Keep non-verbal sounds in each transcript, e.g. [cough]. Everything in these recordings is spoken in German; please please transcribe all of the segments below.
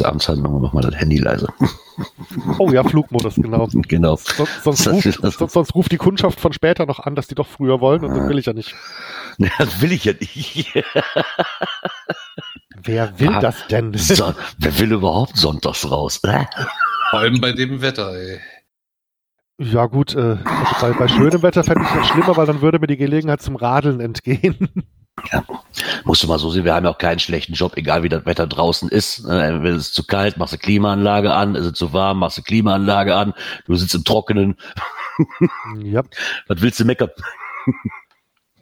Oh, ja. Erste Amtshandlung, mach mal das Handy leise. Oh ja, Flugmodus, genau. [laughs] genau. Sonst, sonst, ruft, [laughs] sonst, sonst ruft die Kundschaft von später noch an, dass die doch früher wollen und das will ich ja nicht. Nee, das will ich ja nicht. [laughs] Wer will Ah, das denn? So, wer will überhaupt sonntags raus? Vor allem bei dem Wetter, ey. Ja gut, äh, also bei, bei schönem Wetter fände ich es noch schlimmer, weil dann würde mir die Gelegenheit zum Radeln entgehen. Musst du mal so sehen, wir haben ja auch keinen schlechten Job, egal wie das Wetter draußen ist. Äh, Wenn es zu kalt, machst du Klimaanlage an, ist es zu warm, machst du Klimaanlage an, du sitzt im Trockenen. ja. [laughs] Was willst du meckern?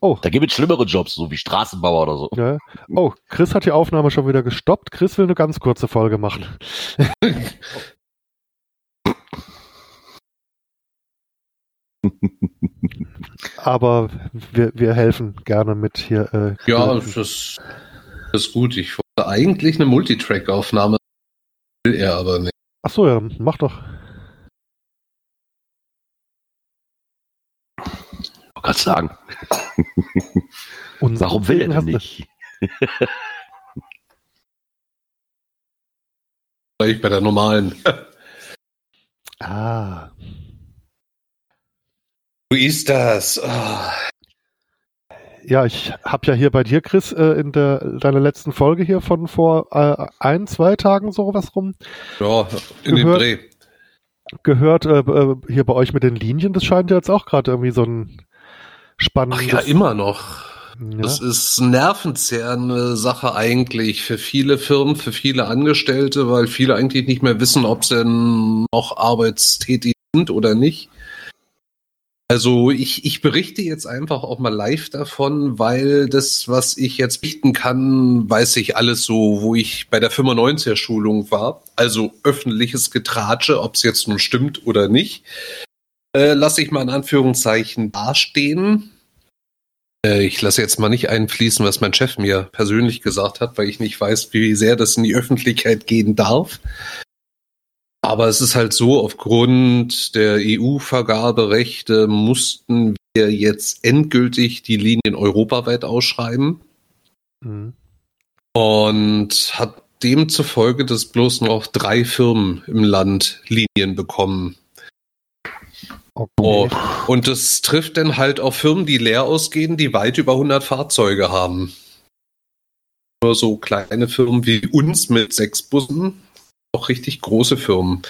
Oh, Da gibt es schlimmere Jobs, so wie Straßenbauer oder so. ja. oh, Chris hat die Aufnahme schon wieder gestoppt. Chris will eine ganz kurze Folge machen. [laughs] Aber wir, wir helfen gerne mit hier. Äh, Ja, das, das ist gut. Ich wollte eigentlich eine Multitrack-Aufnahme, will er aber nicht. Ach so, ja, dann mach doch. Ich kann sagen, [laughs] Unsere warum will er denn nicht? Vielleicht bei der normalen. [laughs] Ah, Wo ist das? Ah. ja, ich habe ja hier bei dir, Chris, äh, in der deiner letzten Folge hier von vor äh, ein, zwei Tagen so was rum Ja, in dem Gehört. Dreh. gehört, äh, äh, hier bei euch mit den Linien. Das scheint ja jetzt auch gerade irgendwie so ein spannendes. Ach ja, immer noch. Ja. Das ist nervenzehrende Sache eigentlich für viele Firmen, für viele Angestellte, weil viele eigentlich nicht mehr wissen, ob sie denn noch arbeitstätig sind oder nicht. Also ich, ich berichte jetzt einfach auch mal live davon, weil das, was ich jetzt berichten kann, weiß ich alles so, wo ich bei der 95er Schulung war. Also öffentliches Getratsche, ob es jetzt nun stimmt oder nicht, äh, lasse ich mal in Anführungszeichen dastehen. Äh, Ich lasse jetzt mal nicht einfließen, was mein Chef mir persönlich gesagt hat, weil ich nicht weiß, wie sehr das in die Öffentlichkeit gehen darf. Aber es ist halt so, aufgrund der EU-Vergaberechte mussten wir jetzt endgültig die Linien europaweit ausschreiben Mhm. und hat demzufolge, dass bloß noch drei Firmen im Land Linien bekommen. Okay. Oh, und das trifft dann halt auf Firmen, die leer ausgehen, die weit über 100 Fahrzeuge haben. Nur so kleine Firmen wie uns mit sechs Bussen, auch richtig große Firmen.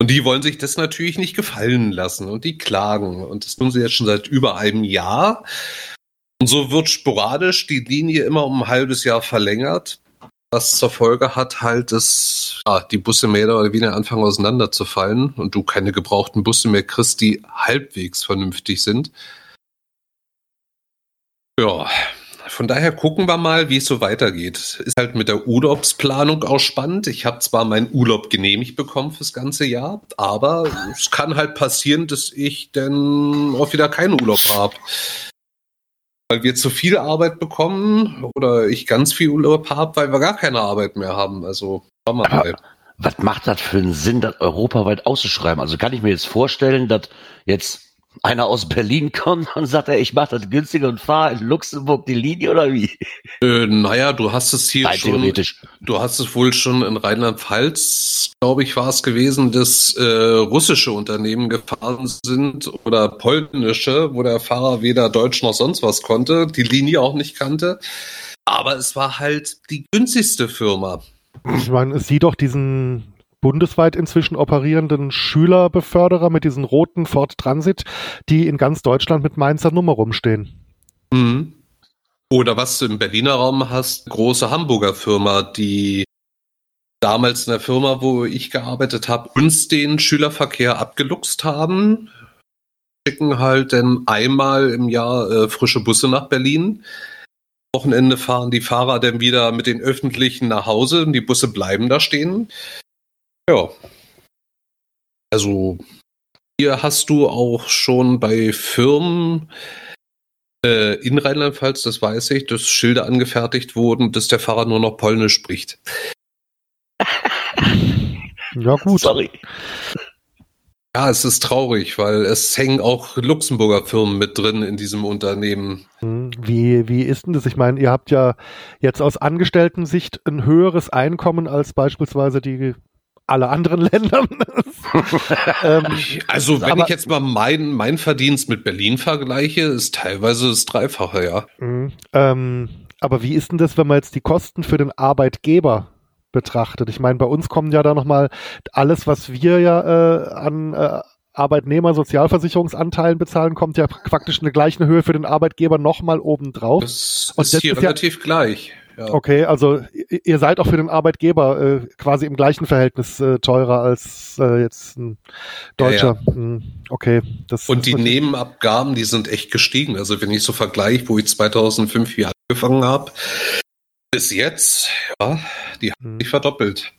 Und die wollen sich das natürlich nicht gefallen lassen und die klagen. Und das tun sie jetzt schon seit über einem Jahr. Und so wird sporadisch die Linie immer um ein halbes Jahr verlängert. Was zur Folge hat halt, dass ja, die Busse mehr oder weniger anfangen auseinanderzufallen und du keine gebrauchten Busse mehr kriegst, die halbwegs vernünftig sind. Ja, von daher gucken wir mal, wie es so weitergeht. Ist halt mit der Urlaubsplanung auch spannend. Ich habe zwar meinen Urlaub genehmigt bekommen fürs ganze Jahr, aber es kann halt passieren, dass ich dann auch wieder keinen Urlaub habe. Weil wir zu viel Arbeit bekommen oder ich ganz viel Urlaub habe, weil wir gar keine Arbeit mehr haben. Also schauen wir mal. Was macht das für einen Sinn, das europaweit auszuschreiben? Also kann ich mir jetzt vorstellen, dass jetzt einer aus Berlin kommt und sagt, ey, ich mache das günstiger und fahre in Luxemburg die Linie oder wie? Äh, naja, du hast es hier Rein schon. theoretisch. Du hast es wohl schon in Rheinland-Pfalz, glaube ich, war es gewesen, dass äh, russische Unternehmen gefahren sind oder polnische, wo der Fahrer weder Deutsch noch sonst was konnte, die Linie auch nicht kannte. Aber es war halt die günstigste Firma. Ich meine, sieh doch diesen bundesweit inzwischen operierenden Schülerbeförderer mit diesen roten Ford Transit, die in ganz Deutschland mit Mainzer Nummer rumstehen. Mhm. Oder was du im Berliner Raum hast, große Hamburger Firma, die damals in der Firma, wo ich gearbeitet habe, uns den Schülerverkehr abgeluchst haben. Schicken halt dann einmal im Jahr äh, frische Busse nach Berlin. Wochenende fahren die Fahrer dann wieder mit den Öffentlichen nach Hause und die Busse bleiben da stehen. Ja. Also hier hast du auch schon bei Firmen äh, in Rheinland-Pfalz, das weiß ich, dass Schilder angefertigt wurden, dass der Fahrer nur noch Polnisch spricht. [laughs] Ja, gut. Sorry. Ja, es ist traurig, weil es hängen auch Luxemburger Firmen mit drin in diesem Unternehmen. Hm, wie, wie ist denn das? Ich meine, ihr habt ja jetzt aus Angestellten-Sicht ein höheres Einkommen als beispielsweise die alle anderen [laughs] Länder. ähm, also wenn ich jetzt mal mein, mein Verdienst mit Berlin vergleiche, ist teilweise das Dreifache, ja. Mh, ähm, aber wie ist denn das, wenn man jetzt die Kosten für den Arbeitgeber betrachtet? Ich meine, bei uns kommen ja da nochmal alles, was wir ja äh, an äh, Arbeitnehmer-Sozialversicherungsanteilen bezahlen, kommt ja praktisch eine gleiche Höhe für den Arbeitgeber nochmal obendrauf. Das Und ist das hier ist relativ ja, gleich. Ja. Okay, also ihr seid auch für den Arbeitgeber äh, quasi im gleichen Verhältnis äh, teurer als äh, jetzt ein Deutscher. Ja, ja. Hm, okay. Das Und die Nebenabgaben, die sind echt gestiegen. Also wenn ich so vergleiche, wo ich 2005 hier angefangen habe, bis jetzt, ja, die haben hm. sich verdoppelt.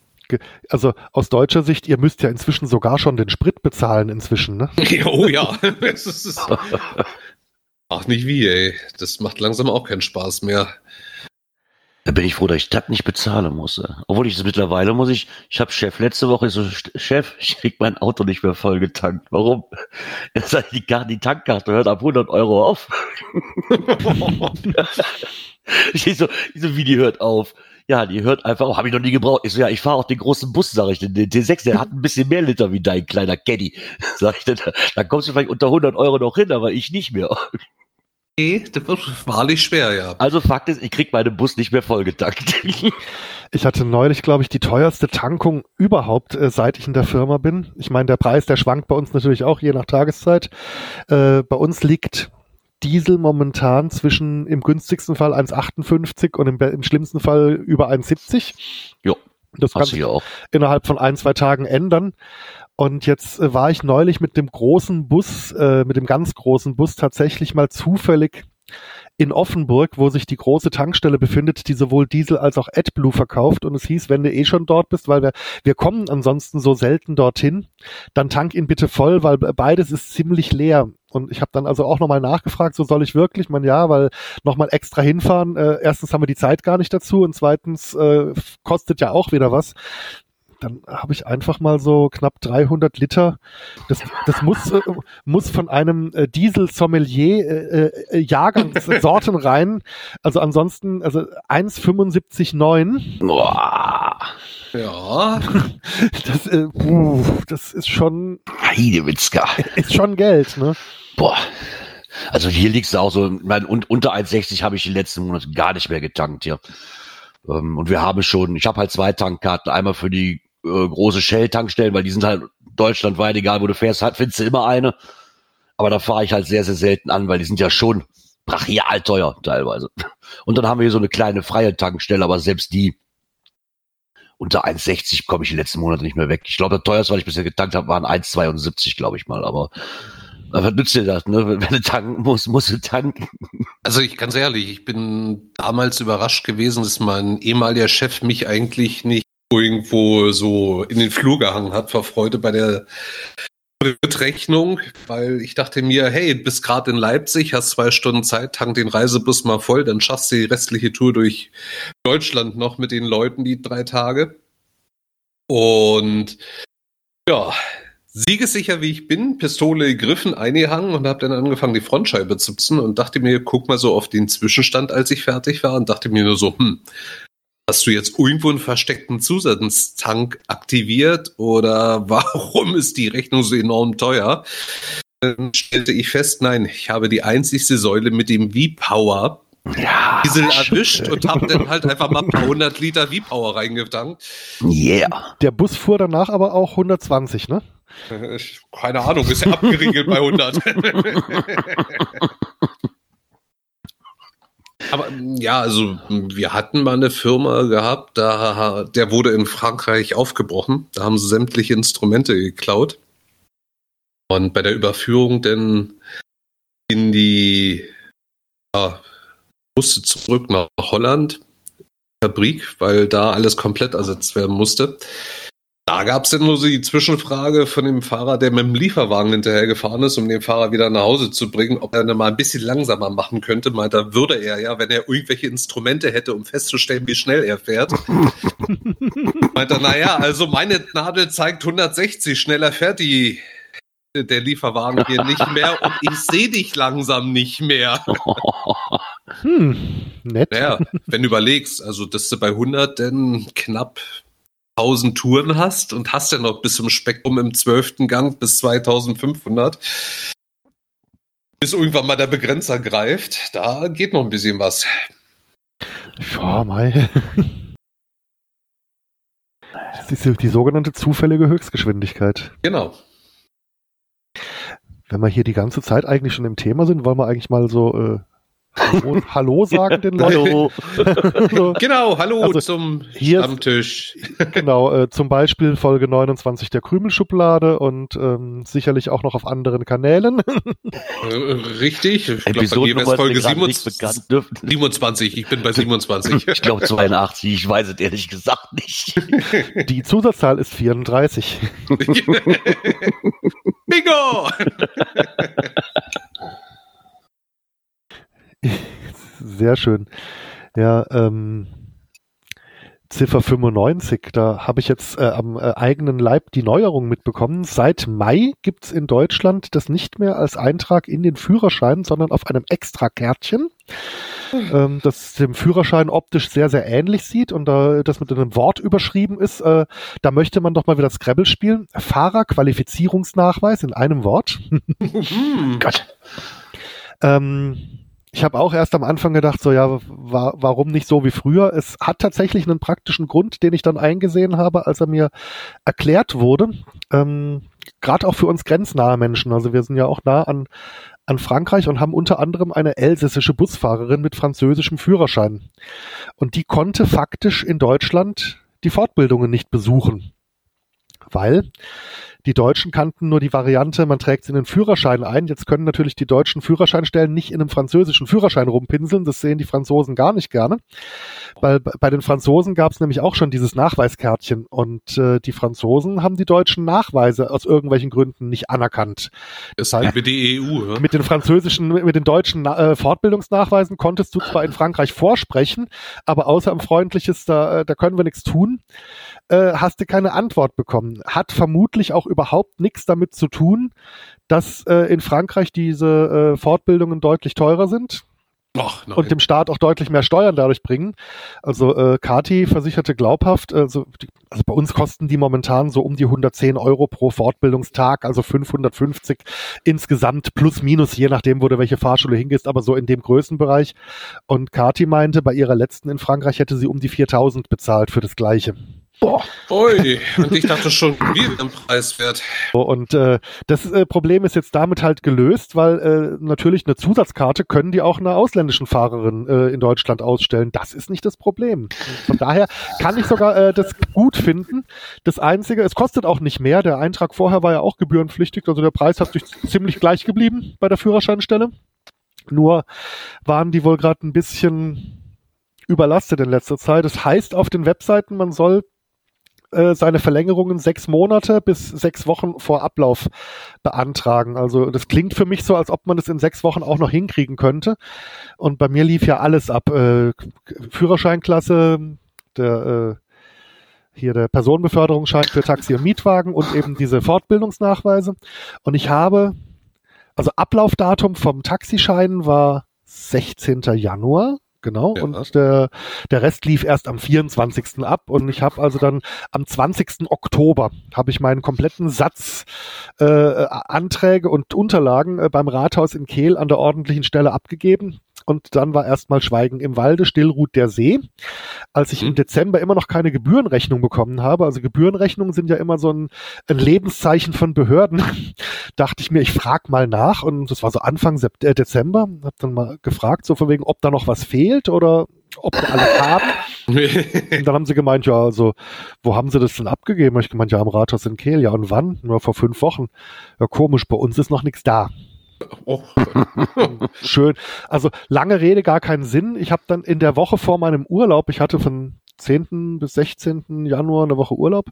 Also aus deutscher Sicht, ihr müsst ja inzwischen sogar schon den Sprit bezahlen inzwischen, ne? [laughs] oh ja. [laughs] [laughs] Ach, nicht wie, ey. Das macht langsam auch keinen Spaß mehr. Da bin ich froh, dass ich das nicht bezahlen muss. Obwohl ich es mittlerweile muss ich, ich habe Chef letzte Woche so, Chef, [laughs] ich krieg mein Auto nicht mehr voll getankt. Warum? [laughs] Er sagt, die, die Tankkarte hört ab 100 Euro auf. [laughs] ich so, ich so, wie die hört auf? Ja, die hört einfach auf, habe ich noch nie gebraucht. Ich so, ja, ich fahre auch den großen Bus, sage ich, den, den T6, der hat ein bisschen mehr Liter wie dein kleiner Caddy. Sag ich, dann, dann kommst du vielleicht unter 100 Euro noch hin, aber ich nicht mehr. Nee, das wird wahrlich schwer, ja. Also Fakt ist, ich krieg meinen Bus nicht mehr vollgetankt. [laughs] ich hatte neulich, glaube ich, die teuerste Tankung überhaupt, äh, seit ich in der Firma bin. Ich meine, der Preis, der schwankt bei uns natürlich auch je nach Tageszeit. Äh, bei uns liegt Diesel momentan zwischen im günstigsten Fall 1,58 und im, im, schlimmsten Fall über 1,70. Jo. Das kann sich auch innerhalb von ein, zwei Tagen ändern. Und jetzt äh, war ich neulich mit dem großen Bus, äh, mit dem ganz großen Bus tatsächlich mal zufällig in Offenburg, wo sich die große Tankstelle befindet, die sowohl Diesel als auch AdBlue verkauft. Und es hieß, wenn du eh schon dort bist, weil wir, wir kommen ansonsten so selten dorthin, dann tank ihn bitte voll, weil beides ist ziemlich leer. Und ich habe dann also auch nochmal nachgefragt, so soll ich wirklich? Man ja, weil nochmal extra hinfahren. Äh, erstens haben wir die Zeit gar nicht dazu und zweitens äh, kostet ja auch wieder was dann habe ich einfach mal so knapp 300 Liter. Das, das muss, äh, muss von einem äh, Diesel-Sommelier äh, äh, Jahrgangssorten [laughs] rein. Also ansonsten, also 1,75,9. Boah. Ja. [laughs] Das, äh, uh, das ist schon. Heidewitzka. Ist schon Geld, ne? Boah. Also hier liegst du auch so, mein, und unter 1,60 habe ich die letzten Monate gar nicht mehr getankt hier. Ähm, und wir haben schon, ich habe halt zwei Tankkarten, einmal für die äh, große Shell-Tankstellen, weil die sind halt deutschlandweit, egal wo du fährst, halt, findest du immer eine. Aber da fahre ich halt sehr, sehr selten an, weil die sind ja schon brachial teuer teilweise. [laughs] Und dann haben wir hier so eine kleine freie Tankstelle, aber selbst die unter 1,60 komme ich die letzten Monate nicht mehr weg. Ich glaube, das teuerste, was ich bisher getankt habe, waren 1,72, glaube ich mal. Aber was nützt dir das, ne? Wenn du tanken musst, musst du tanken. [laughs] Also ich ganz ehrlich, ich bin damals überrascht gewesen, dass mein ehemaliger Chef mich eigentlich nicht irgendwo so in den Flur gehangen hat vor Freude bei der Rechnung, weil ich dachte mir, hey, bist gerade in Leipzig, hast zwei Stunden Zeit, tank den Reisebus mal voll, dann schaffst du die restliche Tour durch Deutschland noch mit den Leuten die drei Tage. Und ja, siegessicher wie ich bin, Pistole gegriffen, eingehangen und habe dann angefangen, die Frontscheibe zu putzen und dachte mir, guck mal so auf den Zwischenstand, als ich fertig war und dachte mir nur so, hm, Hast du jetzt irgendwo einen versteckten Zusatztank aktiviert oder [laughs] warum ist die Rechnung so enorm teuer? Dann stellte ich fest, nein, ich habe die einzigste Säule mit dem V-Power ja, Diesel erwischt und habe dann halt einfach mal ein paar hundert Liter V-Power reingetankt. Yeah. Der Bus fuhr danach aber auch 120, ne? Keine Ahnung, ist ja abgeriegelt bei 100. [laughs] [laughs] Aber ja, also wir hatten mal eine Firma gehabt, da der wurde in Frankreich aufgebrochen. Da haben sie sämtliche Instrumente geklaut. Und bei der Überführung dann in die ja, musste zurück nach Holland Fabrik, weil da alles komplett ersetzt werden musste. Da gab es dann nur so die Zwischenfrage von dem Fahrer, der mit dem Lieferwagen hinterhergefahren ist, um den Fahrer wieder nach Hause zu bringen, ob er dann mal ein bisschen langsamer machen könnte. Meint da würde er ja, wenn er irgendwelche Instrumente hätte, um festzustellen, wie schnell er fährt. [laughs] Meint er, naja, also meine Nadel zeigt 160, schneller fährt die der Lieferwagen hier nicht mehr und ich sehe dich langsam nicht mehr. Hm, nett. Naja, wenn du überlegst, also dass du bei 100 denn knapp 1000 Touren hast und hast ja noch bis zum Spektrum im 12. Gang bis 2500, bis irgendwann mal der Begrenzer greift, da geht noch ein bisschen was. Ja, mei. Das ist die, die sogenannte zufällige Höchstgeschwindigkeit. Genau. Wenn wir hier die ganze Zeit eigentlich schon im Thema sind, wollen wir eigentlich mal so äh, Hallo, Hallo sagen den Leuten. so, [laughs] genau, hallo Also, zum hier- Stammtisch. [laughs] genau, äh, zum Beispiel Folge 29 der Krümelschublade und ähm, sicherlich auch noch auf anderen Kanälen. Äh, Richtig. Ich glaube, bei wäre ist mir Folge gerade nicht 27. bekannt. [laughs] Dürften- 27. Ich bin bei 27. Ich glaube 82, ich weiß es ehrlich gesagt nicht. Die Zusatzzahl ist 34. Bingo! Sehr schön. Ja, ähm, Ziffer 95, da habe ich jetzt äh, am äh, eigenen Leib die Neuerung mitbekommen. Seit Mai gibt's in Deutschland das nicht mehr als Eintrag in den Führerschein, sondern auf einem Extrakärtchen, ähm, das dem Führerschein optisch sehr, sehr ähnlich sieht und da das mit einem Wort überschrieben ist. Äh, da möchte man doch mal wieder Scrabble spielen. Fahrerqualifizierungsnachweis in einem Wort. Hm. [laughs] Gott. Ähm, ich habe auch erst am Anfang gedacht, so ja, wa warum nicht so wie früher? Es hat tatsächlich einen praktischen Grund, den ich dann eingesehen habe, als er mir erklärt wurde. Ähm, Gerade auch für uns grenznahe Menschen. Also wir sind ja auch nah an, an Frankreich und haben unter anderem eine elsässische Busfahrerin mit französischem Führerschein. Und die konnte faktisch in Deutschland die Fortbildungen nicht besuchen. Weil die Deutschen kannten nur die Variante, man trägt es in den Führerschein ein. Jetzt können natürlich die deutschen Führerscheinstellen nicht in einem französischen Führerschein rumpinseln. Das sehen die Franzosen gar nicht gerne. Weil bei den Franzosen gab es nämlich auch schon dieses Nachweiskärtchen. Und äh, die Franzosen haben die deutschen Nachweise aus irgendwelchen Gründen nicht anerkannt. Das ist wie die EU, ja? Mit den französischen, mit den deutschen äh, Fortbildungsnachweisen konntest du zwar in Frankreich vorsprechen, aber außer ein freundliches, da, äh, da können wir nichts tun, äh, hast du keine Antwort bekommen. Hat vermutlich auch überhaupt nichts damit zu tun, dass äh, in Frankreich diese äh, Fortbildungen deutlich teurer sind nein. und dem Staat auch deutlich mehr Steuern dadurch bringen. Also äh, Kati versicherte glaubhaft, also, die, also bei uns kosten die momentan so um die 110 Euro pro Fortbildungstag, also 550 insgesamt plus minus, je nachdem, wo du welche Fahrschule hingehst, aber so in dem Größenbereich. Und Kati meinte, bei ihrer letzten in Frankreich hätte sie um die 4000 bezahlt für das Gleiche. Boah. Ui, und ich dachte schon, wir im Preis wert. So, Und äh, das äh, Problem ist jetzt damit halt gelöst, weil äh, natürlich eine Zusatzkarte können die auch einer ausländischen Fahrerin äh, in Deutschland ausstellen. Das ist nicht das Problem. Von daher kann ich sogar äh, das gut finden. Das Einzige, es kostet auch nicht mehr. Der Eintrag vorher war ja auch gebührenpflichtig, also der Preis hat sich ziemlich gleich geblieben bei der Führerscheinstelle. Nur waren die wohl gerade ein bisschen überlastet in letzter Zeit. Das heißt auf den Webseiten, man soll äh, seine Verlängerungen sechs Monate bis sechs Wochen vor Ablauf beantragen. Also das klingt für mich so, als ob man das in sechs Wochen auch noch hinkriegen könnte. Und bei mir lief ja alles ab. Äh, Führerscheinklasse, der äh, hier der Personenbeförderungsschein für Taxi und Mietwagen und eben diese Fortbildungsnachweise. Und ich habe, also Ablaufdatum vom Taxischein war 16. Januar. Genau, Ja. und der, der Rest lief erst am 24. ab und ich habe also dann am 20. Oktober habe ich meinen kompletten Satz äh, Anträge und Unterlagen äh, beim Rathaus in Kehl an der ordentlichen Stelle abgegeben. Und dann war erstmal Schweigen im Walde, still ruht der See. Als ich Mhm. im Dezember immer noch keine Gebührenrechnung bekommen habe, also Gebührenrechnungen sind ja immer so ein, ein Lebenszeichen von Behörden, [laughs] dachte ich mir, ich frag mal nach. Und das war so Anfang äh, Dezember, habe dann mal gefragt, so von wegen, ob da noch was fehlt oder ob wir alles haben. [laughs] Und dann haben sie gemeint, ja, also, wo haben sie das denn abgegeben? Ich gemeint, ja, am Rathaus in Kehl. Ja, und wann? Nur vor fünf Wochen. Ja, komisch, bei uns ist noch nichts da. Oh, [laughs] Schön. Also, lange Rede, gar keinen Sinn. Ich habe dann in der Woche vor meinem Urlaub, ich hatte von 10. bis 16. Januar eine Woche Urlaub.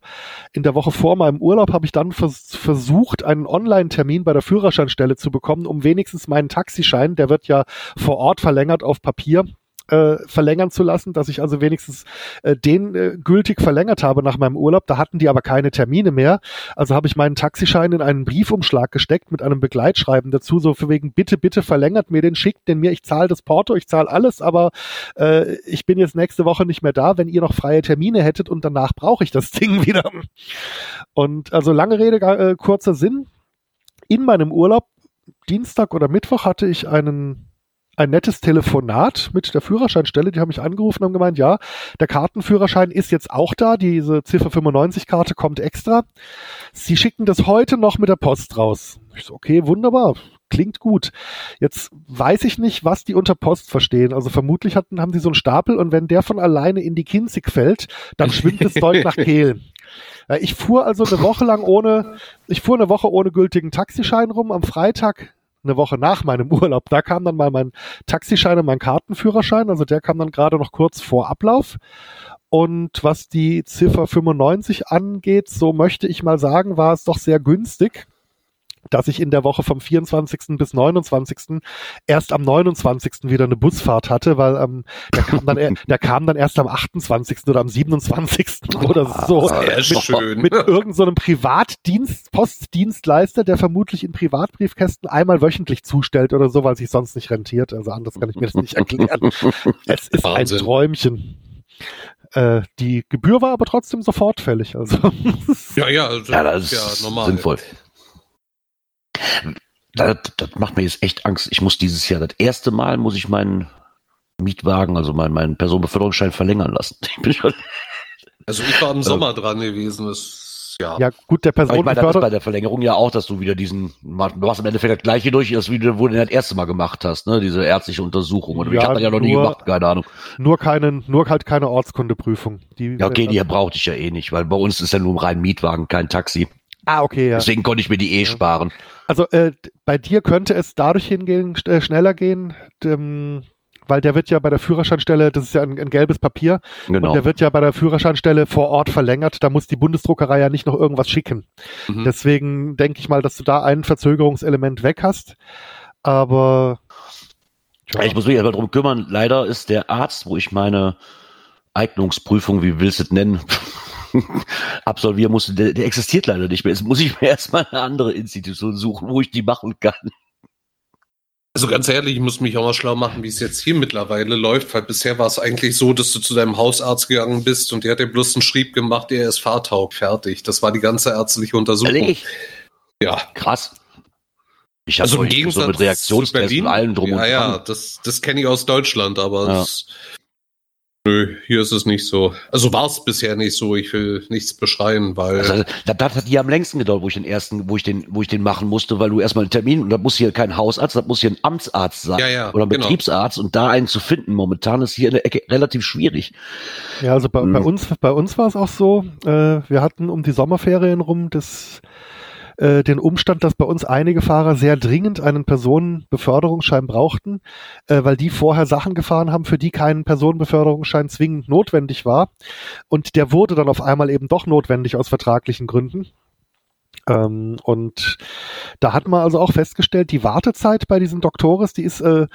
In der Woche vor meinem Urlaub habe ich dann vers versucht, einen Online-Termin bei der Führerscheinstelle zu bekommen, um wenigstens meinen Taxischein, der wird ja vor Ort verlängert auf Papier, äh, verlängern zu lassen, dass ich also wenigstens äh, den äh, gültig verlängert habe nach meinem Urlaub. Da hatten die aber keine Termine mehr. Also habe ich meinen Taxischein in einen Briefumschlag gesteckt mit einem Begleitschreiben dazu, so für wegen bitte, bitte verlängert mir den, schickt den mir, ich zahle das Porto, ich zahle alles, aber äh, ich bin jetzt nächste Woche nicht mehr da, wenn ihr noch freie Termine hättet und danach brauche ich das [laughs] Ding wieder. Und also lange Rede, äh, kurzer Sinn. In meinem Urlaub, Dienstag oder Mittwoch, hatte ich einen ein nettes Telefonat mit der Führerscheinstelle. Die haben mich angerufen und haben gemeint, ja, der Kartenführerschein ist jetzt auch da. Diese Ziffer 95 Karte kommt extra. Sie schicken das heute noch mit der Post raus. Ich so, okay, wunderbar. Klingt gut. Jetzt weiß ich nicht, was die unter Post verstehen. Also vermutlich hatten, haben sie so einen Stapel und wenn der von alleine in die Kinzig fällt, dann schwimmt das Zeug nach Kehl. Ich fuhr also eine Woche lang ohne, ich fuhr eine Woche ohne gültigen Taxischein rum. Am Freitag eine Woche nach meinem [laughs] Urlaub. Da kam dann mal mein Taxischein und mein Kartenführerschein. Also der kam dann gerade noch kurz vor Ablauf. Und was die Ziffer 95 angeht, so möchte ich mal sagen, war es doch sehr günstig dass ich in der Woche vom 24. bis 29. erst am 29. wieder eine Busfahrt hatte, weil ähm, der, kam dann, der kam dann erst am 28. oder am 27. oder so. Sehr mit, schön. mit irgendeinem so Privatdienst, Postdienstleister, der vermutlich in Privatbriefkästen einmal wöchentlich zustellt oder so, weil sich sonst nicht rentiert. Also anders kann ich mir das nicht erklären. es ist Wahnsinn. ein Träumchen. Äh, die Gebühr war aber trotzdem sofort fällig. Also. ja, ja, also, ja, das ist ja normal. sinnvoll. Das, das macht mir jetzt echt Angst. Ich muss dieses Jahr, das erste Mal muss ich meinen Mietwagen, also meinen, meinen Personenbeförderungsschein verlängern lassen. [laughs] Ich also ich war im Sommer dran gewesen. Das, ja. ja, gut, der Personenbeförderung. Ich meine, bei der Verlängerung ja auch, dass du wieder diesen, du machst im Endeffekt das gleiche durch, als wie du, wo du das erste Mal gemacht hast, ne, diese ärztliche Untersuchung. Und ja, ich habe das ja noch nur, nie gemacht, keine Ahnung. Nur keine, nur halt keine Ortskundeprüfung. Die, ja, okay, die brauchte ich ja eh nicht, weil bei uns ist ja nur ein rein Mietwagen, kein Taxi. Ah, okay, ja. Deswegen konnte ich mir die eh ja. sparen. Also äh, bei dir könnte es dadurch hingehen, äh, schneller gehen, ähm, weil der wird ja bei der Führerscheinstelle, das ist ja ein, ein, gelbes Papier, genau. und der wird ja bei der Führerscheinstelle vor Ort verlängert. Da muss die Bundesdruckerei ja nicht noch irgendwas schicken. Mhm. Deswegen denke ich mal, dass du da ein Verzögerungselement weg hast. Aber ja. ich muss mich aber darum kümmern. Leider ist der Arzt, wo ich meine Eignungsprüfung, wie willst du es nennen, [laughs] absolvieren musste, der, der existiert leider nicht mehr. Jetzt muss ich mir [laughs] erstmal eine andere Institution suchen, wo ich die machen kann. Also ganz ehrlich, ich muss mich auch mal schlau machen, wie es jetzt hier mittlerweile läuft, weil bisher war es eigentlich so, dass du zu deinem Hausarzt gegangen bist und der hat dir bloß einen Schrieb gemacht, der ist fahrtaug, fertig. Das war die ganze ärztliche Untersuchung. Ehrlich? Ja. Krass. Ich also im Gegensatz so mit Reaktionstests und allem drum ja, und dran. Ja, das, das kenne ich aus Deutschland, aber ja. das, Nö, hier ist es nicht so. Also war es bisher nicht so. Ich will nichts beschreien, weil. Also, das, das hat hier am längsten gedauert, wo ich den ersten, wo ich den, wo ich den machen musste, weil du erstmal einen Termin und da muss hier kein Hausarzt, da muss hier ein Amtsarzt sein ja, ja, oder ein genau. Betriebsarzt und da einen zu finden momentan ist hier in der Ecke relativ schwierig. Ja, also bei, hm. bei uns, bei uns war es auch so. Äh, wir hatten um die Sommerferien rum das äh, den Umstand, dass bei uns einige Fahrer sehr dringend einen Personenbeförderungsschein brauchten, äh, weil die vorher Sachen gefahren haben, für die kein Personenbeförderungsschein zwingend notwendig war. Und der wurde dann auf einmal eben doch notwendig aus vertraglichen Gründen. Ähm, und da hat man also auch festgestellt, die Wartezeit bei diesen Doktores, die ist äh,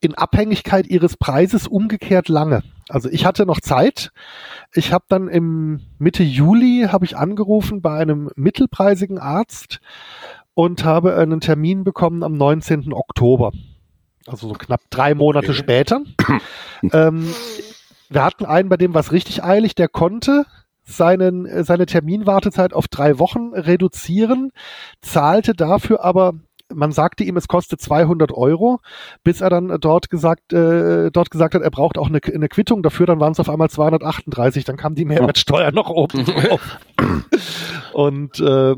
in Abhängigkeit ihres Preises umgekehrt lange. Also ich hatte noch Zeit. Ich habe dann im Mitte Juli habe ich angerufen bei einem mittelpreisigen Arzt und habe einen Termin bekommen am 19. Oktober. Also so knapp drei Monate okay. später. [clears throat] ähm, wir hatten einen, bei dem was richtig eilig, der konnte seinen, seine Terminwartezeit auf drei Wochen reduzieren, zahlte dafür aber man sagte ihm, es kostet 200 Euro, bis er dann dort gesagt, äh, dort gesagt hat, er braucht auch eine, eine Quittung dafür, dann waren es auf einmal 238, dann kam die Mehrwertsteuer noch oben [laughs] drauf. Und äh,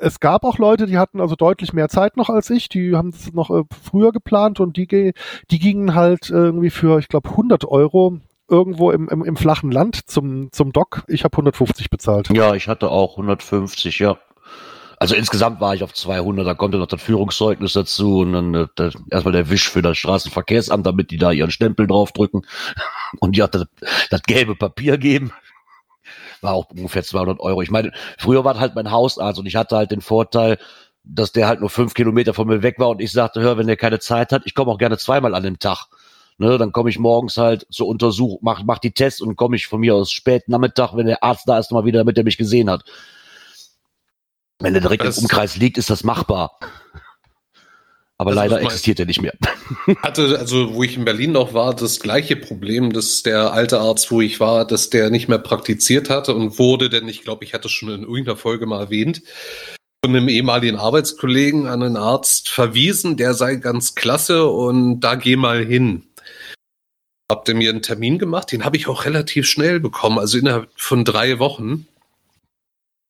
es gab auch Leute, die hatten also deutlich mehr Zeit noch als ich, die haben es noch äh, früher geplant und die, die gingen halt irgendwie für, ich glaube, 100 Euro irgendwo im, im, im flachen Land zum, zum Doc. Ich habe 150 bezahlt. Ja, ich hatte auch 150, ja. Also insgesamt war ich auf 200, da kommt dann noch das Führungszeugnis dazu und dann äh, das, erstmal der Wisch für das Straßenverkehrsamt, damit die da ihren Stempel draufdrücken [laughs] und ja, das, das gelbe Papier geben. War auch ungefähr 200 Euro. Ich meine, früher war halt mein Hausarzt und ich hatte halt den Vorteil, dass der halt nur fünf Kilometer von mir weg war und ich sagte, hör, wenn der keine Zeit hat, ich komme auch gerne zweimal an dem Tag. Ne, dann komme ich morgens halt zur Untersuchung, mach, mach die Tests und komme ich von mir aus spät Nachmittag, wenn der Arzt da ist, nochmal wieder, damit er mich gesehen hat. Wenn er direkt das im Umkreis liegt, ist das machbar. Aber also leider existiert er nicht mehr. [laughs] Hatte, also wo ich in Berlin noch war, das gleiche Problem, dass der alte Arzt, wo ich war, dass der nicht mehr praktiziert hatte und wurde, denn ich glaube, ich hatte es schon in irgendeiner Folge mal erwähnt, von einem ehemaligen Arbeitskollegen an einen Arzt verwiesen, der sei ganz klasse und da geh mal hin. Habt ihr mir einen Termin gemacht? Den habe ich auch relativ schnell bekommen, also innerhalb von drei Wochen.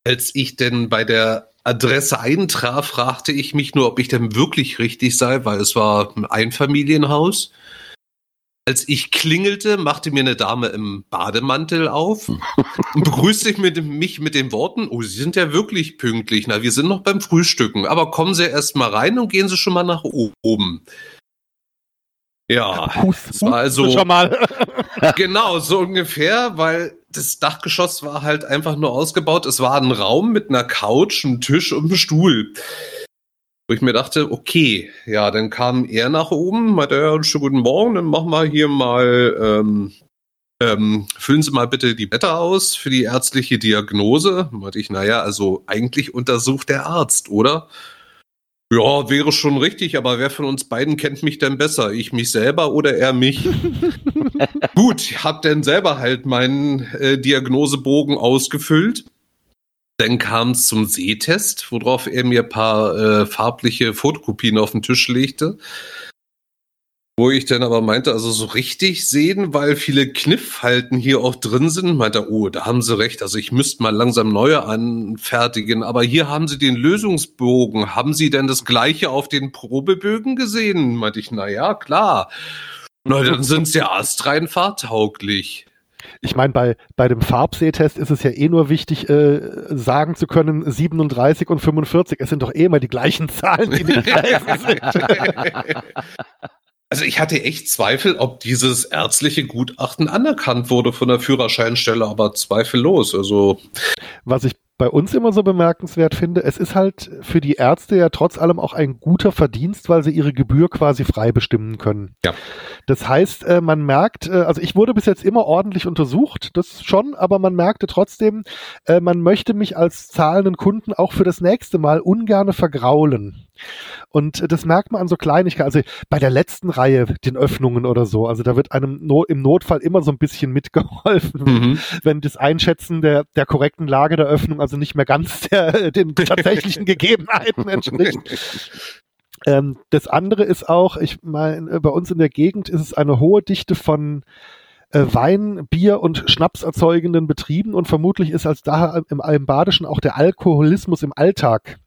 Als ich denn bei der Adresse eintraf, fragte ich mich nur, ob ich denn wirklich richtig sei, weil es war ein Einfamilienhaus. Als ich klingelte, machte mir eine Dame im Bademantel auf und [laughs] begrüßte mich mit den Worten, oh, Sie sind ja wirklich pünktlich. Na, wir sind noch beim Frühstücken, aber kommen Sie erst mal rein und gehen Sie schon mal nach oben. Ja, das war also schon mal. [laughs] genau, so ungefähr, weil das Dachgeschoss war halt einfach nur ausgebaut. Es war ein Raum mit einer Couch, einem Tisch und einem Stuhl. Wo ich mir dachte, okay, ja, dann kam er nach oben, meinte, ja, schönen guten Morgen, dann machen wir hier mal, ähm, ähm, füllen Sie mal bitte die Blätter aus für die ärztliche Diagnose. Meinte ich, naja, also eigentlich untersucht der Arzt, oder? Ja, wäre schon richtig, aber wer von uns beiden kennt mich denn besser? Ich mich selber oder er mich? [laughs] Gut, hab denn selber halt meinen äh, Diagnosebogen ausgefüllt. Dann kam es zum Sehtest, worauf er mir paar äh, farbliche Fotokopien auf den Tisch legte. Wo ich dann aber meinte, also so richtig sehen, weil viele Kniffhalten hier auch drin sind, meinte, oh, da haben sie recht, also ich müsste mal langsam neue anfertigen, aber hier haben sie den Lösungsbogen. Haben sie denn das gleiche auf den Probebögen gesehen? Meinte ich, na ja, klar. Na, dann sind sie ja astrein fahrtauglich. Ich meine, bei, bei dem Farbsehtest ist es ja eh nur wichtig, äh, sagen zu können, 37 und 45, es sind doch eh immer die gleichen Zahlen, die nicht [laughs] sind. [laughs] Also ich hatte echt Zweifel, ob dieses ärztliche Gutachten anerkannt wurde von der Führerscheinstelle, aber zweifellos. Also was ich bei uns immer so bemerkenswert finde, es ist halt für die Ärzte ja trotz allem auch ein guter Verdienst, weil sie ihre Gebühr quasi frei bestimmen können. Ja. Das heißt, äh, man merkt, äh, also ich wurde bis jetzt immer ordentlich untersucht, das schon, aber man merkte trotzdem, äh, man möchte mich als zahlenden Kunden auch für das nächste Mal ungerne vergraulen. Und das merkt man an so Kleinigkeiten. Also bei der letzten Reihe, den Öffnungen oder so, also da wird einem no im Notfall immer so ein bisschen mitgeholfen, mhm. wenn das Einschätzen der, der korrekten Lage der Öffnung also nicht mehr ganz der, [laughs] den tatsächlichen [laughs] Gegebenheiten entspricht. Ähm, das andere ist auch, ich meine, bei uns in der Gegend ist es eine hohe Dichte von äh, Wein, Bier und Schnaps erzeugenden Betrieben und vermutlich ist als daher im, im Badischen auch der Alkoholismus im Alltag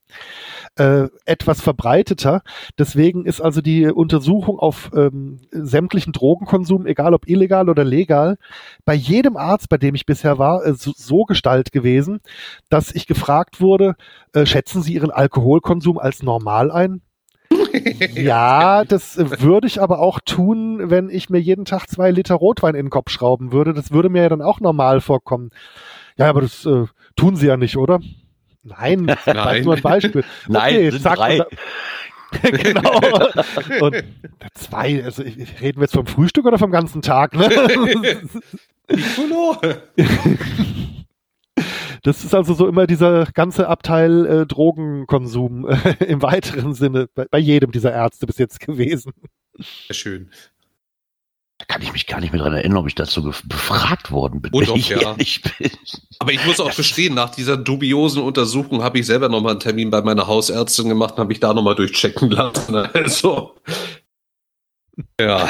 äh, etwas verbreiteter. Deswegen ist also die Untersuchung auf ähm, sämtlichen Drogenkonsum, egal ob illegal oder legal, bei jedem Arzt, bei dem ich bisher war, äh, so, so Gestalt gewesen, dass ich gefragt wurde, äh, schätzen Sie Ihren Alkoholkonsum als normal ein? [laughs] ja, das würde ich aber auch tun, wenn ich mir jeden Tag zwei Liter Rotwein in den Kopf schrauben würde. Das würde mir ja dann auch normal vorkommen. Ja, aber das äh, tun sie ja nicht, oder? Nein, [laughs] das Nein. nur ein Beispiel. [laughs] Nein, okay, sind zack, drei. [laughs] genau. Und zwei, also reden wir jetzt vom Frühstück oder vom ganzen Tag, ne? Das ist also so immer dieser ganze Abteil äh, Drogenkonsum äh, im weiteren Sinne bei, bei jedem dieser Ärzte bis jetzt gewesen. Sehr schön. Da kann ich mich gar nicht mehr dran erinnern, ob ich dazu befragt worden bin. Oh, doch, ja. bin. Aber ich muss auch gestehen, nach dieser dubiosen Untersuchung habe ich selber nochmal einen Termin bei meiner Hausärztin gemacht und habe ich da nochmal durchchecken lassen. Also, ja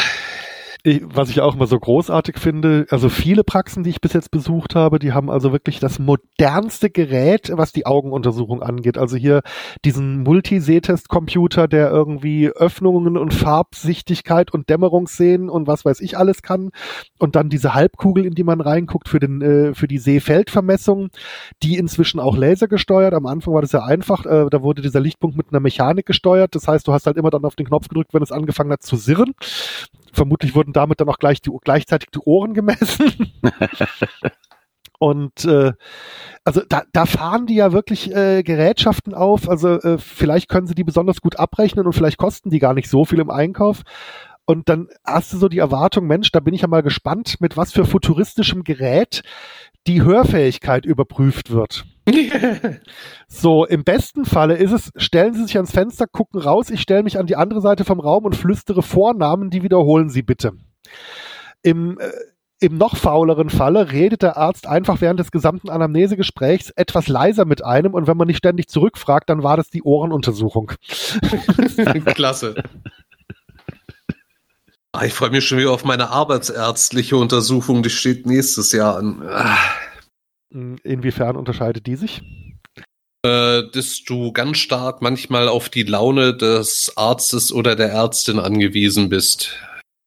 ich, was ich auch immer so großartig finde, also viele Praxen, die ich bis jetzt besucht habe, die haben also wirklich das modernste Gerät, was die Augenuntersuchung angeht. Also hier diesen Multi-Sehtest-Computer, der irgendwie Öffnungen und Farbsichtigkeit und Dämmerungssehen und was weiß ich alles kann. Und dann diese Halbkugel, in die man reinguckt für den, äh, für die Sehfeldvermessung, die inzwischen auch lasergesteuert. Am Anfang war das ja einfach, äh, da wurde dieser Lichtpunkt mit einer Mechanik gesteuert. Das heißt, du hast halt immer dann auf den Knopf gedrückt, wenn es angefangen hat zu sirren. Vermutlich wurden damit dann auch gleich die, gleichzeitig die Ohren gemessen. [laughs] Und äh, also da, da fahren die ja wirklich äh, Gerätschaften auf. Also äh, vielleicht können sie die besonders gut abrechnen und vielleicht kosten die gar nicht so viel im Einkauf. Und dann hast du so die Erwartung, Mensch, da bin ich ja mal gespannt, mit was für futuristischem Gerät die Hörfähigkeit überprüft wird. [laughs] so, im besten Falle ist es, stellen Sie sich ans Fenster, gucken raus, ich stelle mich an die andere Seite vom Raum und flüstere Vornamen, die wiederholen Sie bitte. Im, äh, im noch fauleren Falle redet der Arzt einfach während des gesamten Anamnesegesprächs etwas leiser mit einem und wenn man nicht ständig zurückfragt, dann war das die Ohrenuntersuchung. [laughs] Klasse. Ah, ich freue mich schon wieder auf meine arbeitsärztliche Untersuchung, die steht nächstes Jahr an. Ah. Inwiefern unterscheidet die sich? Äh, dass du ganz stark manchmal auf die Laune des Arztes oder der Ärztin angewiesen bist.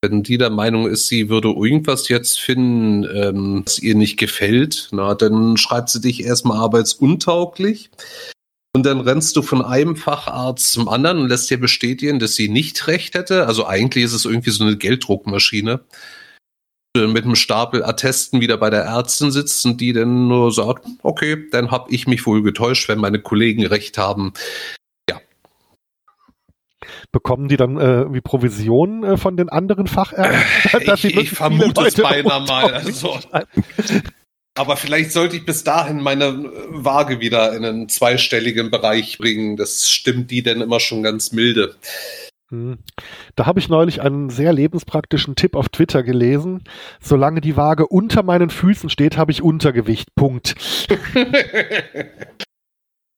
Wenn die der Meinung ist, sie würde irgendwas jetzt finden, ähm, was ihr nicht gefällt, na, dann schreibt sie dich erstmal arbeitsuntauglich. Und dann rennst du von einem Facharzt zum anderen und lässt dir bestätigen, dass sie nicht recht hätte. Also eigentlich ist es irgendwie so eine Gelddruckmaschine. Mit einem Stapel Attesten wieder bei der Ärztin sitzt und die dann nur sagt, okay, dann habe ich mich wohl getäuscht, wenn meine Kollegen recht haben. Ja. Bekommen die dann äh, wie Provision äh, von den anderen Fachärzten? [laughs] ich, ich vermute es beinahe [laughs] mal. Also, aber vielleicht sollte ich bis dahin meine Waage wieder in einen zweistelligen Bereich bringen. Das stimmt die denn immer schon ganz milde. Hm. Da habe ich neulich einen sehr lebenspraktischen Tipp auf Twitter gelesen. Solange die Waage unter meinen Füßen steht, habe ich Untergewicht. Punkt. [laughs]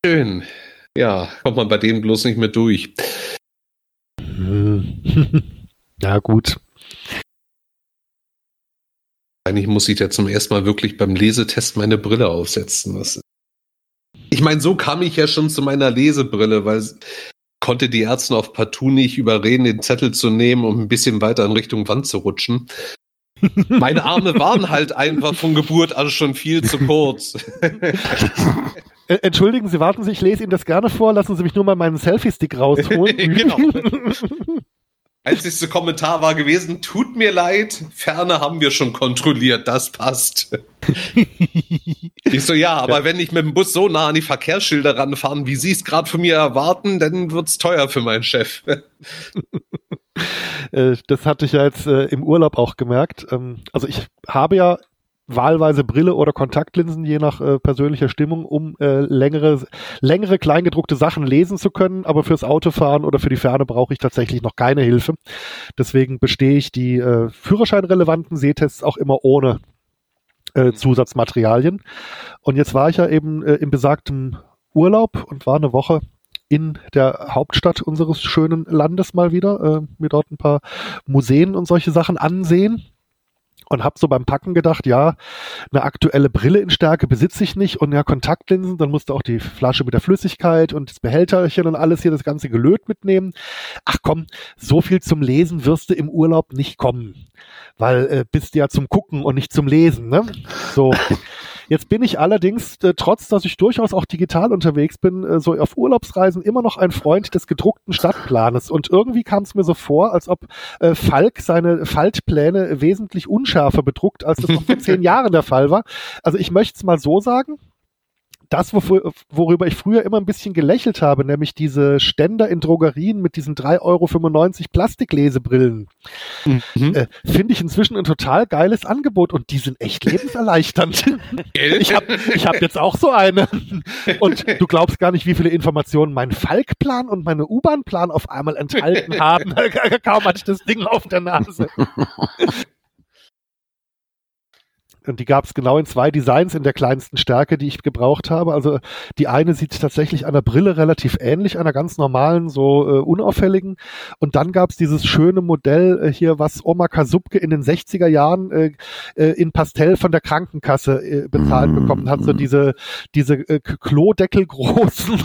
Schön. Ja, kommt man bei denen bloß nicht mehr durch. [laughs] Ja, gut. Eigentlich muss ich ja zum ersten Mal wirklich beim Lesetest meine Brille aufsetzen. Ich meine, so kam ich ja schon zu meiner Lesebrille, weil konnte die Ärzte auf partout nicht überreden, den Zettel zu nehmen, um ein bisschen weiter in Richtung Wand zu rutschen. [laughs] Meine Arme waren halt einfach von Geburt an schon viel zu kurz. [laughs] Entschuldigen Sie, warten Sie, ich lese Ihnen das gerne vor. Lassen Sie mich nur mal meinen Selfie-Stick rausholen. [laughs] genau. Einzigste Kommentar war gewesen, tut mir leid, Ferne haben wir schon kontrolliert, das passt. [laughs] ich so, ja, aber ja. wenn ich mit dem Bus so nah an die Verkehrsschilder ranfahren, wie Sie es gerade von mir erwarten, dann wird's teuer für meinen Chef. [laughs] Äh, das hatte ich ja jetzt äh, im Urlaub auch gemerkt. Ähm, also ich habe ja wahlweise Brille oder Kontaktlinsen, je nach äh, persönlicher Stimmung, um äh, längere, längere kleingedruckte Sachen lesen zu können. Aber fürs Autofahren oder für die Ferne brauche ich tatsächlich noch keine Hilfe. Deswegen bestehe ich die äh, führerscheinrelevanten Sehtests auch immer ohne äh, mhm. Zusatzmaterialien. Und jetzt war ich ja eben äh, im besagten Urlaub und war eine Woche in der Hauptstadt unseres schönen Landes mal wieder, äh, mir dort ein paar Museen und solche Sachen ansehen und habe so beim Packen gedacht, ja, eine aktuelle Brille in Stärke besitze ich nicht und ja, Kontaktlinsen, dann musste auch die Flasche mit der Flüssigkeit und das Behälterchen und alles hier, das ganze Gelöt mitnehmen. Ach komm, so viel zum Lesen wirst du im Urlaub nicht kommen, weil äh, bist du ja zum Gucken und nicht zum Lesen, ne? So. [laughs] Jetzt bin ich allerdings, äh, trotz dass ich durchaus auch digital unterwegs bin, äh, so auf Urlaubsreisen immer noch ein Freund des gedruckten Stadtplanes. Und irgendwie kam es mir so vor, als ob äh, Falk seine Faltpläne wesentlich unschärfer bedruckt, als das noch vor [laughs] zehn Jahren der Fall war. Also ich möchte es mal so sagen das, worüber ich früher immer ein bisschen gelächelt habe, nämlich diese Ständer in Drogerien mit diesen 3,95 Euro Plastiklesebrillen, mhm. äh, finde ich inzwischen ein total geiles Angebot und die sind echt lebenserleichternd. [laughs] ich habe ich hab jetzt auch so eine. Und du glaubst gar nicht, wie viele Informationen mein Falkplan und meine U-Bahn-Plan auf einmal enthalten haben. [laughs] Kaum hatte ich das Ding auf der Nase. Und die gab es genau in zwei Designs in der kleinsten Stärke, die ich gebraucht habe. Also die eine sieht tatsächlich einer Brille relativ ähnlich, einer ganz normalen, so äh, unauffälligen. Und dann gab es dieses schöne Modell äh, hier, was Oma Kasubke in den 60er Jahren äh, äh, in Pastell von der Krankenkasse äh, bezahlt mm. bekommen hat. So diese, diese äh, Klodeckel großen [laughs]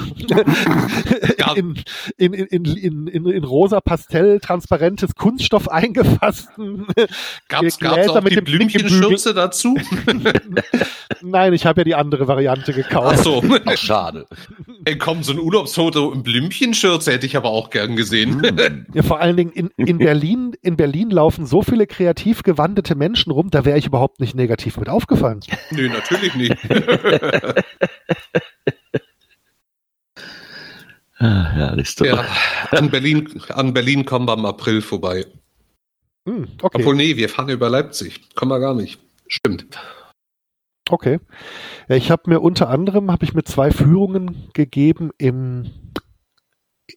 in, in, in, in, in, in rosa Pastell transparentes Kunststoff eingefassten Gab's, gab's auch mit die Blümchenschürze dazu? [laughs] Nein, ich habe ja die andere Variante gekauft. Ach so, Ach, schade. Ey, komm, so ein Urlaubsfoto im Blümchenschürze hätte ich aber auch gern gesehen. Hm. [laughs] ja, vor allen Dingen in, in Berlin, in Berlin laufen so viele kreativ gewandete Menschen rum, da wäre ich überhaupt nicht negativ mit aufgefallen. Nö, natürlich nicht. [laughs] Ah, ja, an Berlin, an Berlin kommen wir im April vorbei. Hm, okay. Obwohl, nee, wir fahren über Leipzig. Kommen wir gar nicht. Stimmt. Okay. Ich habe mir unter anderem habe ich mir zwei Führungen gegeben im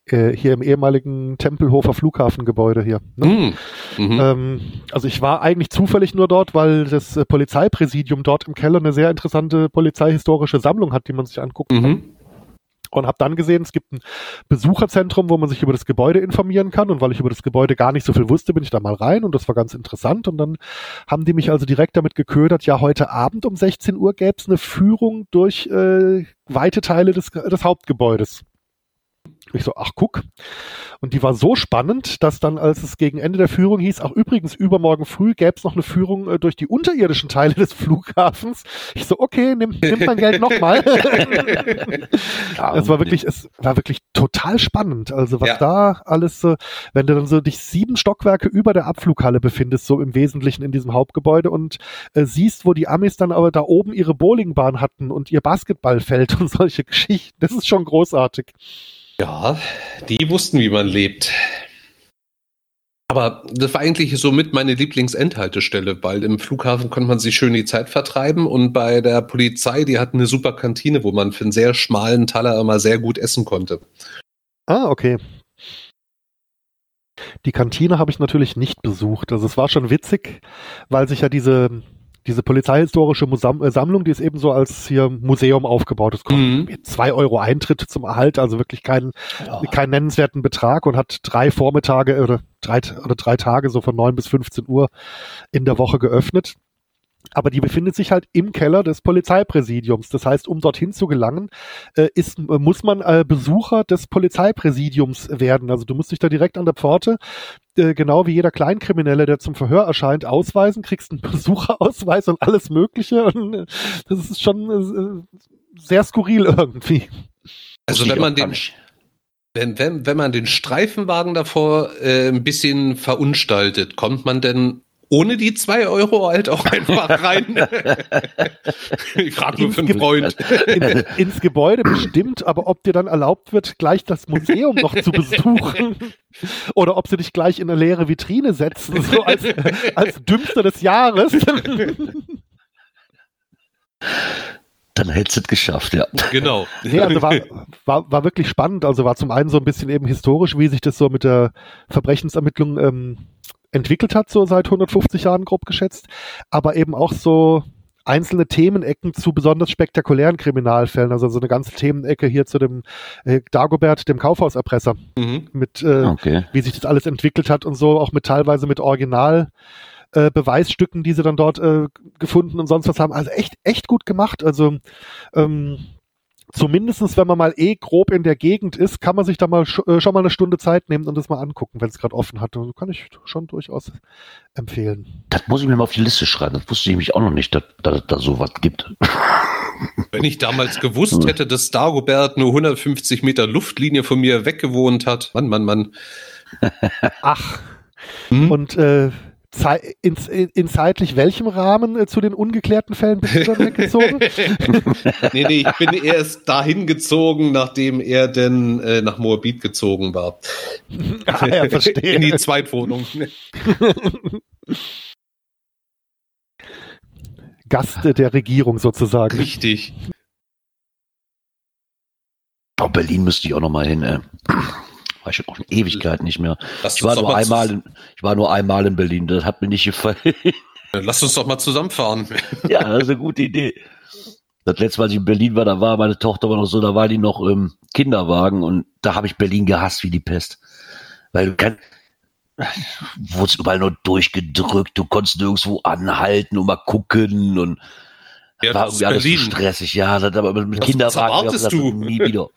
äh, hier im ehemaligen Tempelhofer Flughafengebäude hier. Ne? Mm, mhm. ähm, also ich war eigentlich zufällig nur dort, weil das äh, Polizeipräsidium dort im Keller eine sehr interessante polizeihistorische Sammlung hat, die man sich angucken mhm. kann und habe dann gesehen, es gibt ein Besucherzentrum, wo man sich über das Gebäude informieren kann. Und weil ich über das Gebäude gar nicht so viel wusste, bin ich da mal rein und das war ganz interessant. Und dann haben die mich also direkt damit geködert, ja, heute Abend um 16 Uhr gäbe es eine Führung durch äh, weite Teile des, des Hauptgebäudes. Ich so, ach guck. Und die war so spannend, dass dann, als es gegen Ende der Führung hieß, ach übrigens, übermorgen früh gäbe es noch eine Führung äh, durch die unterirdischen Teile des Flughafens. Ich so, okay, nimm, nimm mein Geld nochmal. [laughs] es war wirklich, es war wirklich total spannend. Also was ja. da alles so, wenn du dann so dich sieben Stockwerke über der Abflughalle befindest, so im Wesentlichen in diesem Hauptgebäude und äh, siehst, wo die Amis dann aber da oben ihre Bowlingbahn hatten und ihr Basketballfeld [laughs] und solche Geschichten. Das ist schon großartig. Ja, die wussten, wie man lebt. Aber das war eigentlich somit meine Lieblingsendhaltestelle, weil im Flughafen konnte man sich schön die Zeit vertreiben und bei der Polizei, die hatten eine super Kantine, wo man für einen sehr schmalen Taler immer sehr gut essen konnte. Ah, okay. Die Kantine habe ich natürlich nicht besucht. Also es war schon witzig, weil sich ja diese diese polizeihistorische Musam äh, Sammlung, die ist eben so als hier Museum aufgebaut. Es kostet mhm. zwei Euro Eintritt zum Erhalt, also wirklich keinen, ja. keinen nennenswerten Betrag und hat drei Vormittage oder drei, oder drei Tage so von neun bis 15 Uhr in der Woche geöffnet aber die befindet sich halt im Keller des Polizeipräsidiums. Das heißt, um dorthin zu gelangen, äh, ist, äh, muss man äh, Besucher des Polizeipräsidiums werden. Also du musst dich da direkt an der Pforte, äh, genau wie jeder Kleinkriminelle, der zum Verhör erscheint, ausweisen, kriegst einen [laughs] Besucherausweis und alles Mögliche. Und äh, das ist schon äh, sehr skurril irgendwie. Also wenn man den, wenn, wenn, wenn man den Streifenwagen davor äh, ein bisschen verunstaltet, kommt man denn ohne die zwei Euro halt auch einfach rein. [laughs] ich frage nur für einen Freund. In, ins Gebäude bestimmt, aber ob dir dann erlaubt wird, gleich das Museum noch zu besuchen oder ob sie dich gleich in eine leere Vitrine setzen, so als, als Dümmster des Jahres. Dann hättest du es geschafft, ja. Genau. Nee, also war, war, war wirklich spannend. Also war zum einen so ein bisschen eben historisch, wie sich das so mit der Verbrechensermittlung ähm, entwickelt hat, so seit 150 Jahren grob geschätzt, aber eben auch so einzelne Themenecken zu besonders spektakulären Kriminalfällen, also so eine ganze Themenecke hier zu dem äh, Dagobert, dem Kaufhauserpresser, mhm. mit äh, okay. wie sich das alles entwickelt hat und so, auch mit teilweise mit Original äh, Beweisstücken, die sie dann dort äh, gefunden und sonst was haben. Also echt, echt gut gemacht. Also ähm, zumindestens wenn man mal eh grob in der Gegend ist, kann man sich da mal sch äh, schon mal eine Stunde Zeit nehmen und das mal angucken, wenn es gerade offen hat. Also kann ich schon durchaus empfehlen. Das muss ich mir mal auf die Liste schreiben. Das wusste ich nämlich auch noch nicht, dass da, da sowas gibt. [laughs] Wenn ich damals gewusst hätte, dass Dagobert nur 150 Meter Luftlinie von mir weggewohnt hat. Mann, Mann, Mann. Ach. Hm? Und äh, in, in, zeitlich welchem Rahmen äh, zu den ungeklärten Fällen bist du dann weggezogen? [laughs] nee, nee, ich bin erst dahin gezogen, nachdem er denn äh, nach Moabit gezogen war. [laughs] ah, ja, verstehe. In die Zweitwohnung. [laughs] Gast der Regierung sozusagen. Richtig. Oh, Berlin müsste ich auch noch mal hin. Ey war ich schon auch eine Ewigkeit nicht mehr. Lass ich war nur einmal, in, ich war nur einmal in Berlin, das hat mir nicht gefallen. Lass uns doch mal zusammenfahren. [laughs] Ja, das ist eine gute Idee. Das letzte Mal, als ich in Berlin war, da war meine Tochter aber noch so, da war die noch im Kinderwagen und da habe ich Berlin gehasst wie die Pest. Weil du kannst, wurdest überall nur durchgedrückt, du konntest nirgendwo anhalten und mal gucken und ja, war irgendwie alles so stressig. Ja, das, aber mit was, Kinderwagen was du? nie wieder.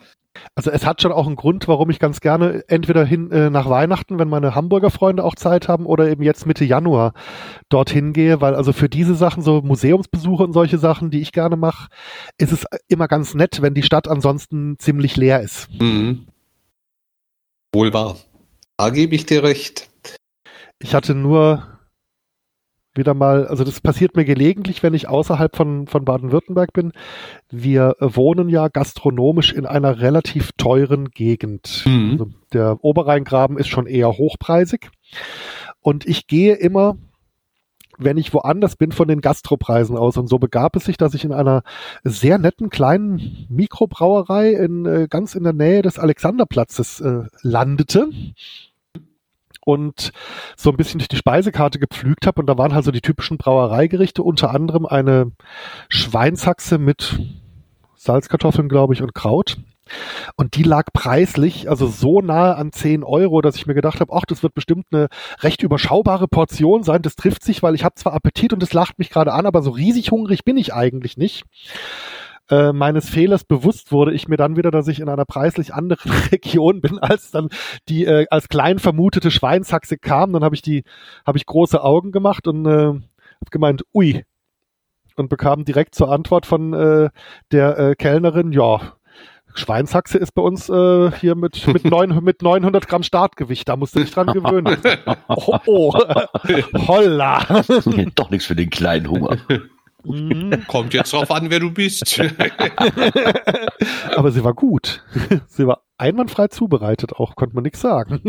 Also es hat schon auch einen Grund, warum ich ganz gerne entweder hin äh, nach Weihnachten, wenn meine Hamburger Freunde auch Zeit haben, oder eben jetzt Mitte Januar dorthin gehe, weil also für diese Sachen, so Museumsbesuche und solche Sachen, die ich gerne mache, ist es immer ganz nett, wenn die Stadt ansonsten ziemlich leer ist. Mhm. Wohl wahr. Da gebe ich dir recht. Ich hatte nur wieder mal, also das passiert mir gelegentlich, wenn ich außerhalb von, von Baden-Württemberg bin. Wir wohnen ja gastronomisch in einer relativ teuren Gegend. Mhm. Also der Oberrheingraben ist schon eher hochpreisig. Und ich gehe immer wenn ich woanders bin, von den Gastropreisen aus. Und so begab es sich, dass ich in einer sehr netten kleinen Mikrobrauerei in, äh, ganz in der Nähe des Alexanderplatzes äh, landete und so ein bisschen durch die Speisekarte gepflügt habe. Und da waren halt so die typischen Brauereigerichte, unter anderem eine Schweinshaxe mit Salzkartoffeln, glaube ich, und Kraut. Und die lag preislich, also so nahe an 10 Euro, dass ich mir gedacht habe, ach, das wird bestimmt eine recht überschaubare Portion sein. Das trifft sich, weil ich habe zwar Appetit und es lacht mich gerade an, aber so riesig hungrig bin ich eigentlich nicht. Äh, meines Fehlers bewusst wurde ich mir dann wieder, dass ich in einer preislich anderen [laughs] Region bin, als dann die äh, als klein vermutete Schweinshaxe kam. Dann habe ich die, habe ich große Augen gemacht und äh, habe gemeint, ui, und bekam direkt zur Antwort von äh, der äh, Kellnerin, ja, Schweinshaxe ist bei uns äh, hier mit, mit, [laughs] neun, mit 900 Gramm Startgewicht. Da musst du dich dran gewöhnen. [laughs] Oh, oh. holla. Doch nichts für den kleinen Hunger. Mhm. [laughs] Kommt jetzt drauf an, wer du bist. Aber sie war gut. Sie war einwandfrei zubereitet, auch konnte man nichts sagen.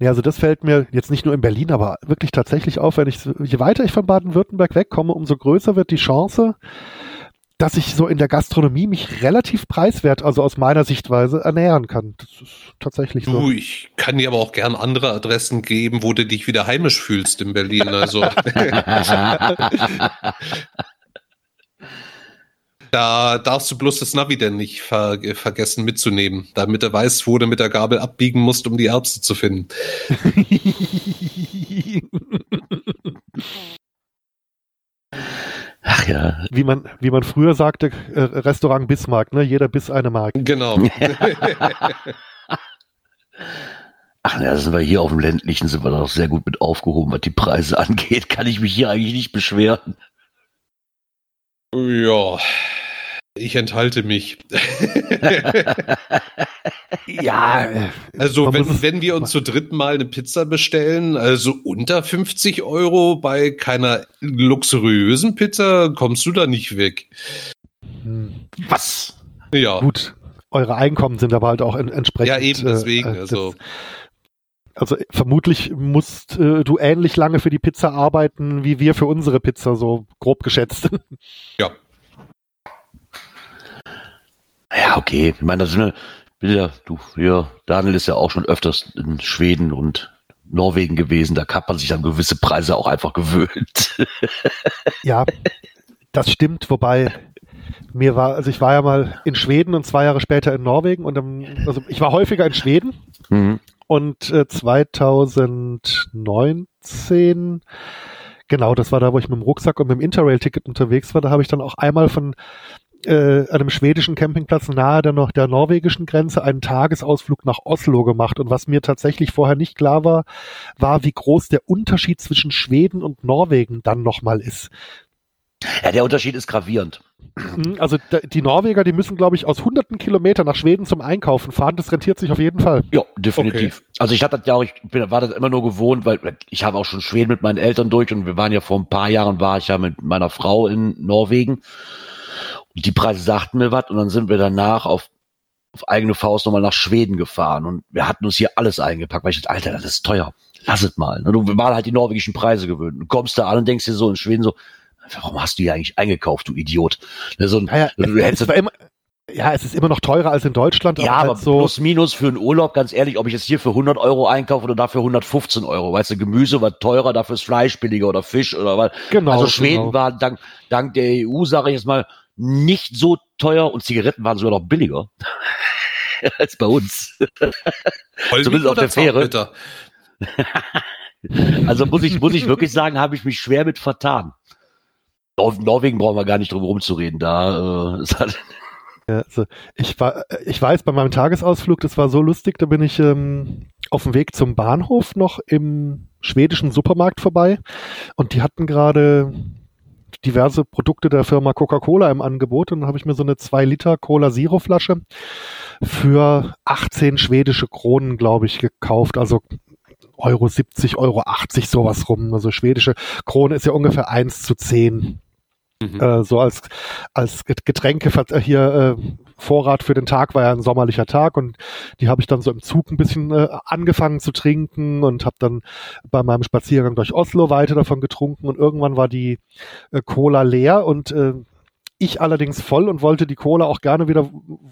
Ja, also das fällt mir jetzt nicht nur in Berlin, aber wirklich tatsächlich auf, wenn ich, je weiter ich von Baden-Württemberg wegkomme, umso größer wird die Chance, dass ich so in der Gastronomie mich relativ preiswert, also aus meiner Sichtweise, ernähren kann. Das ist tatsächlich so. Du, ich kann dir aber auch gern andere Adressen geben, wo du dich wieder heimisch fühlst in Berlin. Also. [laughs] da darfst du bloß das Navi denn nicht ver vergessen mitzunehmen, damit er weiß, wo du mit der Gabel abbiegen musst, um die Erbse zu finden. [laughs] Ach ja. Wie man, wie man früher sagte, äh, Restaurant Bismarck, ne? Jeder Biss eine Mark. Genau. [laughs] Ach ja, sind wir hier auf dem ländlichen, sind wir doch sehr gut mit aufgehoben, was die Preise [laughs] angeht. Kann ich mich hier eigentlich nicht beschweren. Ja, ich enthalte mich. [laughs] ja. Äh, also wenn, wenn wir uns zu dritt mal eine Pizza bestellen, also unter 50 Euro bei keiner luxuriösen Pizza, kommst du da nicht weg. Hm. Was? Ja. Gut. Eure Einkommen sind aber halt auch entsprechend. Ja, eben deswegen. Äh, also. also vermutlich musst äh, du ähnlich lange für die Pizza arbeiten, wie wir für unsere Pizza, so grob geschätzt. Ja. Ja, okay. Ich meine, das eine, ja, du, ja, Daniel ist ja auch schon öfters in Schweden und Norwegen gewesen. Da hat man sich an gewisse Preise auch einfach gewöhnt. [laughs] ja, das stimmt. Wobei mir war, also ich war ja mal in Schweden und zwei Jahre später in Norwegen und dann, also ich war häufiger in Schweden mhm. und äh, 2019 Genau, das war da, wo ich mit dem Rucksack und mit dem Interrail-Ticket unterwegs war. Da habe ich dann auch einmal von äh, einem schwedischen Campingplatz nahe der, noch der norwegischen Grenze einen Tagesausflug nach Oslo gemacht. Und was mir tatsächlich vorher nicht klar war, war, wie groß der Unterschied zwischen Schweden und Norwegen dann nochmal ist. Ja, der Unterschied ist gravierend. Mhm, also die Norweger, die müssen, glaube ich, aus hunderten Kilometern nach Schweden zum Einkaufen fahren. Das rentiert sich auf jeden Fall. Ja, definitiv. Okay. Also ich hatte das ja auch, ich bin, war das immer nur gewohnt, weil ich habe auch schon Schweden mit meinen Eltern durch und wir waren ja vor ein paar Jahren, war ich ja mit meiner Frau in Norwegen die Preise sagten mir was und dann sind wir danach auf, auf eigene Faust nochmal nach Schweden gefahren und wir hatten uns hier alles eingepackt, weil ich dachte, Alter, das ist teuer. Lass es mal. Und du waren halt die norwegischen Preise gewöhnt. Du kommst da an und denkst dir so in Schweden so, warum hast du hier eigentlich eingekauft, du Idiot? So ein, ja, ja, hättest immer, ja, es ist immer noch teurer als in Deutschland. Ja, aber, halt so plus minus für einen Urlaub, ganz ehrlich, ob ich jetzt hier für 100 Euro einkaufe oder dafür 115 Euro. Weißt du, Gemüse war teurer, dafür ist Fleisch billiger oder Fisch oder was. Genau. Also Schweden genau. war dank, dank der EU, sage ich jetzt mal, nicht so teuer und Zigaretten waren sogar noch billiger [laughs] als bei uns. Zumindest auf der Fähre. [laughs] also muss ich, muss ich wirklich sagen, habe ich mich schwer mit vertan. Nor Norwegen brauchen wir gar nicht drum rumzureden. Da äh, ja, also ich war, ich weiß bei meinem Tagesausflug, das war so lustig, da bin ich ähm, auf dem Weg zum Bahnhof noch im schwedischen Supermarkt vorbei und die hatten gerade diverse Produkte der Firma Coca-Cola im Angebot und dann habe ich mir so eine 2 Liter Cola Zero Flasche für 18 schwedische Kronen, glaube ich, gekauft. Also Euro 70, Euro 80, sowas rum. Also schwedische Krone ist ja ungefähr 1 zu 10. Mhm. Äh, so als, als Getränke äh, hier äh, Vorrat für den Tag war ja ein sommerlicher Tag und die habe ich dann so im Zug ein bisschen äh, angefangen zu trinken und habe dann bei meinem Spaziergang durch Oslo weiter davon getrunken und irgendwann war die äh, Cola leer und äh, ich allerdings voll und wollte die Cola auch gerne wieder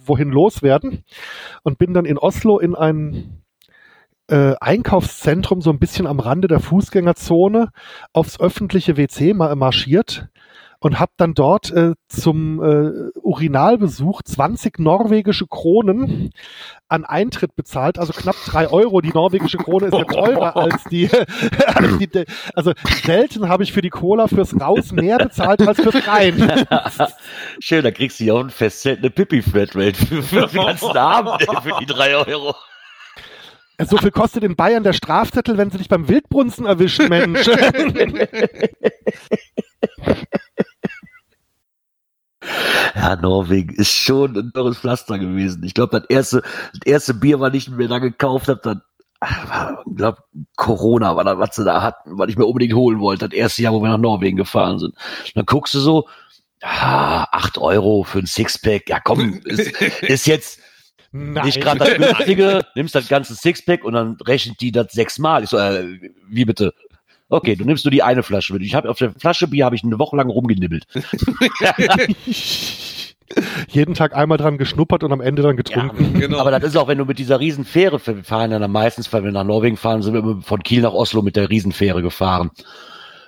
wohin loswerden und bin dann in Oslo in ein äh, Einkaufszentrum so ein bisschen am Rande der Fußgängerzone aufs öffentliche WC marschiert und habe dann dort äh, zum äh, Urinalbesuch 20 norwegische Kronen an Eintritt bezahlt, also knapp drei Euro. Die norwegische Krone ist ja teurer [laughs] als die, [laughs] als die also selten habe ich für die Cola fürs Raus mehr bezahlt als fürs Rein. [laughs] Schön, da kriegst du ja auch ein Festzelt eine Pipi-Flatrate für, für den ganzen Abend für die drei Euro. So viel kostet in Bayern der Strafzettel, wenn sie dich beim Wildbrunzen erwischen, Mensch. Ja, Norwegen ist schon ein teures Pflaster gewesen. Ich glaube, das erste, das erste Bier, was ich mir da gekauft habe, dann ich glaube, Corona war das, was sie da hatten, was ich mir unbedingt holen wollte. Das erste Jahr, wo wir nach Norwegen gefahren sind. Dann guckst du so, ah, 8 Euro für ein Sixpack. Ja, komm, ist, [laughs] ist jetzt Nein. nicht gerade das günstige. Nimmst das ganze Sixpack und dann rechnet die das sechsmal. Ich so, äh, wie bitte? Okay, du nimmst nur die eine Flasche mit. Ich habe auf der Flasche Bier habe ich eine Woche lang rumgenibbelt. [laughs] Jeden Tag einmal dran geschnuppert und am Ende dann getrunken. Ja, genau. Aber das ist auch, wenn du mit dieser Riesenfähre fahren, dann meistens, wenn wir nach Norwegen fahren, sind wir von Kiel nach Oslo mit der Riesenfähre gefahren.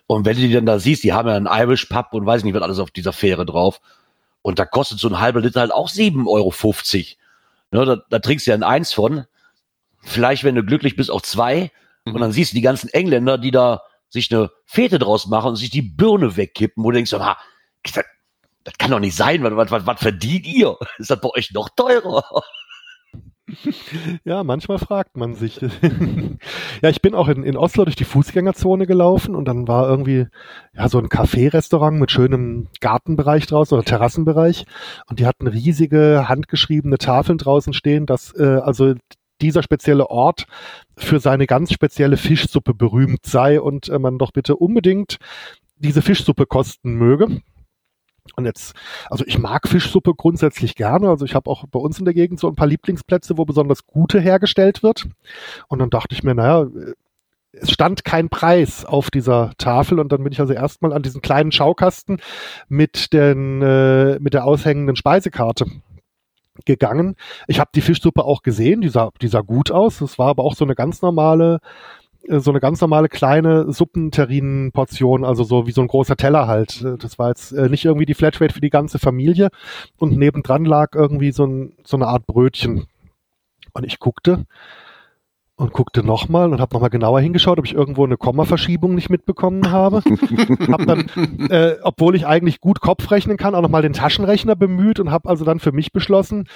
Und wenn du die dann da siehst, die haben ja einen Irish Pub und weiß nicht, was alles auf dieser Fähre drauf. Und da kostet so ein halber Liter halt auch 7,50 Euro. Ne, da, da trinkst du ja ein Eins von. Vielleicht, wenn du glücklich bist, auch zwei. Und dann siehst du die ganzen Engländer, die da sich eine Fete draus machen und sich die Birne wegkippen, wo du denkst, ah, das, das kann doch nicht sein, was, was, was verdient ihr? [laughs] Ist das bei euch noch teurer? [laughs] Ja, manchmal fragt man sich. [laughs] ja, ich bin auch in, in Oslo durch die Fußgängerzone gelaufen und dann war irgendwie ja so ein Café-Restaurant mit schönem Gartenbereich draußen oder Terrassenbereich und die hatten riesige handgeschriebene Tafeln draußen stehen, dass äh, also dieser spezielle Ort für seine ganz spezielle Fischsuppe berühmt sei und äh, man doch bitte unbedingt diese Fischsuppe kosten möge. Und jetzt, also ich mag Fischsuppe grundsätzlich gerne. Also ich habe auch bei uns in der Gegend so ein paar Lieblingsplätze, wo besonders gute hergestellt wird. Und dann dachte ich mir, naja, es stand kein Preis auf dieser Tafel und dann bin ich also erstmal an diesen kleinen Schaukasten mit den äh, mit der aushängenden Speisekarte gegangen. Ich habe die Fischsuppe auch gesehen, die sah, die sah gut aus. Es war aber auch so eine ganz normale, äh, so eine ganz normale kleine Suppenterrinenportion, also so wie so ein großer Teller halt. Äh, das war jetzt äh, nicht irgendwie die Flatrate für die ganze Familie. Und nebendran lag irgendwie so, ein, so eine Art Brötchen. Und ich guckte und guckte nochmal und habe nochmal genauer hingeschaut, ob ich irgendwo eine Kommaverschiebung nicht mitbekommen habe. [laughs] hab dann, äh, obwohl ich eigentlich gut Kopf rechnen kann, auch nochmal den Taschenrechner bemüht und habe also dann für mich beschlossen,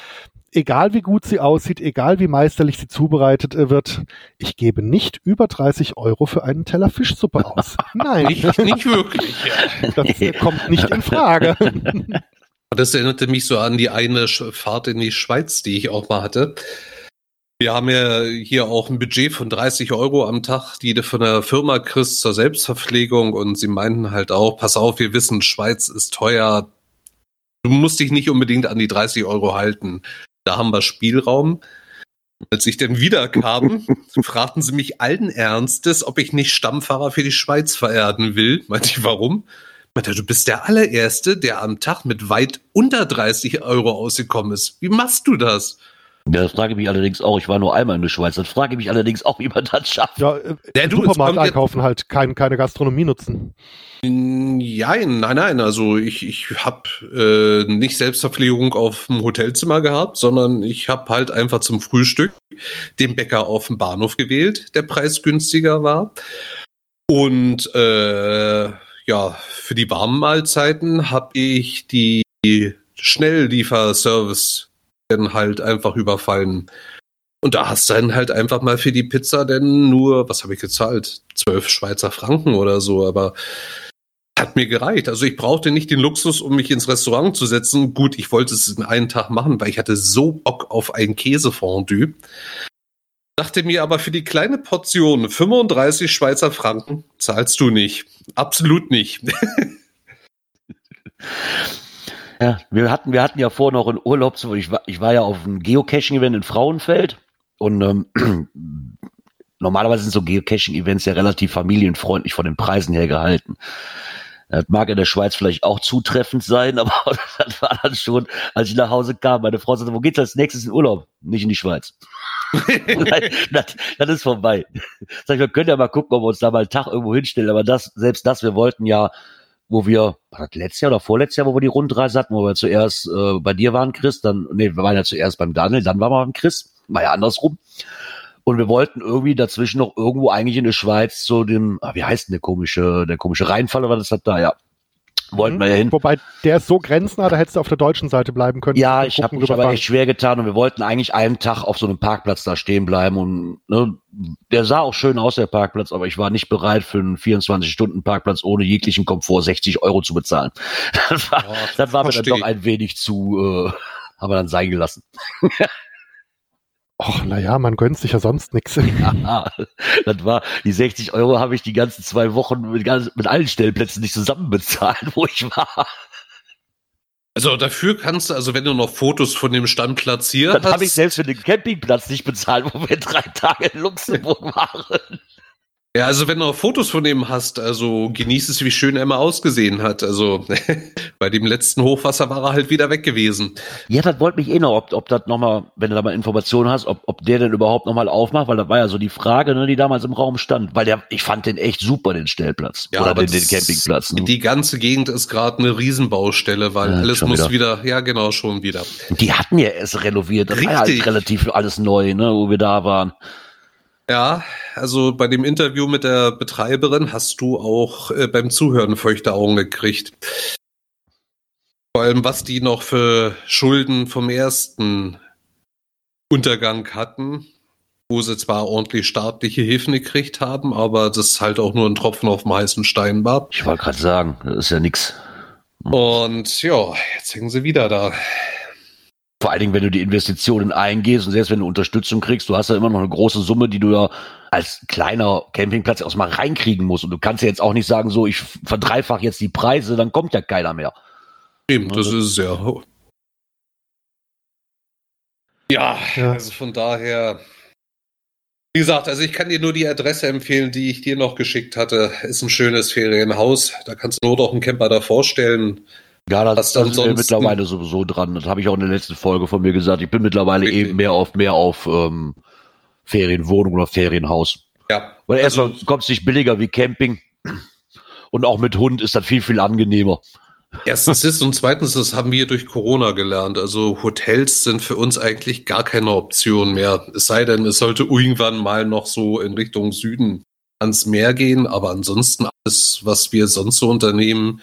egal wie gut sie aussieht, egal wie meisterlich sie zubereitet äh, wird, ich gebe nicht über 30 Euro für einen Teller Fischsuppe aus. [laughs] Nein. nicht, nicht wirklich. Ja. Das äh, kommt nicht in Frage. Das erinnerte mich so an die eine Fahrt in die Schweiz, die ich auch mal hatte. Wir haben ja hier auch ein Budget von 30 Euro am Tag, die du von der Firma kriegst zur Selbstverpflegung und sie meinten halt auch, pass auf, wir wissen, Schweiz ist teuer. Du musst dich nicht unbedingt an die 30 Euro halten. Da haben wir Spielraum. Als ich dann wiederkam, [laughs] fragten sie mich allen Ernstes, ob ich nicht Stammfahrer für die Schweiz verehren will. Meinte ich, warum? Meinte, du bist der allererste, der am Tag mit weit unter 30 Euro ausgekommen ist. Wie machst du das? Ja, das frage ich mich allerdings auch. Ich war nur einmal in der Schweiz. Das frage ich mich allerdings auch, wie man das schafft. Ja, äh, der Supermarkt einkaufen halt, kein, keine Gastronomie nutzen. Ja, nein, nein. Also ich, ich habe äh, nicht Selbstverpflegung auf dem Hotelzimmer gehabt, sondern ich habe halt einfach zum Frühstück den Bäcker auf dem Bahnhof gewählt, der preisgünstiger war. Und äh, ja, für die warmen Mahlzeiten habe ich die Schnelllieferservice dann halt einfach überfallen. Und da hast du dann halt einfach mal für die Pizza denn nur, was habe ich gezahlt? Zwölf Schweizer Franken oder so, aber hat mir gereicht. Also ich brauchte nicht den Luxus, um mich ins Restaurant zu setzen. Gut, ich wollte es in einen Tag machen, weil ich hatte so Bock auf ein Käsefondue. Dachte mir aber für die kleine Portion 35 Schweizer Franken zahlst du nicht. Absolut nicht. [laughs] Ja, wir hatten, wir hatten ja vor noch einen Urlaub, ich war, ich war ja auf einem Geocaching-Event in Frauenfeld und ähm, [clears throat] normalerweise sind so Geocaching-Events ja relativ familienfreundlich von den Preisen her gehalten. Das mag in der Schweiz vielleicht auch zutreffend sein, [laughs] aber das war dann schon, als ich nach Hause kam, meine Frau sagte, wo geht's als nächstes in Urlaub? Nicht in die Schweiz. [laughs] Das, das, ist vorbei. Sag ich, wir können ja mal gucken, ob wir uns da mal einen Tag irgendwo hinstellen, aber das, selbst das, wir wollten ja, wo wir, war das letztes Jahr oder vorletztes Jahr, wo wir die Rundreise hatten, wo wir zuerst äh, bei dir waren, Chris, dann, nee, wir waren ja zuerst beim Daniel, dann waren wir beim Chris, war ja andersrum. Und wir wollten irgendwie dazwischen noch irgendwo eigentlich in der Schweiz so dem, ah, wie heißt denn der komische, der komische Rheinfall, oder das hat da, ja. Wollten mhm. wir ja hin. Wobei der ist so grenznah, da hättest du auf der deutschen Seite bleiben können. Ja, ich habe mich aber echt schwer getan und wir wollten eigentlich einen Tag auf so einem Parkplatz da stehen bleiben und ne, der sah auch schön aus, der Parkplatz, aber ich war nicht bereit für einen 24-Stunden-Parkplatz ohne jeglichen Komfort 60 Euro zu bezahlen. [laughs] Das war, ja, das war mir dann doch ein wenig zu, äh, haben wir dann sein gelassen. [laughs] Ach, naja, man gönnt sich ja sonst nichts. [laughs] Ja, das war, die 60 Euro habe ich die ganzen zwei Wochen mit, mit allen Stellplätzen nicht zusammen bezahlt, [laughs] wo ich war. Also dafür kannst du, also wenn du noch Fotos von dem Standplatz hier Dann habe ich selbst für den Campingplatz nicht bezahlt, wo wir drei Tage in Luxemburg waren. Ja, also wenn du auch Fotos von ihm hast, also genieß es, wie schön er mal ausgesehen hat. Also [laughs] bei dem letzten Hochwasser war er halt wieder weg gewesen. Ja, das wollte mich eh noch, ob, ob das nochmal, wenn du da mal Informationen hast, ob, ob der denn überhaupt nochmal aufmacht, weil das war ja so die Frage, ne, die damals im Raum stand. Weil der, ich fand den echt super, den Stellplatz. Ja, oder den, den Campingplatz. Ne? Die ganze Gegend ist gerade eine Riesenbaustelle, weil ja, alles muss wieder. wieder. ja genau, schon wieder. Die hatten ja erst renoviert, das Richtig. war ja halt relativ alles neu, ne, wo wir da waren. Ja, also bei dem Interview mit der Betreiberin hast du auch äh, beim Zuhören feuchte Augen gekriegt. Vor allem, was die noch für Schulden vom ersten Untergang hatten, wo sie zwar ordentlich staatliche Hilfen gekriegt haben, aber das halt auch nur ein Tropfen auf dem heißen Stein war. Ich wollte gerade sagen, das ist ja nix. Und ja, jetzt hängen sie wieder da. Vor allen Dingen, wenn du die Investitionen eingehst und selbst wenn du Unterstützung kriegst, du hast ja immer noch eine große Summe, die du ja als kleiner Campingplatz erstmal reinkriegen musst. Und du kannst ja jetzt auch nicht sagen, so, ich verdreifach jetzt die Preise, dann kommt ja keiner mehr. Eben, das also, ist es ja. Ja, ja, also von daher. Wie gesagt, also ich kann dir nur die Adresse empfehlen, die ich dir noch geschickt hatte. Ist ein schönes Ferienhaus. Da kannst du nur doch einen Camper da vorstellen. Ja, das, das ist mittlerweile sowieso dran. Das habe ich auch in der letzten Folge von mir gesagt. Ich bin mittlerweile Richtig. eben mehr auf mehr auf ähm, Ferienwohnung oder Ferienhaus. Ja. Weil also, erstmal kommt es nicht billiger wie Camping. Und auch mit Hund ist das viel, viel angenehmer. Erstens ist und zweitens, das haben wir durch Corona gelernt. Also Hotels sind für uns eigentlich gar keine Option mehr. Es sei denn, es sollte irgendwann mal noch so in Richtung Süden ans Meer gehen. Aber ansonsten alles, was wir sonst so unternehmen,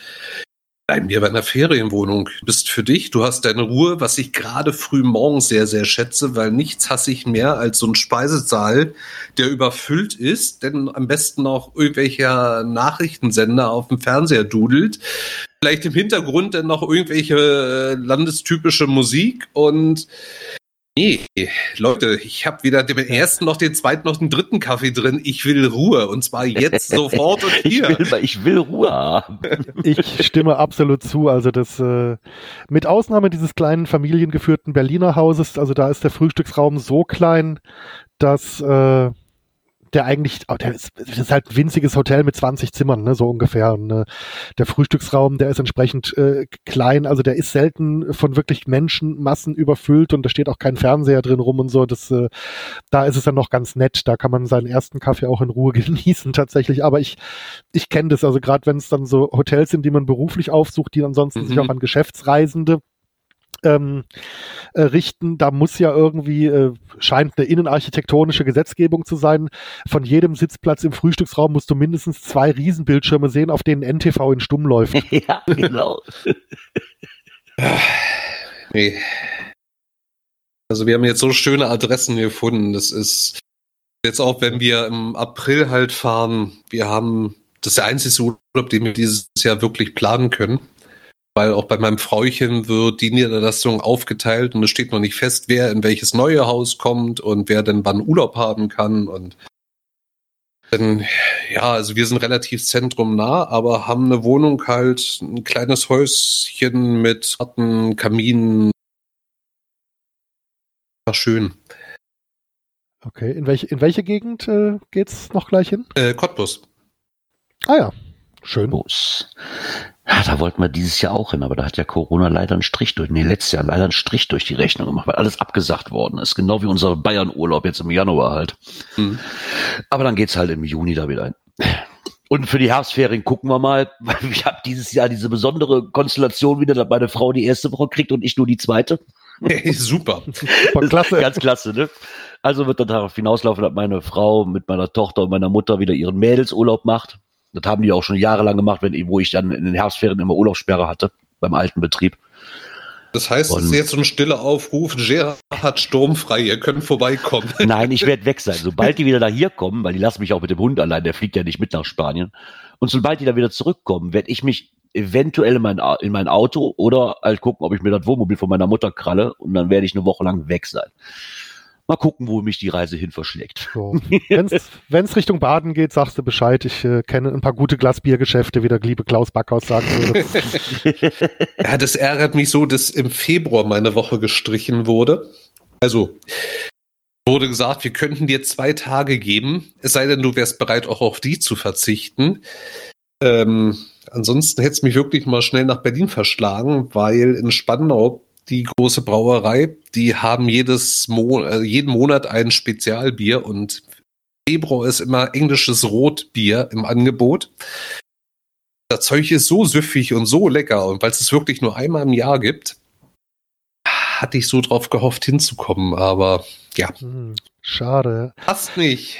Bleiben wir bei einer Ferienwohnung. Bist für dich, du hast deine Ruhe, was ich gerade früh morgens sehr, sehr schätze, weil nichts hasse ich mehr als so ein Speisesaal, der überfüllt ist, denn am besten auch irgendwelcher Nachrichtensender auf dem Fernseher dudelt. Vielleicht im Hintergrund dann noch irgendwelche landestypische Musik und Nee, Leute, ich habe weder den ersten noch den zweiten noch den dritten Kaffee drin. Ich will Ruhe und zwar jetzt [laughs] sofort und hier. Ich will, ich will Ruhe haben. [laughs] Ich stimme absolut zu. Also das äh, mit Ausnahme dieses kleinen familiengeführten Berliner Hauses, also da ist der Frühstücksraum so klein, dass äh, der eigentlich, oh, der ist, das ist halt ein winziges Hotel mit 20 Zimmern, ne, so ungefähr. Und, äh, der Frühstücksraum, der ist entsprechend äh, klein, also der ist selten von wirklich Menschenmassen überfüllt und da steht auch kein Fernseher drin rum und so. Das, äh, da ist es dann noch ganz nett. Da kann man seinen ersten Kaffee auch in Ruhe [laughs] genießen tatsächlich. Aber ich, ich kenne das, also gerade wenn es dann so Hotels sind, die man beruflich aufsucht, die ansonsten mhm. sich auch an Geschäftsreisende ähm, äh, richten. Da muss ja irgendwie, äh, scheint eine innenarchitektonische Gesetzgebung zu sein. Von jedem Sitzplatz im Frühstücksraum musst du mindestens zwei Riesenbildschirme sehen, auf denen NTV in Stumm läuft. [laughs] ja, genau. nee. Also wir haben jetzt so schöne Adressen gefunden. Das ist jetzt auch, wenn wir im April halt fahren, wir haben, das ist der einzige Urlaub, den wir dieses Jahr wirklich planen können weil auch bei meinem Frauchen wird die Niederlassung aufgeteilt und es steht noch nicht fest, wer in welches neue Haus kommt und wer denn wann Urlaub haben kann und Denn, ja, also wir sind relativ zentrumnah, aber haben eine Wohnung halt, ein kleines Häuschen mit harten Kaminen. War schön. Okay, in welche, in welche Gegend äh, geht's noch gleich hin? Äh, Cottbus. Ah ja, schön. Bus. Ja, da wollten wir dieses Jahr auch hin, aber da hat ja Corona leider einen Strich durch, nee, letztes Jahr leider einen Strich durch die Rechnung gemacht, weil alles abgesagt worden ist. Genau wie unser Bayern-Urlaub jetzt im Januar halt. Hm. Aber dann geht's halt im Juni da wieder ein. Und für die Herbstferien gucken wir mal, [laughs] weil ich habe dieses Jahr diese besondere Konstellation wieder, dass meine Frau die erste Woche kriegt und ich nur die zweite. Hey, [laughs] super. [laughs] Super, klasse. Ganz klasse, ne? Also wird dann darauf hinauslaufen, dass meine Frau mit meiner Tochter und meiner Mutter wieder ihren Mädelsurlaub macht. Das haben die auch schon jahrelang gemacht, wenn, wo ich dann in den Herbstferien immer Urlaubssperre hatte beim alten Betrieb. Das heißt, es ist jetzt so ein stiller Aufruf, Gerhard sturmfrei, ihr könnt vorbeikommen. [laughs] Nein, ich werde weg sein. Sobald die wieder da hier kommen, weil die lassen mich auch mit dem Hund allein, der fliegt ja nicht mit nach Spanien. Und sobald die da wieder zurückkommen, werde ich mich eventuell in mein, in mein Auto oder halt gucken, ob ich mir das Wohnmobil von meiner Mutter kralle und dann werde ich eine Woche lang weg sein. Mal gucken, wo mich die Reise hin verschlägt. So. Wenn's, [laughs] wenn's Richtung Baden geht, sagst du Bescheid. Ich äh, kenne ein paar gute Glasbiergeschäfte, wie der liebe Klaus Backhaus sagen würde. [laughs] Ja, das ärgert mich so, dass im Februar meine Woche gestrichen wurde. Also wurde gesagt, wir könnten dir zwei Tage geben, es sei denn, du wärst bereit, auch auf die zu verzichten. Ähm, ansonsten hätte es mich wirklich mal schnell nach Berlin verschlagen, weil in Spandau die große Brauerei, die haben jedes Mo äh, jeden Monat ein Spezialbier und Februar ist immer englisches Rotbier im Angebot. Das Zeug ist so süffig und so lecker und weil es es wirklich nur einmal im Jahr gibt, hatte ich so drauf gehofft hinzukommen, aber ja, Hm, schade. passt nicht.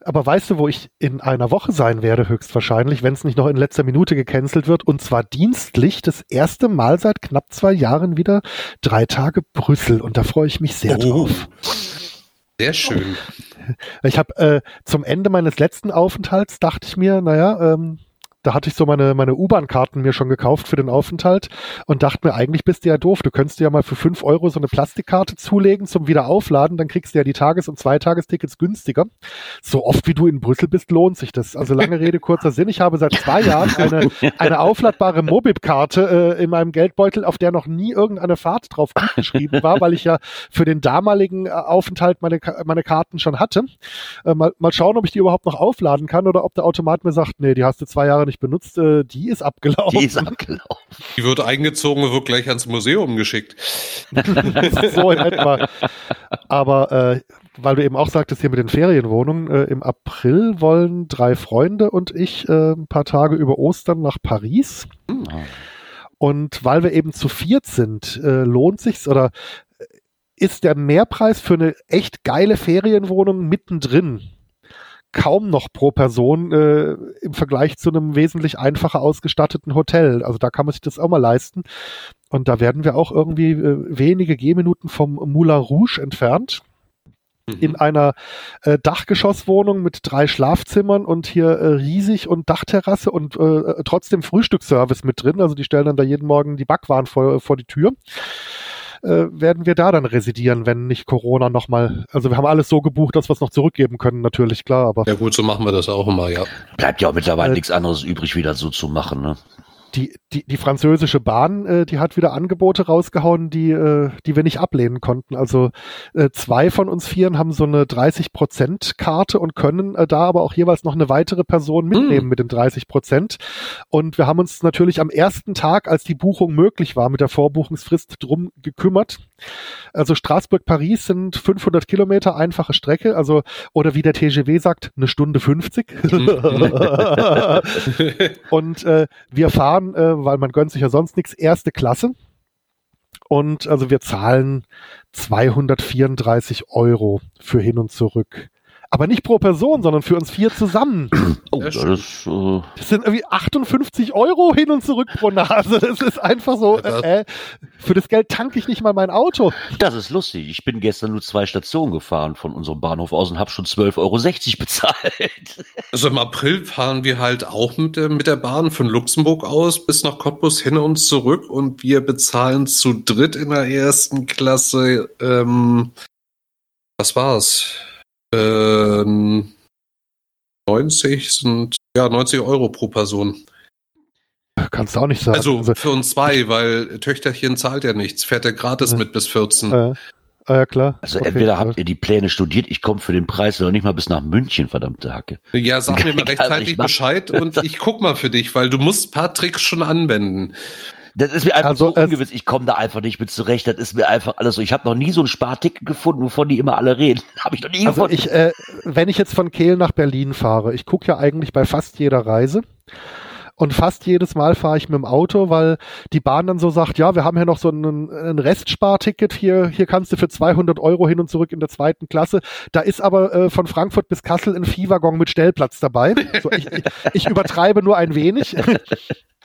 Aber weißt du, wo ich in einer Woche sein werde, höchstwahrscheinlich, wenn es nicht noch in letzter Minute gecancelt wird? Und zwar dienstlich das erste Mal seit knapp zwei Jahren wieder drei Tage Brüssel. Und da freue ich mich sehr Oh. drauf. Sehr schön. Ich habe äh, zum Ende meines letzten Aufenthalts dachte ich mir, naja, ähm, da hatte ich so meine, meine U-Bahn-Karten mir schon gekauft für den Aufenthalt und dachte mir, eigentlich bist du ja doof. Du könntest dir ja mal für fünf Euro so eine Plastikkarte zulegen zum Wiederaufladen, dann kriegst du ja die Tages- und Zweitagestickets günstiger. So oft wie du in Brüssel bist, lohnt sich das. Also lange Rede, kurzer Sinn. Ich habe seit zwei Jahren eine, eine aufladbare Mobib-Karte äh, in meinem Geldbeutel, auf der noch nie irgendeine Fahrt drauf geschrieben war, weil ich ja für den damaligen äh, Aufenthalt meine, meine Karten schon hatte. Äh, mal, mal schauen, ob ich die überhaupt noch aufladen kann oder ob der Automat mir sagt, nee, die hast du zwei Jahre nicht benutzt, äh, die ist abgelaufen. Die ist abgelaufen. Die wird eingezogen und wird gleich ans Museum geschickt. [laughs] so in etwa. Aber äh, weil du eben auch sagtest, hier mit den Ferienwohnungen, äh, im April wollen drei Freunde und ich äh, ein paar Tage über Ostern nach Paris. Und weil wir eben zu viert sind, äh, lohnt sich's oder ist der Mehrpreis für eine echt geile Ferienwohnung mittendrin kaum noch pro Person äh, im Vergleich zu einem wesentlich einfacher ausgestatteten Hotel. Also da kann man sich das auch mal leisten. Und da werden wir auch irgendwie äh, wenige Gehminuten vom Moulin Rouge entfernt in einer äh, Dachgeschosswohnung mit drei Schlafzimmern und hier äh, riesig und Dachterrasse und äh, trotzdem Frühstücksservice mit drin. Also die stellen dann da jeden Morgen die Backwaren vor, vor die Tür. Äh, werden wir da dann residieren, wenn nicht Corona nochmal. Also wir haben alles so gebucht, dass wir es noch zurückgeben können, natürlich, klar, aber Ja gut, so machen wir das auch immer, ja. Bleibt ja auch mittlerweile Äh, nichts anderes übrig, wieder so zu machen. Ne? Die, die, die französische Bahn, äh, die hat wieder Angebote rausgehauen, die, äh, die wir nicht ablehnen konnten. Also äh, zwei von uns Vieren haben so eine 30%-Karte und können äh, da aber auch jeweils noch eine weitere Person mitnehmen Mm. mit den 30%. Und wir haben uns natürlich am ersten Tag, als die Buchung möglich war, mit der Vorbuchungsfrist drum gekümmert. Also Straßburg-Paris sind 500 Kilometer, einfache Strecke. Also, oder wie der TGW sagt, eine Stunde 50. [laughs] [laughs] Und äh, wir fahren, äh, weil man gönnt sich ja sonst nichts, erste Klasse. Und also wir zahlen 234 Euro für hin und zurück. Aber nicht pro Person, sondern für uns vier zusammen. [clears throat] Oh, das ist, äh, Das sind irgendwie 58 Euro hin und zurück pro Nase. Das ist einfach so, äh, äh, für das Geld tanke ich nicht mal mein Auto. das ist lustig. Ich bin gestern nur zwei Stationen gefahren von unserem Bahnhof aus und habe schon 12,60 Euro [laughs] bezahlt. Also im April fahren wir halt auch mit der, mit der Bahn von Luxemburg aus bis nach Cottbus hin und zurück und wir bezahlen zu dritt in der ersten Klasse, ähm, was war's? Ähm, 90 sind ja 90 Euro pro Person. Kannst du auch nicht sagen. Also für uns zwei, weil Töchterchen zahlt ja nichts, fährt er gratis Ja. mit bis 14. Äh, ah, ja, klar. Also Okay. entweder habt ihr die Pläne studiert, ich komme für den Preis noch nicht mal bis nach München, verdammte Hacke. Ja, sag mir mal rechtzeitig. Bescheid und ich guck mal für dich, weil du musst ein paar Tricks schon anwenden. Das ist mir einfach Also, so ungewiss. Ich komme da einfach nicht mit zurecht. Das ist mir einfach alles so. Ich habe noch nie so ein Sparticket gefunden, wovon die immer alle reden. [laughs] Habe ich noch nie Also gefunden. ich, äh, wenn ich jetzt von Kehl nach Berlin fahre, ich gucke ja eigentlich bei fast jeder Reise. Und fast jedes Mal fahre ich mit dem Auto, weil die Bahn dann so sagt, ja, wir haben hier noch so ein, ein Restsparticket, hier, hier kannst du für 200 Euro hin und zurück in der zweiten Klasse. Da ist aber äh, von Frankfurt bis Kassel ein Viehwaggon mit Stellplatz dabei. So, ich, ich, ich übertreibe nur ein wenig. [laughs]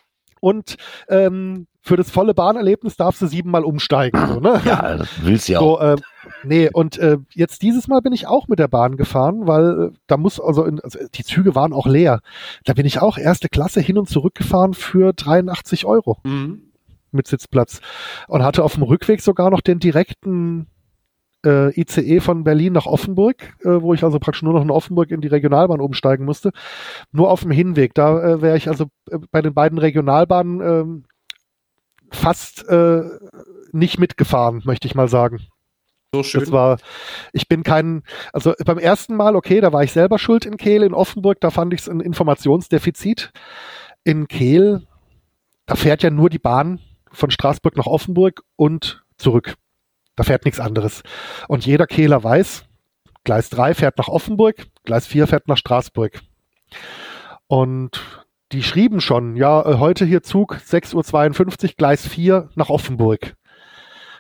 Und ähm, für das volle Bahnerlebnis darfst du siebenmal umsteigen. So, ne? ja, das willst du ja auch. So, äh, nee, und äh, jetzt dieses Mal bin ich auch mit der Bahn gefahren, weil äh, da muss, also, in, also die Züge waren auch leer. Da bin ich auch erste Klasse hin und zurück gefahren für 83 Euro Mhm. mit Sitzplatz und hatte auf dem Rückweg sogar noch den direkten äh, ICE von Berlin nach Offenburg, äh, wo ich also praktisch nur noch in Offenburg in die Regionalbahn umsteigen musste. Nur auf dem Hinweg, da äh, wäre ich also äh, bei den beiden Regionalbahnen ähm, fast äh, nicht mitgefahren, möchte ich mal sagen. So schön. Das war, ich bin kein, also beim ersten Mal, okay, da war ich selber schuld in Kehl, in Offenburg, da fand ich es ein Informationsdefizit. In Kehl, da fährt ja nur die Bahn von Straßburg nach Offenburg und zurück. Da fährt nichts anderes. Und jeder Kehler weiß, Gleis 3 fährt nach Offenburg, Gleis 4 fährt nach Straßburg. Und die schrieben schon, ja, äh, heute hier Zug 6.52 Uhr, Gleis 4 nach Offenburg.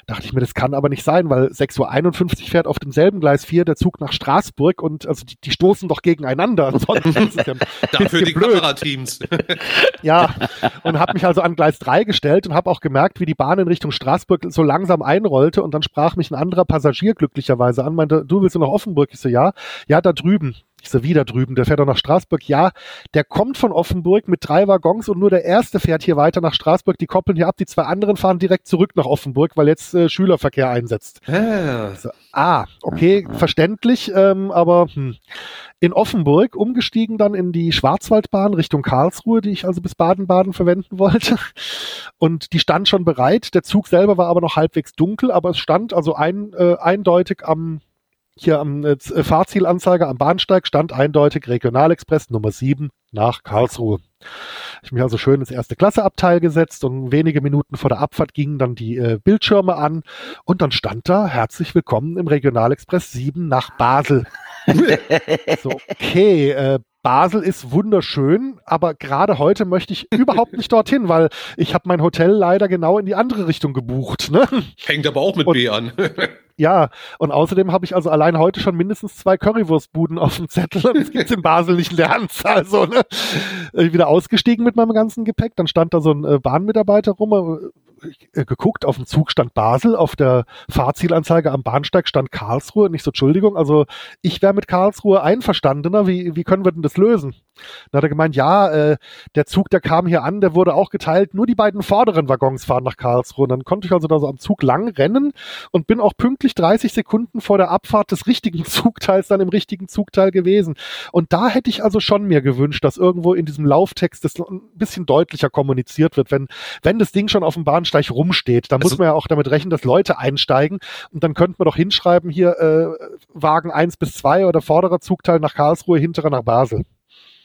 Dachte ich mir, das kann aber nicht sein, weil 6.51 Uhr fährt auf demselben Gleis 4 der Zug nach Straßburg und also die, die stoßen doch gegeneinander. [laughs] Ja [laughs] Dafür die blöd. Kamerateams. [laughs] Ja, und habe mich also an Gleis 3 gestellt und habe auch gemerkt, wie die Bahn in Richtung Straßburg so langsam einrollte und dann sprach mich ein anderer Passagier glücklicherweise an, meinte, du willst du nach Offenburg? Ich so, ja, ja, da drüben. Ich so, wieder drüben, der fährt doch nach Straßburg. Ja, der kommt von Offenburg mit drei Waggons und nur der erste fährt hier weiter nach Straßburg. Die koppeln hier ab, die zwei anderen fahren direkt zurück nach Offenburg, weil jetzt äh, Schülerverkehr einsetzt. Ah, So, ah, okay, verständlich, ähm, aber hm. in Offenburg umgestiegen dann in die Schwarzwaldbahn Richtung Karlsruhe, die ich also bis Baden-Baden verwenden wollte. Und die stand schon bereit. Der Zug selber war aber noch halbwegs dunkel, aber es stand also ein, äh, eindeutig am hier am äh, äh, Fahrzielanzeiger am Bahnsteig stand eindeutig Regionalexpress Nummer 7 nach Karlsruhe. Ich mich also schön ins erste Klasseabteil gesetzt und wenige Minuten vor der Abfahrt gingen dann die äh, Bildschirme an und dann stand da herzlich willkommen im Regionalexpress 7 nach Basel. so, okay, äh, Basel ist wunderschön, aber gerade heute möchte ich überhaupt nicht dorthin, weil ich habe mein Hotel leider genau in die andere Richtung gebucht. Ne? hängt aber auch mit Und- B an. Ja, und außerdem habe ich also allein heute schon mindestens zwei Currywurstbuden auf dem Zettel und das gibt's in Basel nicht in der Anzahl. So, ne? Ich wieder ausgestiegen mit meinem ganzen Gepäck, dann stand da so ein äh, Bahnmitarbeiter rum, äh, geguckt, auf dem Zug stand Basel, auf der Fahrzielanzeige am Bahnsteig stand Karlsruhe. Und ich so, Entschuldigung, also ich wäre mit Karlsruhe einverstandener, wie, wie können wir denn das lösen? Dann hat er gemeint, ja, äh, der Zug, der kam hier an, der wurde auch geteilt, nur die beiden vorderen Waggons fahren nach Karlsruhe. Und dann konnte ich also da so am Zug lang rennen und bin auch pünktlich 30 Sekunden vor der Abfahrt des richtigen [laughs] Zugteils dann im richtigen Zugteil gewesen. Und da hätte ich also schon mir gewünscht, dass irgendwo in diesem Lauftext das ein bisschen deutlicher kommuniziert wird, wenn, wenn das Ding schon auf dem Bahnsteig rumsteht. Da muss Also- man ja auch damit rechnen, dass Leute einsteigen und dann könnte man doch hinschreiben, hier äh, Wagen 1 bis 2 oder vorderer Zugteil nach Karlsruhe, hinterer nach Basel.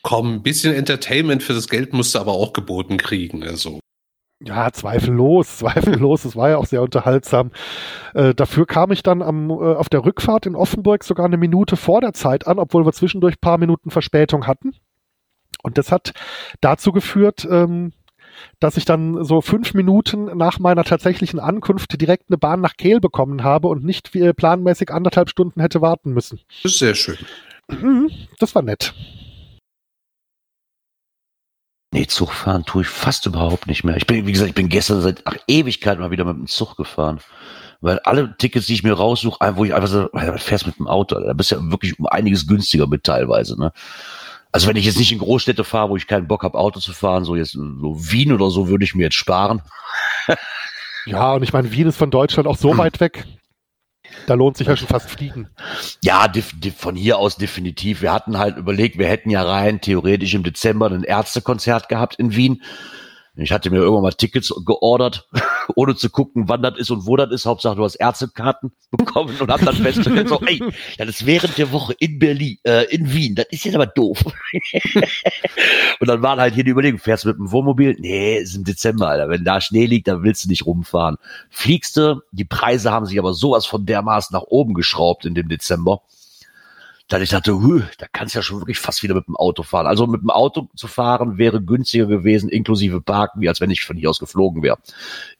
Komm, ein bisschen Entertainment für das Geld musst du aber auch geboten kriegen. Also. Ja, zweifellos, [laughs] zweifellos. Es war ja auch sehr unterhaltsam. Äh, dafür kam ich dann am, äh, auf der Rückfahrt in Offenburg sogar eine Minute vor der Zeit an, obwohl wir zwischendurch paar Minuten Verspätung hatten. Und das hat dazu geführt, ähm, dass ich dann so fünf Minuten nach meiner tatsächlichen Ankunft direkt eine Bahn nach Kehl bekommen habe und nicht wie planmäßig anderthalb Stunden hätte warten müssen. Das ist sehr schön. Mhm, Das war nett. Nee, Zug fahren tue ich fast überhaupt nicht mehr. Ich bin, wie gesagt, ich bin gestern seit ach, Ewigkeit mal wieder mit dem Zug gefahren. Weil alle Tickets, die ich mir raussuche, wo ich einfach so, fährst mit dem Auto, da bist du ja wirklich um einiges günstiger mit teilweise, ne? Also wenn ich jetzt nicht in Großstädte fahre, wo ich keinen Bock habe, Auto zu fahren, so jetzt so Wien oder so, würde ich mir jetzt sparen. Ja, und ich meine, Wien ist von Deutschland auch so [clears throat] weit weg. Da lohnt sich ja schon fast fliegen. Ja, von hier aus definitiv. Wir hatten halt überlegt, wir hätten ja rein theoretisch im Dezember ein Ärztekonzert gehabt in Wien. Ich hatte mir irgendwann mal Tickets geordert, [laughs] ohne zu gucken, wann das ist und wo das ist. Hauptsache, du hast Ärztekarten [laughs] bekommen und hab dann festgestellt, so, ey, das ist während der Woche in Berlin, äh, in Wien. Das ist jetzt aber doof. [laughs] und dann waren halt hier die Überlegung, fährst du mit dem Wohnmobil? Nee, ist im Dezember, Alter. Wenn da Schnee liegt, dann willst du nicht rumfahren. Fliegst du, die Preise haben sich aber sowas von dermaßen nach oben geschraubt in dem Dezember dass ich dachte, huh, da kannst du ja schon wirklich fast wieder mit dem Auto fahren. Also mit dem Auto zu fahren wäre günstiger gewesen, inklusive Parken, wie als wenn ich von hier aus geflogen wäre.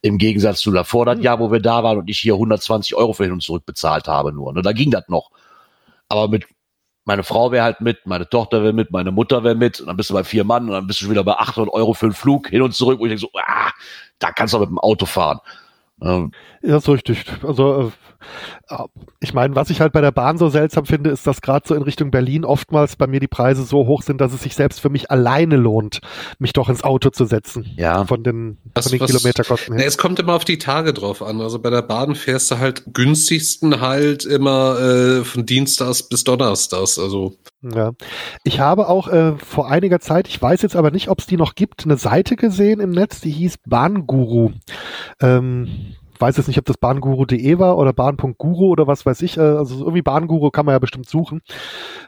Im Gegensatz zu davor das hm. Jahr, wo wir da waren und ich hier 120 Euro für hin und zurück bezahlt habe nur. Ne, da ging das noch. Aber mit meine Frau wäre halt mit, meine Tochter wäre mit, meine Mutter wäre mit, und dann bist du bei vier Mann und dann bist du schon wieder bei 800 Euro für den Flug hin und zurück, wo ich denke so, ah, da kannst du auch mit dem Auto fahren. Ähm, ja, ist richtig. Also äh, ich meine, was ich halt bei der Bahn so seltsam finde, ist, dass gerade so in Richtung Berlin oftmals bei mir die Preise so hoch sind, dass es sich selbst für mich alleine lohnt, mich doch ins Auto zu setzen. Ja. Von den, was, von den was, Kilometerkosten her. es kommt immer auf die Tage drauf an. Also bei der Bahn fährst du halt günstigsten halt immer äh, von Dienstags bis Donnerstags. Also ja. Ich habe auch äh, vor einiger Zeit, ich weiß jetzt aber nicht, ob es die noch gibt, eine Seite gesehen im Netz, die hieß Bahnguru. Ähm, weiß jetzt nicht, ob das bahnguru.de war oder bahn.guru oder was weiß ich. Äh, also irgendwie Bahnguru kann man ja bestimmt suchen.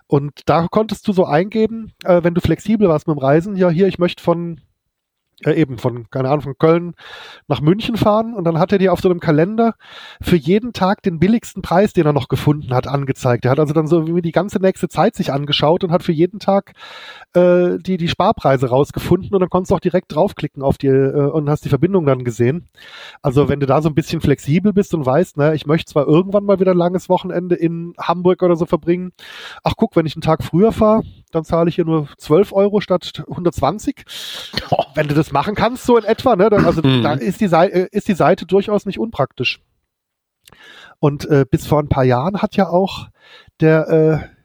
Und da konntest du so eingeben, äh, wenn du flexibel warst mit dem Reisen, ja hier, ich möchte von äh, eben von, keine Ahnung, von Köln nach München fahren und dann hat er dir auf so einem Kalender für jeden Tag den billigsten Preis, den er noch gefunden hat, angezeigt. Er hat also dann so wie die ganze nächste Zeit sich angeschaut und hat für jeden Tag äh, die, die Sparpreise rausgefunden und dann konntest du auch direkt draufklicken auf die äh, und hast die Verbindung dann gesehen. Also wenn du da so ein bisschen flexibel bist und weißt, ne, ich möchte zwar irgendwann mal wieder ein langes Wochenende in Hamburg oder so verbringen, ach guck, wenn ich einen Tag früher fahre, dann zahle ich hier nur 12 Euro statt 120. Oh. [laughs] Wenn du das machen kannst, so in etwa, ne? Dann, also mhm. da ist die, Seite, äh, ist die Seite durchaus nicht unpraktisch. Und äh, bis vor ein paar Jahren hat ja auch der äh,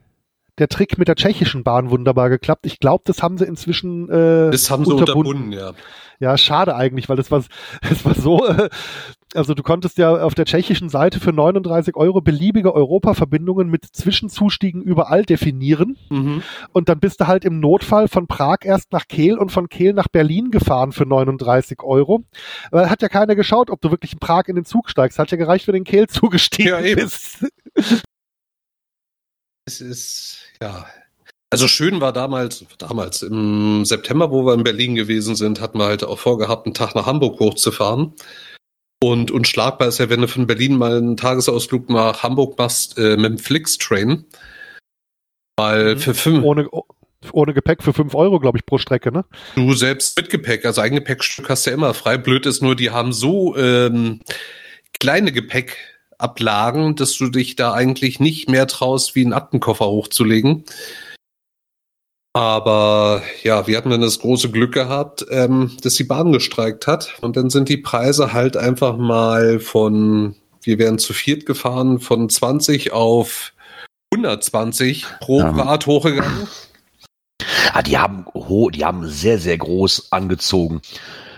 der Trick mit der tschechischen Bahn wunderbar geklappt. Ich glaube, das haben sie inzwischen äh, Das haben sie unterbunden, ja. Ja, schade eigentlich, weil das war, [laughs] das war so, äh, also du konntest ja auf der tschechischen Seite für 39 Euro beliebige Europaverbindungen mit Zwischenzustiegen überall definieren. Mhm. Und dann bist du halt im Notfall von Prag erst nach Kehl und von Kehl nach Berlin gefahren für 39 Euro. Weil hat ja keiner geschaut, ob du wirklich in Prag in den Zug steigst. Hat ja gereicht, wenn du in Kehl [laughs] zugestiegen ja, bist. Es ist, ja. Also schön war damals, damals im September, wo wir in Berlin gewesen sind, hatten wir halt auch vorgehabt, einen Tag nach Hamburg hochzufahren. Und unschlagbar ist ja, wenn du von Berlin mal einen Tagesausflug nach Hamburg machst äh, mit dem Flix-Train. Weil mhm. für fünf. Ohne, ohne Gepäck für fünf Euro, glaube ich, pro Strecke, ne? Du selbst mit Gepäck, also Eigengepäckstück hast du ja immer frei. Blöd ist nur, die haben so ähm, kleine Gepäck Ablagen, dass du dich da eigentlich nicht mehr traust, wie einen Aktenkoffer hochzulegen. Aber ja, wir hatten dann das große Glück gehabt, ähm, dass die Bahn gestreikt hat. Und dann sind die Preise halt einfach mal von, wir wären zu viert gefahren, von 20 auf 120 pro ja. Rad hochgegangen. Ja, die haben, die haben sehr, sehr groß angezogen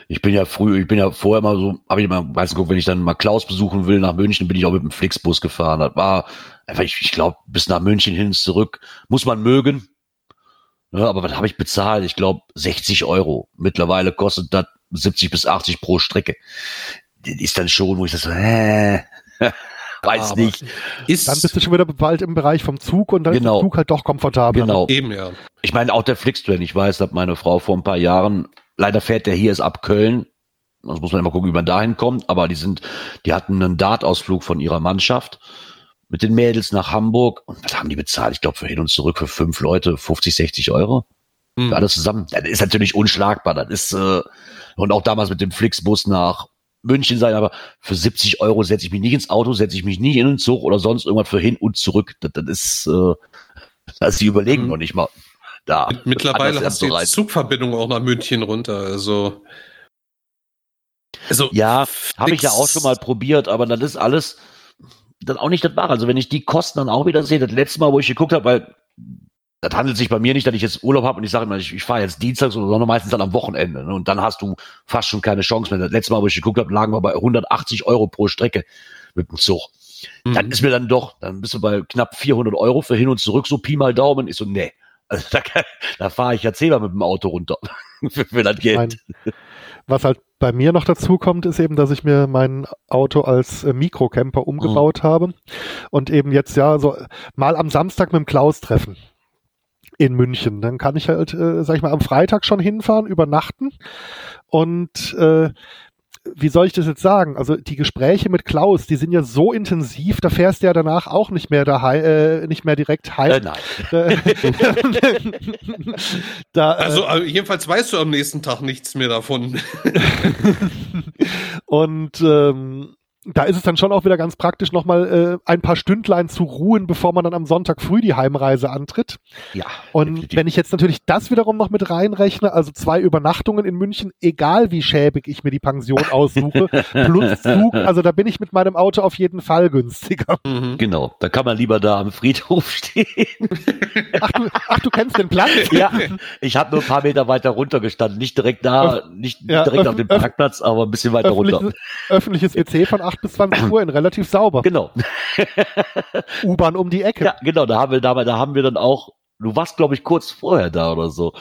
ich bin ja früh, ich bin ja vorher mal so, habe ich mal, weiß nicht, wenn ich dann mal Klaus besuchen will nach München, bin ich auch mit dem Flixbus gefahren. Das war einfach, ich, ich glaube, bis nach München hin und zurück muss man mögen. Ja, aber was habe ich bezahlt? Ich glaube 60 Euro. Mittlerweile kostet das 70 bis 80 pro Strecke. Das ist dann schon, wo ich das so, äh, [laughs] weiß ja, nicht. Ist dann bist du schon wieder bald im Bereich vom Zug und dann genau, ist der Zug halt doch komfortabel. Genau. Eben, ja. Ich meine, auch der Flixtrain, ich weiß, dass meine Frau vor ein paar Jahren Leider fährt der hier ist ab Köln. Das muss man immer gucken, wie man dahin kommt. Aber die sind, die hatten einen Dartausflug von ihrer Mannschaft mit den Mädels nach Hamburg. Und was haben die bezahlt? Ich glaube, für hin und zurück für fünf Leute 50, 60 Euro. Hm. Für alles zusammen. Das ist natürlich unschlagbar. Das ist, äh, und auch damals mit dem Flixbus nach München sein, aber für 70 Euro setze ich mich nicht ins Auto, setze ich mich nicht in den Zug oder sonst irgendwas für hin und zurück. Das, das ist, äh, [laughs] das sie überlegen hm. noch nicht mal da. Mittlerweile hast du die Zugverbindung auch nach München runter, also. Also, ja, habe ich ja auch schon mal probiert, aber dann ist alles dann auch nicht das Wahre. Also wenn ich die Kosten dann auch wieder sehe, das letzte Mal, wo ich geguckt habe, weil das handelt sich bei mir nicht, dass ich jetzt Urlaub habe und ich sage immer, ich, ich fahre jetzt dienstags, sondern meistens dann am Wochenende. Ne? Und dann hast du fast schon keine Chance mehr. Das letzte Mal, wo ich geguckt habe, lagen wir bei 180 Euro pro Strecke mit dem Zug. Mhm. Dann ist mir dann doch, dann bist du bei knapp 400 Euro für hin und zurück, so Pi mal Daumen. Ich so, nee. Also da, da fahre ich ja zehnmal mit dem Auto runter [laughs] für, für das Geld. Mein, was halt bei mir noch dazu kommt, ist eben, dass ich mir mein Auto als äh, Mikrocamper umgebaut mhm. habe und eben jetzt ja so mal am Samstag mit dem Klaus treffen in München. Dann kann ich halt, äh, sag ich mal, am Freitag schon hinfahren, übernachten und äh, wie soll ich das jetzt sagen? Also die Gespräche mit Klaus, die sind ja so intensiv, da fährst du ja danach auch nicht mehr daheim, äh, nicht mehr direkt heim. Äh, nein. [laughs] da, äh, also äh, jedenfalls weißt du am nächsten Tag nichts mehr davon. [laughs] und ähm, da ist es dann schon auch wieder ganz praktisch, nochmal äh, ein paar Stündlein zu ruhen, bevor man dann am Sonntag früh die Heimreise antritt. Ja. Und definitiv. wenn ich jetzt natürlich das wiederum noch mit reinrechne, also zwei Übernachtungen in München, egal wie schäbig ich mir die Pension aussuche, [laughs] plus Zug, also da bin ich mit meinem Auto auf jeden Fall günstiger. Mhm. Genau, da kann man lieber da am Friedhof stehen. [laughs] Ach, du, ach, du kennst den Platz? [laughs] Ja, ich habe nur ein paar Meter weiter runter gestanden, nicht direkt da, nicht ja, direkt auf dem Parkplatz, aber ein bisschen weiter runter. Öffentliches WC von 8 bis 20 Uhr in relativ sauber. Genau. [laughs] U-Bahn um die Ecke. Ja, genau, da haben wir, da, da haben wir dann auch, du warst, glaube ich, kurz vorher da oder so.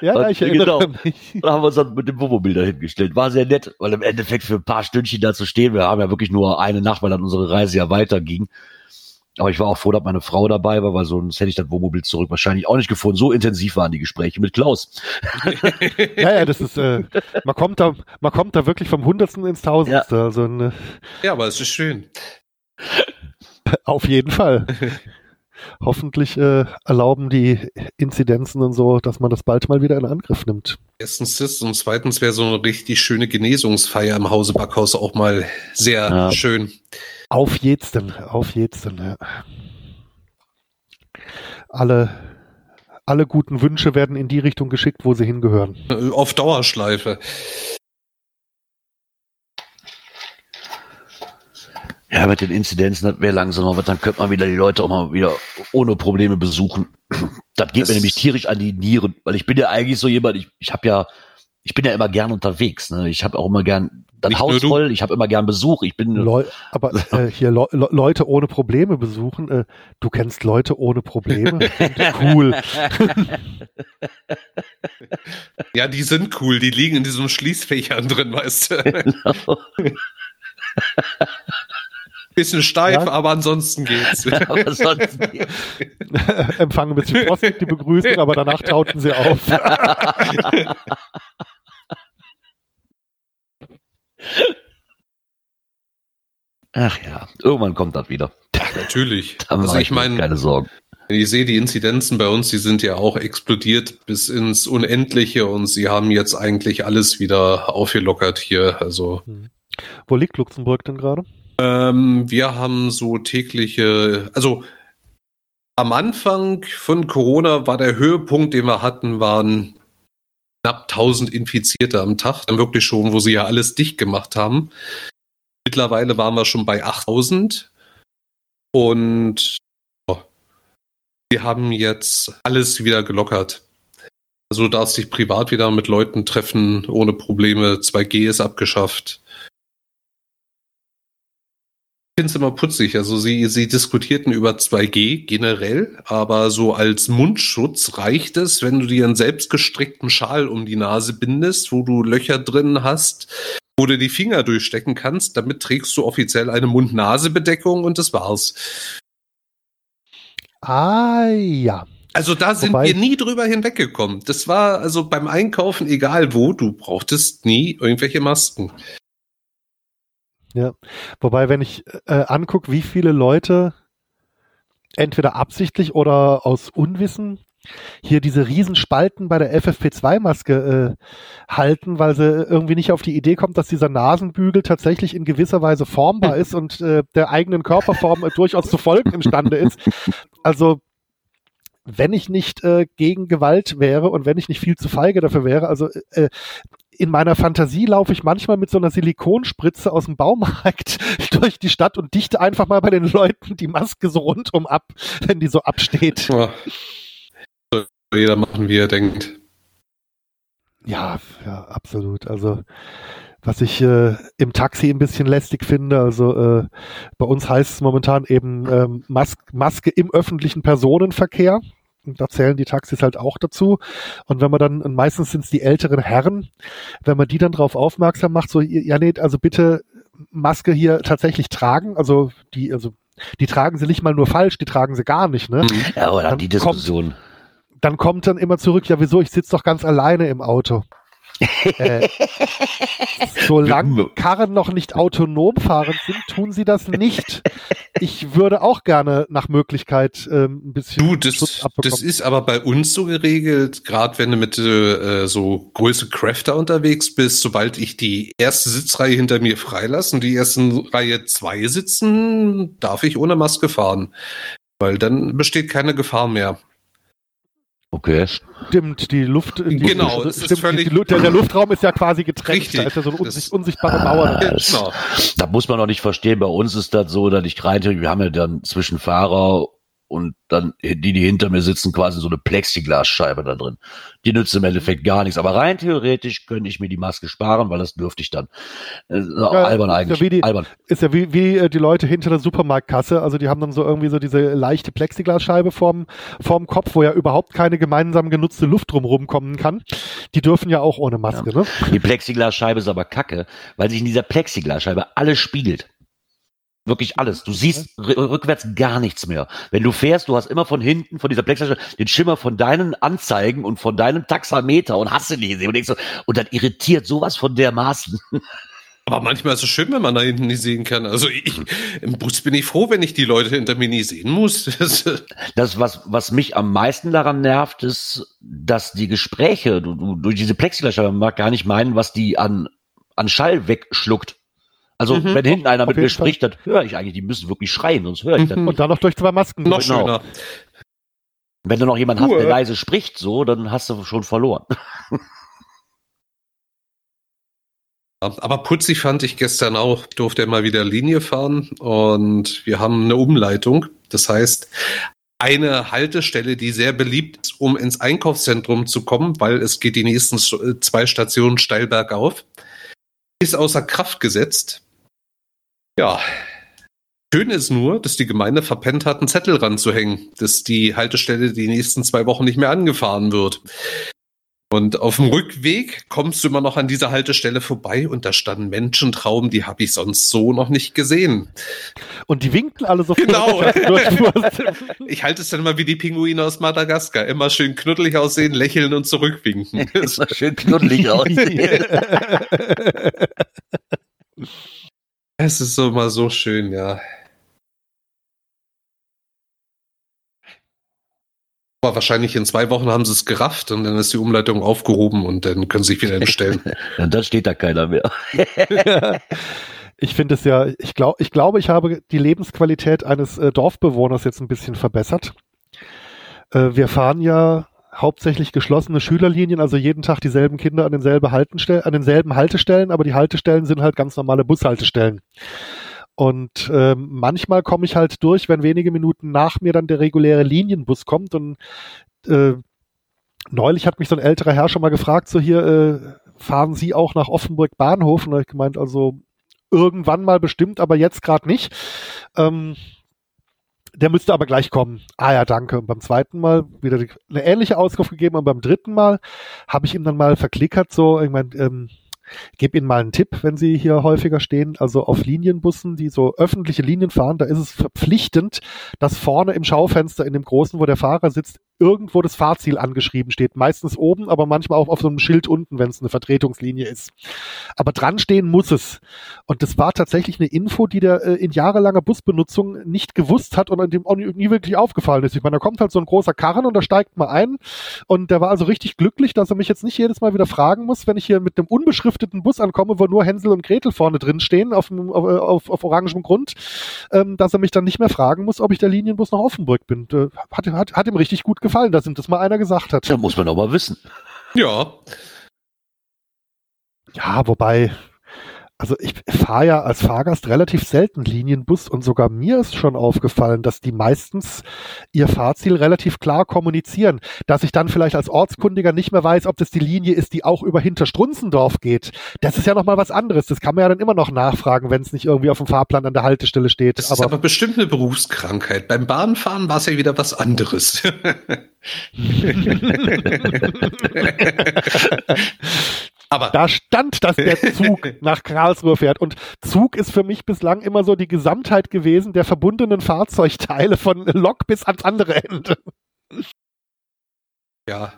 Ja, und, ich erinnere genau. mich. Da haben wir uns dann mit dem Wohnmobil da hingestellt. War sehr nett, weil im Endeffekt für ein paar Stündchen da zu stehen, wir haben ja wirklich nur eine Nacht, weil dann unsere Reise ja weiterging. Aber ich war auch froh, dass meine Frau dabei war, weil sonst hätte ich das Wohnmobil zurück wahrscheinlich auch nicht gefunden. So intensiv waren die Gespräche mit Klaus. [laughs] ja, ja, das ist, äh, man kommt da, man kommt da wirklich vom Hundertsten ins Tausendste. Ja, also eine, ja aber es ist schön. [laughs] Auf jeden Fall. [laughs] Hoffentlich äh, erlauben die Inzidenzen und so, dass man das bald mal wieder in Angriff nimmt. Erstens das und zweitens wäre so eine richtig schöne Genesungsfeier im Hause Backhaus auch mal sehr ja. schön. Auf jeden, auf jeden. Ja. Alle, alle guten Wünsche werden in die Richtung geschickt, wo sie hingehören. Auf Dauerschleife. Ja, mit den Inzidenzen, das wäre langsam, aber dann könnte man wieder die Leute auch mal wieder ohne Probleme besuchen. [clears throat] Das geht das mir nämlich tierisch an die Nieren, weil ich bin ja eigentlich so jemand, ich, ich habe ja, ich bin ja immer gern unterwegs. Ne? Ich habe auch immer gern Nicht Haus voll, ich habe immer gern Besuch. Ich bin Leu aber [laughs] äh, hier Le Le Leute ohne Probleme besuchen. Äh, du kennst Leute ohne Probleme? [laughs] cool. [laughs] ja, die sind cool. Die liegen in diesen Schließfächern drin, weißt du. Genau. Bisschen steif, ja. aber ansonsten geht's. aber ansonsten geht's. Empfangen ein bisschen frostig die Begrüßung, aber danach tauten sie auf. Ach ja, irgendwann kommt das wieder. Natürlich. [laughs] also ich meine, keine Sorgen. Ich sehe die Inzidenzen bei uns, die sind ja auch explodiert bis ins Unendliche und sie haben jetzt eigentlich alles wieder aufgelockert hier. Also. Hm. Wo liegt Luxemburg denn gerade? Ähm, wir haben so tägliche, also am Anfang von Corona war der Höhepunkt, den wir hatten, waren knapp 1000 Infizierte am Tag, dann wirklich schon, wo sie ja alles dicht gemacht haben. Mittlerweile waren wir schon bei 8000 und oh, wir haben jetzt alles wieder gelockert. Also du darfst dich privat wieder mit Leuten treffen ohne Probleme. 2G ist abgeschafft finde es immer putzig. Also sie, sie diskutierten über 2G generell, aber so als Mundschutz reicht es, wenn du dir einen selbstgestrickten Schal um die Nase bindest, wo du Löcher drin hast, wo du die Finger durchstecken kannst. Damit trägst du offiziell eine Mund-Nase-Bedeckung und das war's. Ah ja. Also da sind Wobei, wir nie drüber hinweggekommen. Das war also beim Einkaufen, egal wo, du brauchtest nie irgendwelche Masken. Ja, wobei, wenn ich äh, angucke, wie viele Leute entweder absichtlich oder aus Unwissen hier diese Riesenspalten bei der FFP2-Maske äh, halten, weil sie irgendwie nicht auf die Idee kommt, dass dieser Nasenbügel tatsächlich in gewisser Weise formbar [laughs] ist und äh, der eigenen Körperform durchaus zu folgen imstande ist. Also wenn ich nicht äh, gegen Gewalt wäre und wenn ich nicht viel zu feige dafür wäre, also äh, in meiner Fantasie laufe ich manchmal mit so einer Silikonspritze aus dem Baumarkt [laughs] durch die Stadt und dichte einfach mal bei den Leuten die Maske so rundum ab, wenn die so absteht. Ja. Jeder machen, wie er denkt. Ja, ja, absolut. Also was ich äh, im Taxi ein bisschen lästig finde. Also äh, bei uns heißt es momentan eben ähm, Mas Maske im öffentlichen Personenverkehr. Da zählen die Taxis halt auch dazu. Und wenn man dann, und meistens sind es die älteren Herren, wenn man die dann darauf aufmerksam macht, so, ja, nee, also bitte Maske hier tatsächlich tragen, also die, also die tragen sie nicht mal nur falsch, die tragen sie gar nicht, ne? Ja, oder dann die Diskussion. Kommt, dann kommt dann immer zurück, ja, wieso, ich sitze doch ganz alleine im Auto. Äh, solange Karren noch nicht autonom fahren sind, tun sie das nicht. Ich würde auch gerne nach Möglichkeit ähm, ein bisschen du, das, das ist aber bei uns so geregelt, gerade wenn du mit äh, so größere Crafter unterwegs bist, sobald ich die erste Sitzreihe hinter mir freilasse und die ersten Reihe zwei sitzen, darf ich ohne Maske fahren. Weil dann besteht keine Gefahr mehr. Okay. Stimmt, die Luft. Die genau, Luft, stimmt, völlig, die, der, der, Luftraum ist ja quasi getrennt. Richtig. Da ist ja so eine unsicht, unsichtbare Mauer. [laughs] Genau. Da muss man auch nicht verstehen. Bei uns ist das so, dass ich rein, wir haben ja dann zwischen Fahrer und dann die, die hinter mir sitzen, quasi so eine Plexiglasscheibe da drin. Die nützt im Endeffekt gar nichts. Aber rein theoretisch könnte ich mir die Maske sparen, weil das dürfte ich dann. Äh, ja, albern eigentlich. Ist ja, wie die, albern. ist ja wie, wie äh, die Leute hinter der Supermarktkasse. Also die haben dann so irgendwie so diese leichte Plexiglasscheibe vorm, vorm Kopf, wo ja überhaupt keine gemeinsam genutzte Luft drumherum kommen kann. Die dürfen ja auch ohne Maske, ja. ne? Die Plexiglasscheibe ist aber kacke, weil sich in dieser Plexiglasscheibe alles spiegelt. Wirklich alles. Du siehst rückwärts gar nichts mehr. Wenn du fährst, du hast immer von hinten, von dieser Plexiglas den Schimmer von deinen Anzeigen und von deinem Taxameter und hast du nie gesehen. Und, denkst so, und das irritiert sowas von dermaßen. [laughs] Aber manchmal ist es schön, wenn man da hinten nicht sehen kann. Also ich, im Bus bin ich froh, wenn ich die Leute hinter mir nie sehen muss. [laughs] das, was, was mich am meisten daran nervt, ist, dass die Gespräche, du, du, durch diese Plexiglasscheibe, man mag gar nicht meinen, was die an, an Schall wegschluckt. Also mhm. wenn hinten einer mit mir spricht, dann höre ich eigentlich, die müssen wirklich schreien, sonst höre ich das. Und dann noch durch zwei Masken. Noch genau. schöner. Wenn du noch jemanden hast, der leise spricht, so, dann hast du schon verloren. [laughs] Aber putzig fand ich gestern auch, durfte er mal wieder Linie fahren und wir haben eine Umleitung. Das heißt, eine Haltestelle, die sehr beliebt ist, um ins Einkaufszentrum zu kommen, weil es geht die nächsten zwei Stationen steil bergauf, ist außer Kraft gesetzt. Ja. Schön ist nur, dass die Gemeinde verpennt hat, einen Zettel ranzuhängen, dass die Haltestelle die nächsten zwei Wochen nicht mehr angefahren wird. Und auf dem Rückweg kommst du immer noch an dieser Haltestelle vorbei und da standen Menschentraum, die habe ich sonst so noch nicht gesehen. Und die winken alle so. Genau. [laughs] ich halte es dann mal wie die Pinguine aus Madagaskar. Immer schön knuddelig aussehen, lächeln und zurückwinken. [laughs] Immer schön knuddelig aussehen. [laughs] Es ist so mal so schön, ja. Aber wahrscheinlich in zwei Wochen haben sie es gerafft und dann ist die Umleitung aufgehoben und dann können sie sich wieder entstellen. und [laughs] dann steht da keiner mehr. [laughs] ich finde es ja, ich glaube, ich glaube, ich habe die Lebensqualität eines äh, Dorfbewohners jetzt ein bisschen verbessert. Äh, wir fahren ja hauptsächlich geschlossene Schülerlinien, also jeden Tag dieselben Kinder an denselben, Haltenstellen, an denselben Haltestellen, aber die Haltestellen sind halt ganz normale Bushaltestellen. Und äh, manchmal komme ich halt durch, wenn wenige Minuten nach mir dann der reguläre Linienbus kommt. Und äh, neulich hat mich so ein älterer Herr schon mal gefragt, so hier, äh, fahren Sie auch nach Offenburg Bahnhof? Und da habe ich gemeint, also irgendwann mal bestimmt, aber jetzt gerade nicht. Ähm, der müsste aber gleich kommen. Ah ja, danke. Und beim zweiten Mal wieder eine ähnliche Auskunft gegeben und beim dritten Mal habe ich ihm dann mal verklickert, so, ich meine, ähm, ich gebe Ihnen mal einen Tipp, wenn Sie hier häufiger stehen. Also auf Linienbussen, die so öffentliche Linien fahren, da ist es verpflichtend, dass vorne im Schaufenster in dem großen, wo der Fahrer sitzt, irgendwo das Fahrziel angeschrieben steht. Meistens oben, aber manchmal auch auf so einem Schild unten, wenn es eine Vertretungslinie ist. Aber dran stehen muss es. Und das war tatsächlich eine Info, die der äh, in jahrelanger Busbenutzung nicht gewusst hat und dem auch nie wirklich aufgefallen ist. Ich meine, da kommt halt so ein großer Karren und da steigt mal ein. Und der war also richtig glücklich, dass er mich jetzt nicht jedes Mal wieder fragen muss, wenn ich hier mit einem unbeschrifteten Bus ankomme, wo nur Hänsel und Gretel vorne drin stehen, auf, auf, auf, auf orangem Grund, ähm, dass er mich dann nicht mehr fragen muss, ob ich der Linienbus nach Offenburg bin. Äh, hat, hat, hat ihm richtig gut gefallen dass ihm das mal einer gesagt hat. Da muss man doch mal wissen. Ja. Ja, wobei, Also ich fahre ja als Fahrgast relativ selten Linienbus und sogar mir ist schon aufgefallen, dass die meistens ihr Fahrziel relativ klar kommunizieren. Dass ich dann vielleicht als Ortskundiger nicht mehr weiß, ob das die Linie ist, die auch über Hinterstrunzendorf geht. Das ist ja nochmal was anderes. Das kann man ja dann immer noch nachfragen, wenn es nicht irgendwie auf dem Fahrplan an der Haltestelle steht. Das ist aber, aber bestimmt eine Berufskrankheit. Beim Bahnfahren war es ja wieder was anderes. [laughs] [laughs] Aber da stand, dass der [laughs] Zug nach Karlsruhe fährt. Und Zug ist für mich bislang immer so die Gesamtheit gewesen der verbundenen Fahrzeugteile von Lok bis ans andere Ende. Ja.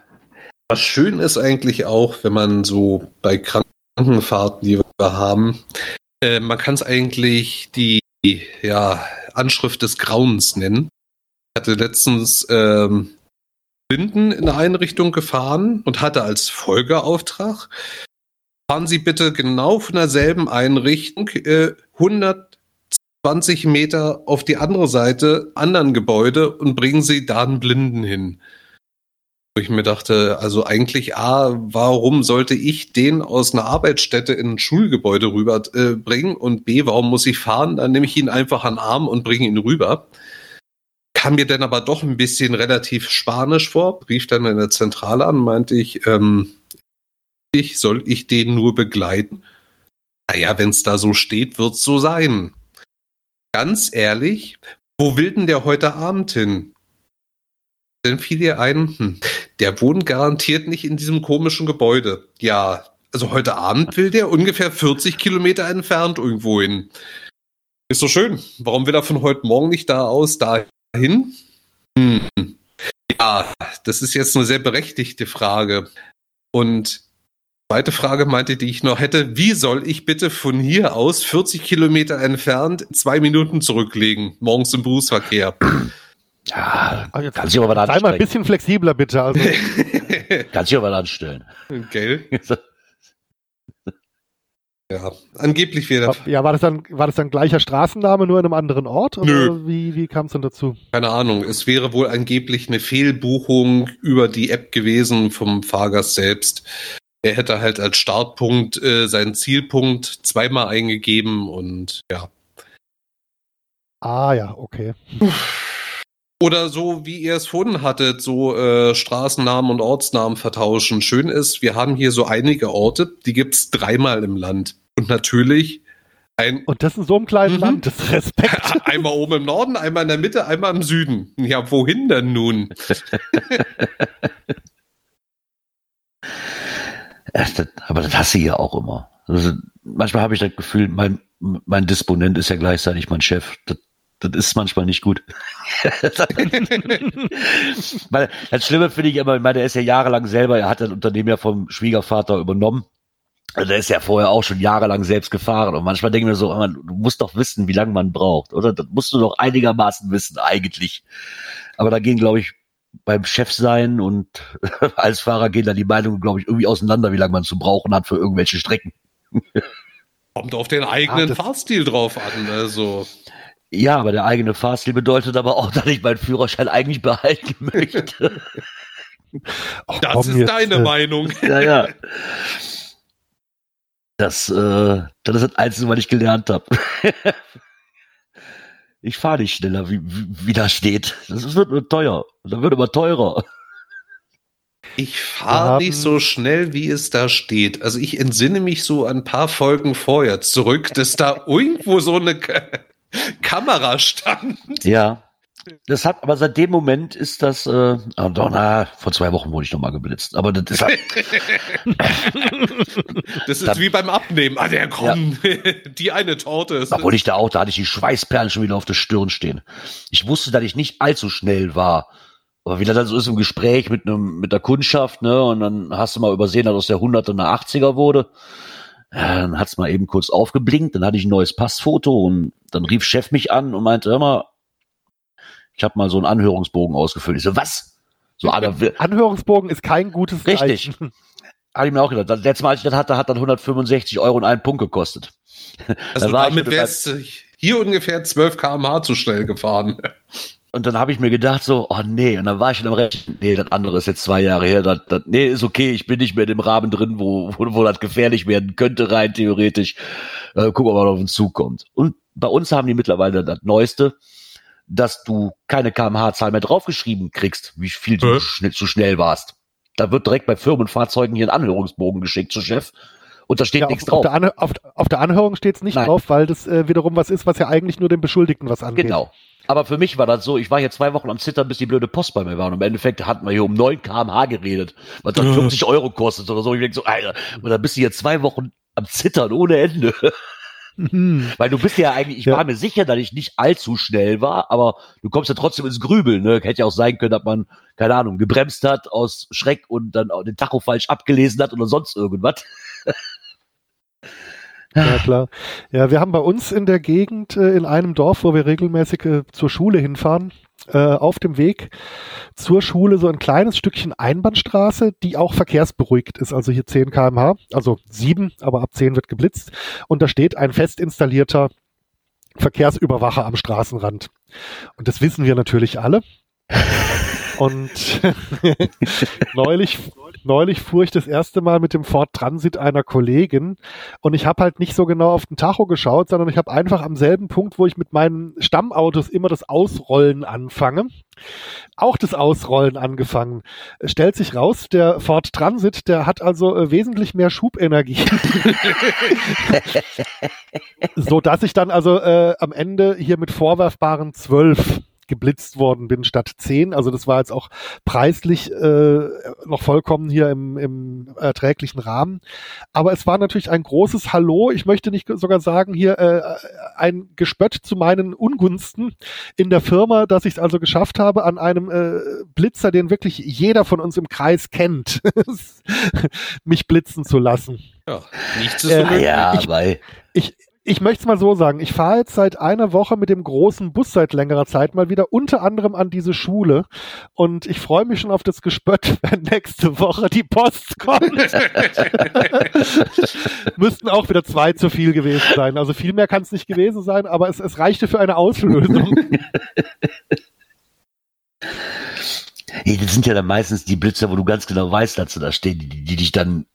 Was schön ist eigentlich auch, wenn man so bei Krankenfahrten, die wir haben, äh, man kann es eigentlich die ja, Anschrift des Grauens nennen. Ich hatte letztens ähm, Blinden in eine Einrichtung gefahren und hatte als Folgeauftrag, fahren Sie bitte genau von derselben Einrichtung äh, 120 Meter auf die andere Seite anderen Gebäude und bringen Sie da einen Blinden hin. Wo ich mir dachte, also eigentlich A, warum sollte ich den aus einer Arbeitsstätte in ein Schulgebäude rüberbringen? Äh, und B, warum muss ich fahren? Dann nehme ich ihn einfach an den Arm und bringe ihn rüber kam mir dann aber doch ein bisschen relativ spanisch vor, rief dann in der Zentrale an, meinte ich, ähm, ich, soll ich den nur begleiten? Naja, wenn es da so steht, wird es so sein. Ganz ehrlich, wo will denn der heute Abend hin? Dann fiel dir ein, hm, der wohnt garantiert nicht in diesem komischen Gebäude. Ja, also heute Abend will der ungefähr 40 Kilometer entfernt irgendwo hin. Ist so schön. Warum will er von heute Morgen nicht da aus da hin? Hm. Ja, das ist jetzt eine sehr berechtigte Frage. Und zweite Frage meinte, die ich noch hätte, wie soll ich bitte von hier aus 40 Kilometer entfernt zwei Minuten zurücklegen, morgens im Berufsverkehr? Ja, kann sich aber dann Sei mal ein bisschen flexibler, bitte. Also. [laughs] kann sich aber anstellen. Gell? [laughs] Ja, angeblich wieder. Ja, war das dann, war das dann gleicher Straßenname, nur in einem anderen Ort? Oder Nö. wie, wie kam es denn dazu? Keine Ahnung. Es wäre wohl angeblich eine Fehlbuchung über die App gewesen vom Fahrgast selbst. Er hätte halt als Startpunkt äh, seinen Zielpunkt zweimal eingegeben und ja. Ah ja, okay. Oder so, wie ihr es vorhin hattet, so äh, Straßennamen und Ortsnamen vertauschen. Schön ist, wir haben hier so einige Orte, die gibt's dreimal im Land. Und natürlich ein. Und das in so einem kleinen mhm. Land, das Respekt. [laughs] Einmal oben im Norden, einmal in der Mitte, einmal im Süden. Ja, wohin denn nun? [laughs] aber das hasse ich ja auch immer. Also manchmal habe ich das Gefühl, mein, mein Disponent ist ja gleichzeitig mein Chef. Das, das ist manchmal nicht gut. [laughs] das Schlimme finde ich immer, ich meine, er ist ja jahrelang selber, er hat das Unternehmen ja vom Schwiegervater übernommen also der ist ja vorher auch schon jahrelang selbst gefahren und manchmal denke ich mir so, man, du musst doch wissen, wie lange man braucht, oder? Das musst du doch einigermaßen wissen, eigentlich. Aber da gehen, glaube ich, beim Chef sein und [laughs] als Fahrer gehen da die Meinungen, glaube ich, irgendwie auseinander, wie lange man zu brauchen hat für irgendwelche Strecken. Kommt auf den eigenen ah, Fahrstil drauf an, also. Ja, aber der eigene Fahrstil bedeutet aber auch, [laughs] dass ich meinen Führerschein eigentlich behalten [laughs] möchte. das ist jetzt, deine äh, Meinung. [laughs] Ja, ja. Das, äh, das ist das Einzige, was ich gelernt habe. ich fahre nicht schneller, wie, wie, wie da steht. Das wird nur teuer. Das wird immer teurer. Ich fahre nicht so schnell, wie es da steht. Also ich entsinne mich so ein paar Folgen vorher zurück, dass da irgendwo so eine [laughs] K Kamera stand. Ja. Das hat, aber seit dem Moment ist das, äh, doch, na, vor zwei Wochen wurde ich nochmal geblitzt. Aber das ist halt, [laughs] Das ist dann, wie beim Abnehmen. Ah, der komm, ja. [laughs] die eine Torte ist. Obwohl ich da auch, da hatte ich die Schweißperlen schon wieder auf der Stirn stehen. Ich wusste, dass ich nicht allzu schnell war. Aber wie das dann so ist im Gespräch mit einem, mit der Kundschaft, ne, und dann hast du mal übersehen, dass aus der 100er eine 80er wurde. Dann hat's mal eben kurz aufgeblinkt, dann hatte ich ein neues Passfoto und dann rief Chef mich an und meinte, hör mal, ich habe mal so einen Anhörungsbogen ausgefüllt. Ich so, was? So, [laughs] Anhörungsbogen ist kein gutes Richtig. Zeichen. Habe ich mir auch gedacht. Das letzte Mal, als ich das hatte, hat dann 165 Euro und einen Punkt gekostet. Also damit wärst du hier ungefähr 12 kmh zu schnell gefahren. Und dann habe ich mir gedacht so, oh nee, und dann war ich in einem Recht, nee, das andere ist jetzt zwei Jahre her, das, das, nee, ist okay, ich bin nicht mehr in dem Rahmen drin, wo, wo, wo das gefährlich werden könnte, rein theoretisch. Äh, gucken, ob man auf uns zukommt. Und bei uns haben die mittlerweile das Neueste, dass du keine kmh-Zahl mehr draufgeschrieben kriegst, wie viel du Äh? schnell, zu schnell warst. Da wird direkt bei Firmenfahrzeugen hier ein Anhörungsbogen geschickt zu Chef und da steht Ja, nichts auf, auf, drauf. der Anhör, auf, auf der Anhörung steht es nicht Nein. drauf, weil das äh, wiederum was ist, was ja eigentlich nur dem Beschuldigten was angeht. Genau. Aber für mich war das so, ich war hier zwei Wochen am Zittern, bis die blöde Post bei mir war. Und im Endeffekt hatten wir hier um 9 kmh geredet, was dann 50 Euro kostet oder so. Ich denke so, Alter, und dann bist du hier zwei Wochen am Zittern ohne Ende. Mhm. Weil du bist ja eigentlich, ich Ja. war mir sicher, dass ich nicht allzu schnell war, aber du kommst ja trotzdem ins Grübeln. Ne? Hätte ja auch sein können, dass man, keine Ahnung, gebremst hat aus Schreck und dann auch den Tacho falsch abgelesen hat oder sonst irgendwas. Ja, klar. Ja, wir haben bei uns in der Gegend, äh, in einem Dorf, wo wir regelmäßig äh, zur Schule hinfahren, äh, auf dem Weg zur Schule so ein kleines Stückchen Einbahnstraße, die auch verkehrsberuhigt ist, also hier 10 kmh, also 7, aber ab 10 wird geblitzt. Und da steht ein fest installierter Verkehrsüberwacher am Straßenrand. Und das wissen wir natürlich alle. Und [laughs] neulich, neulich fuhr ich das erste Mal mit dem Ford Transit einer Kollegin und ich habe halt nicht so genau auf den Tacho geschaut, sondern ich habe einfach am selben Punkt, wo ich mit meinen Stammautos immer das Ausrollen anfange, auch das Ausrollen angefangen. Stellt sich raus, der Ford Transit, der hat also äh, wesentlich mehr Schubenergie. [laughs] so dass ich dann also äh, am Ende hier mit vorwerfbaren 12 geblitzt worden bin statt 10. Also das war jetzt auch preislich äh, noch vollkommen hier im, im erträglichen Rahmen. Aber es war natürlich ein großes Hallo. Ich möchte nicht sogar sagen, hier äh, ein Gespött zu meinen Ungunsten in der Firma, dass ich es also geschafft habe, an einem äh, Blitzer, den wirklich jeder von uns im Kreis kennt, [laughs] mich blitzen zu lassen. Ja, nichts ist Äh, ja, ich- weil Ich, ich möchte es mal so sagen, ich fahre jetzt seit einer Woche mit dem großen Bus seit längerer Zeit mal wieder, unter anderem an diese Schule. Und ich freue mich schon auf das Gespött, [laughs] wenn nächste Woche die Post kommt. [laughs] Müssten auch wieder zwei zu viel gewesen sein. Also viel mehr kann es nicht gewesen sein, aber es, es reichte für eine Auslösung. [laughs] Hey, das sind ja dann meistens die Blitzer, wo du ganz genau weißt, dass sie da stehen, die, die dich dann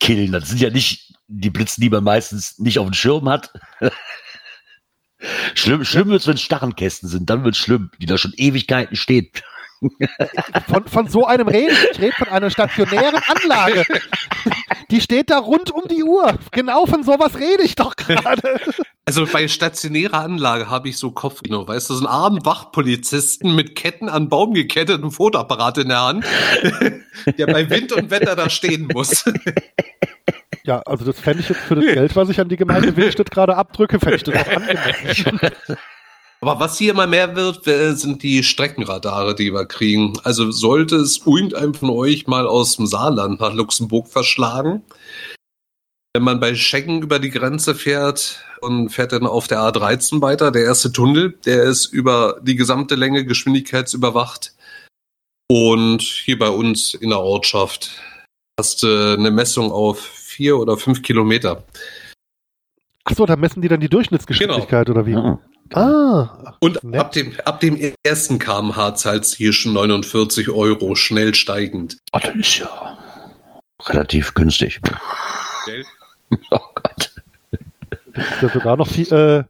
killen. Das sind ja nicht die Blitze, die man meistens nicht auf dem Schirm hat. [laughs] schlimm schlimm wird's, wenn Starrenkästen sind, dann wird's schlimm, die da schon Ewigkeiten stehen. [laughs] Von, von so einem rede ich. Ich rede von einer stationären Anlage. Die steht da rund um die Uhr. Genau von sowas rede ich doch gerade. Also bei stationärer Anlage habe ich so Kopfkino, weißt du, so einen armen Wachpolizisten mit Ketten an Baum gekettet und Fotoapparat in der Hand, [laughs] der bei Wind und Wetter da stehen muss. Ja, also das fände ich jetzt für das Geld, was ich an die Gemeinde [laughs] Willstedt gerade abdrücke, fände ich das auch angemessen. [laughs] Aber was hier immer mehr wird, äh, sind die Streckenradare, die wir kriegen. Also sollte es irgendeinem von euch mal aus dem Saarland nach Luxemburg verschlagen, wenn man bei Schengen über die Grenze fährt und fährt dann auf der A13 weiter, der erste Tunnel, der ist über die gesamte Länge geschwindigkeitsüberwacht. Und hier bei uns in der Ortschaft hast du eine Messung auf vier oder fünf Kilometer. Ach so, da messen die dann die Durchschnittsgeschwindigkeit oder wie? Ja. Ah, Und Nett. ab dem, ab dem ersten kmh zahlst du hier schon 49 Euro, schnell steigend. Oh, das ist ja relativ günstig. [laughs] Oh Gott. das ist ja sogar noch viel, äh,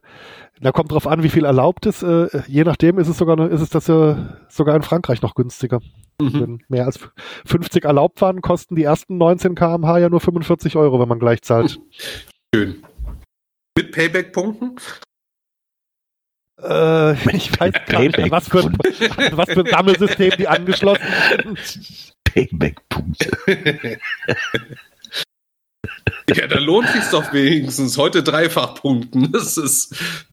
da kommt drauf an, wie viel erlaubt ist. Äh, je nachdem ist es sogar, noch- ist es das ja sogar in Frankreich noch günstiger. Mhm. Wenn mehr als 50 erlaubt waren, kosten die ersten 19 kmh ja nur 45 Euro, wenn man gleich zahlt. [laughs] Schön. Mit Payback-Punkten? Äh, ich weiß gar nicht, an was für, ein, an [laughs] was für ein Sammelsystem die angeschlossen [laughs] sind. Payback-Punkte. ja, da lohnt sich doch wenigstens. Heute Dreifachpunkten. Das ist.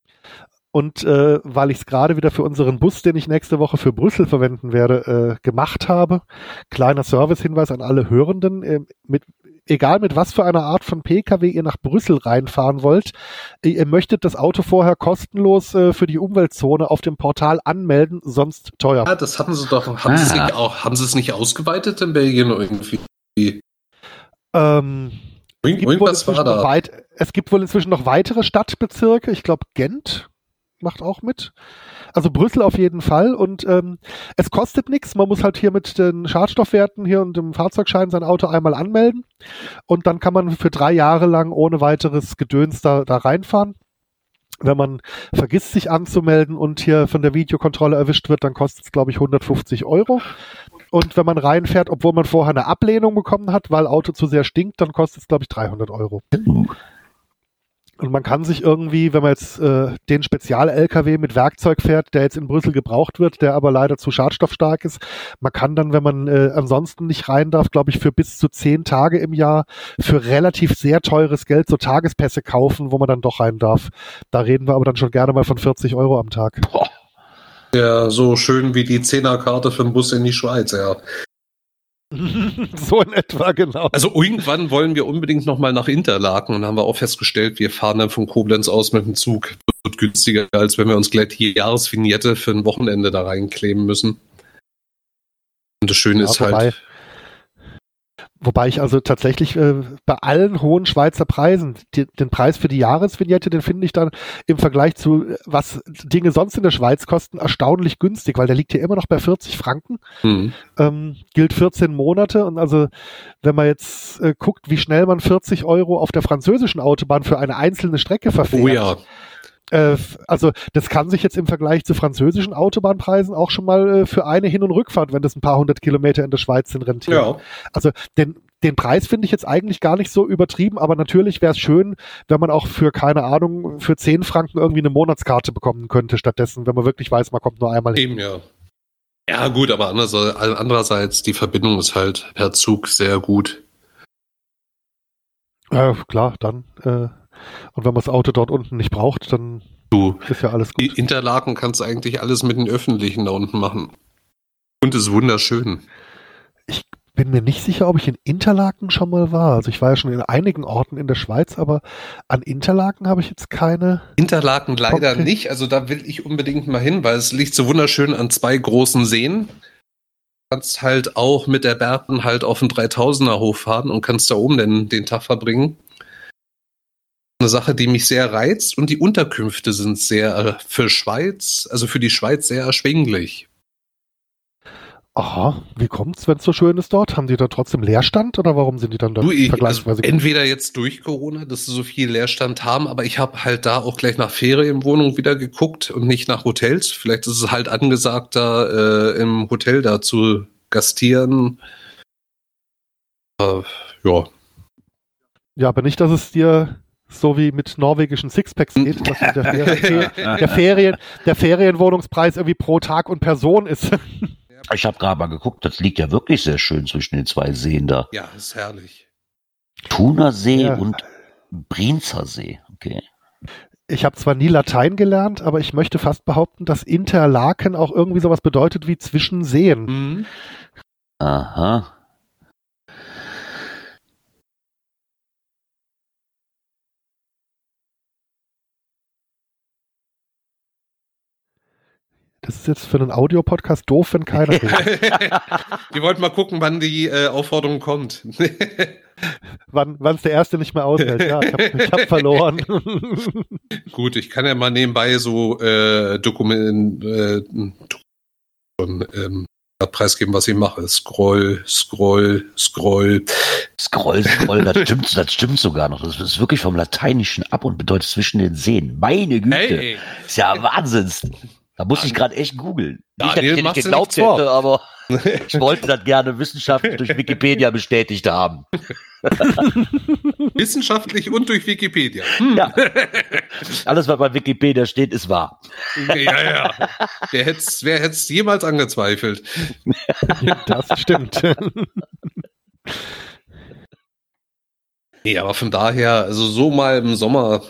Und äh, weil ich es gerade wieder für unseren Bus, den ich nächste Woche für Brüssel verwenden werde, äh, gemacht habe, kleiner Servicehinweis an alle Hörenden, äh, mit, egal mit was für einer Art von Pkw ihr nach Brüssel reinfahren wollt, ihr, ihr möchtet das Auto vorher kostenlos äh, für die Umweltzone auf dem Portal anmelden, sonst teuer. Ja, das haben sie doch. Haben sie es Ah. nicht auch, haben sie es nicht ausgeweitet in Belgien irgendwie? Ähm, Irgend, gibt wohl irgendwas war da. weit, es gibt wohl inzwischen noch weitere Stadtbezirke, ich glaube Gent macht auch mit. Also Brüssel auf jeden Fall und ähm, es kostet nichts. Man muss halt hier mit den Schadstoffwerten hier und dem Fahrzeugschein sein Auto einmal anmelden und dann kann man für drei Jahre lang ohne weiteres Gedöns da, da reinfahren. Wenn man vergisst, sich anzumelden und hier von der Videokontrolle erwischt wird, dann kostet es, glaube ich, 150 Euro. Und wenn man reinfährt, obwohl man vorher eine Ablehnung bekommen hat, weil Auto zu sehr stinkt, dann kostet es, glaube ich, 300 Euro. Und man kann sich irgendwie, wenn man jetzt äh, den Spezial-LKW mit Werkzeug fährt, der jetzt in Brüssel gebraucht wird, der aber leider zu schadstoffstark ist, man kann dann, wenn man äh, ansonsten nicht rein darf, glaube ich, für bis zu zehn Tage im Jahr für relativ sehr teures Geld so Tagespässe kaufen, wo man dann doch rein darf. Da reden wir aber dann schon gerne mal von 40 Euro am Tag. Boah. Ja, so schön wie die Zehnerkarte für den Bus in die Schweiz, ja. [laughs] so in etwa, genau. Also irgendwann wollen wir unbedingt nochmal nach Interlaken und haben wir auch festgestellt, wir fahren dann von Koblenz aus mit dem Zug. Das wird günstiger, als wenn wir uns gleich die Jahresvignette für ein Wochenende da reinkleben müssen. Und das Schöne ja, ist halt, Wobei ich also tatsächlich äh, bei allen hohen Schweizer Preisen, die, den Preis für die Jahresvignette, den finde ich dann im Vergleich zu, äh, was Dinge sonst in der Schweiz kosten, erstaunlich günstig, weil der liegt hier immer noch bei 40 Franken, mhm. ähm, gilt 14 Monate und also wenn man jetzt äh, guckt, wie schnell man 40 Euro auf der französischen Autobahn für eine einzelne Strecke verfährt, oh ja. Äh, also das kann sich jetzt im Vergleich zu französischen Autobahnpreisen auch schon mal äh, für eine Hin- und Rückfahrt, wenn das ein paar hundert Kilometer in der Schweiz sind, rentieren. Ja. Also den, den Preis finde ich jetzt eigentlich gar nicht so übertrieben, aber natürlich wäre es schön, wenn man auch für, keine Ahnung, für 10 Franken irgendwie eine Monatskarte bekommen könnte stattdessen, wenn man wirklich weiß, man kommt nur einmal hin. Eben, ja. Ja, gut, aber andererseits, die Verbindung ist halt per Zug sehr gut. Ja, klar, dann äh, und wenn man das Auto dort unten nicht braucht, dann du, ist ja alles gut. Interlaken kannst du eigentlich alles mit den Öffentlichen da unten machen. Und ist wunderschön. Ich bin mir nicht sicher, ob ich in Interlaken schon mal war. Also ich war ja schon in einigen Orten in der Schweiz, aber an Interlaken habe ich jetzt keine. Interlaken leider Konkret. nicht. Also da will ich unbedingt mal hin, weil es liegt so wunderschön an zwei großen Seen. Du kannst halt auch mit der Berten halt auf den 3000er Hof fahren und kannst da oben den, den Tag verbringen eine Sache, die mich sehr reizt und die Unterkünfte sind sehr äh, für Schweiz, also für die Schweiz sehr erschwinglich. Aha, wie kommt's, wenn es so schön ist dort? Haben die da trotzdem Leerstand oder warum sind die dann da du, ich, vergleichsweise? Also entweder jetzt durch Corona, dass sie so viel Leerstand haben, aber ich habe halt da auch gleich nach Ferienwohnungen wieder geguckt und nicht nach Hotels. Vielleicht ist es halt angesagt, da äh, im Hotel da zu gastieren. Äh, ja. Ja, aber nicht, dass es dir so wie mit norwegischen Sixpacks geht, dass der, Ferien, [laughs] der, Ferien, der Ferienwohnungspreis irgendwie pro Tag und Person ist. Ich habe gerade mal geguckt, das liegt ja wirklich sehr schön zwischen den zwei Seen da. Ja, ist herrlich. Thunersee ja. und Brienzer See, okay. Ich habe zwar nie Latein gelernt, aber ich möchte fast behaupten, dass Interlaken auch irgendwie sowas bedeutet wie zwischen Seen. Mhm. Aha. Das ist jetzt für einen Audiopodcast doof, wenn keiner [laughs] redet. die wollten mal gucken, wann die äh, Aufforderung kommt. [laughs] wann es der Erste nicht mehr aushält. Ja, ich habe hab verloren. [laughs] Gut, ich kann ja mal nebenbei so äh, Dokument äh, ähm, preisgeben, was ich mache. Scroll, scroll, scroll. Scroll, scroll, das stimmt, das stimmt sogar noch. Das ist wirklich vom Lateinischen ab und bedeutet zwischen den Seen. Meine Güte. Hey. Ist ja Wahnsinns. Da muss ich gerade echt googeln. Nicht, dass ich nicht geglaubt hätte, aber [laughs] ich wollte das gerne wissenschaftlich durch Wikipedia bestätigt haben. [laughs] Wissenschaftlich und durch Wikipedia. Hm. Ja. [laughs] Alles, was bei Wikipedia steht, ist wahr. Ja, ja. Wer hätte es wer hätt's jemals angezweifelt? Das stimmt. Nee, aber von daher, also so mal im Sommer,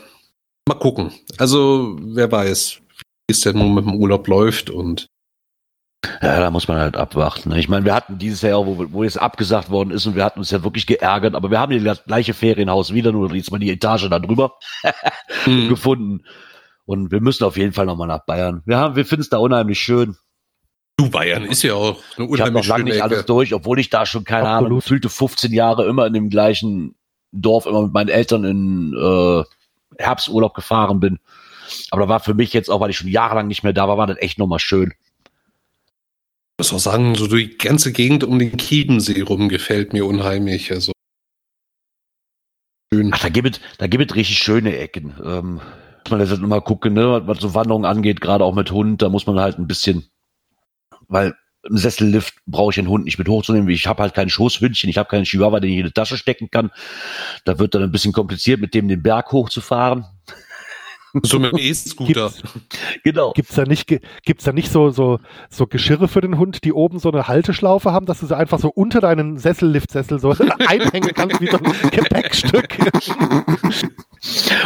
mal gucken. Also, wer weiß es denn nun mit dem Urlaub läuft und ja, da muss man halt abwarten. Ne? Ich meine, wir hatten dieses Jahr, wo, wo jetzt abgesagt worden ist und wir hatten uns ja wirklich geärgert, aber wir haben das gleiche Ferienhaus wieder, nur jetzt mal die Etage da drüber [laughs] mhm. gefunden. Und wir müssen auf jeden Fall nochmal nach Bayern. Wir, haben, wir finden es da unheimlich schön. Du, Bayern ist ja auch eine unheimlich Ich habe noch lange nicht Ecke. alles durch, obwohl ich da schon, keine Absolut. Ahnung, gefühlte 15 Jahre immer in dem gleichen Dorf, immer mit meinen Eltern in äh, Herbsturlaub gefahren bin. Aber da war für mich jetzt auch, weil ich schon jahrelang nicht mehr da war, war das echt nochmal schön. Ich muss auch sagen, so die ganze Gegend um den Kiedensee rum gefällt mir unheimlich. Also schön. Ach, da gibt es, da gibt es richtig schöne Ecken. Ähm, muss man jetzt mal gucken, ne, was so Wanderungen angeht, gerade auch mit Hund, da muss man halt ein bisschen, weil im Sessellift brauche ich den Hund nicht mit hochzunehmen. Ich habe halt kein Schoßhündchen, ich habe keinen Chihuahua, den ich in die Tasche stecken kann. Da wird dann ein bisschen kompliziert, mit dem den Berg hochzufahren. So mit dem E-Scooter. Genau. Gibt's da nicht, gibt's da nicht so, so, so Geschirre für den Hund, die oben so eine Halteschlaufe haben, dass du sie einfach so unter deinen Sessellift-Sessel so [laughs] einhängen kannst, wie so ein Gepäckstück?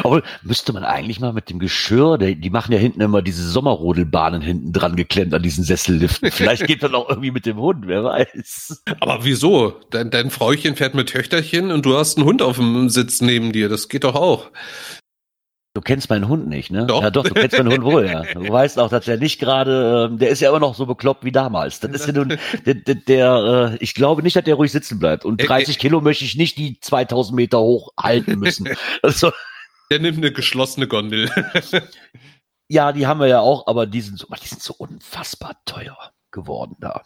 Aber müsste man eigentlich mal mit dem Geschirr, die, die machen ja hinten immer diese Sommerrodelbahnen hinten dran geklemmt an diesen Sesselliften. Vielleicht geht das auch irgendwie mit dem Hund, wer weiß. Aber wieso? Dein, dein Frauchen fährt mit Töchterchen und du hast einen Hund auf dem Sitz neben dir. Das geht doch auch. Du kennst meinen Hund nicht, ne? Doch. Ja, doch, du kennst meinen Hund wohl, ja. Du weißt auch, dass er nicht gerade, ähm, der ist ja immer noch so bekloppt wie damals. Das ist ja nun, der, der, der äh, ich glaube nicht, dass der ruhig sitzen bleibt. Und 30 Kilo möchte ich nicht die 2000 Meter hoch halten müssen. [laughs] Also, der nimmt eine geschlossene Gondel. [laughs] ja, die haben wir ja auch, aber die sind so, die sind so unfassbar teuer geworden da.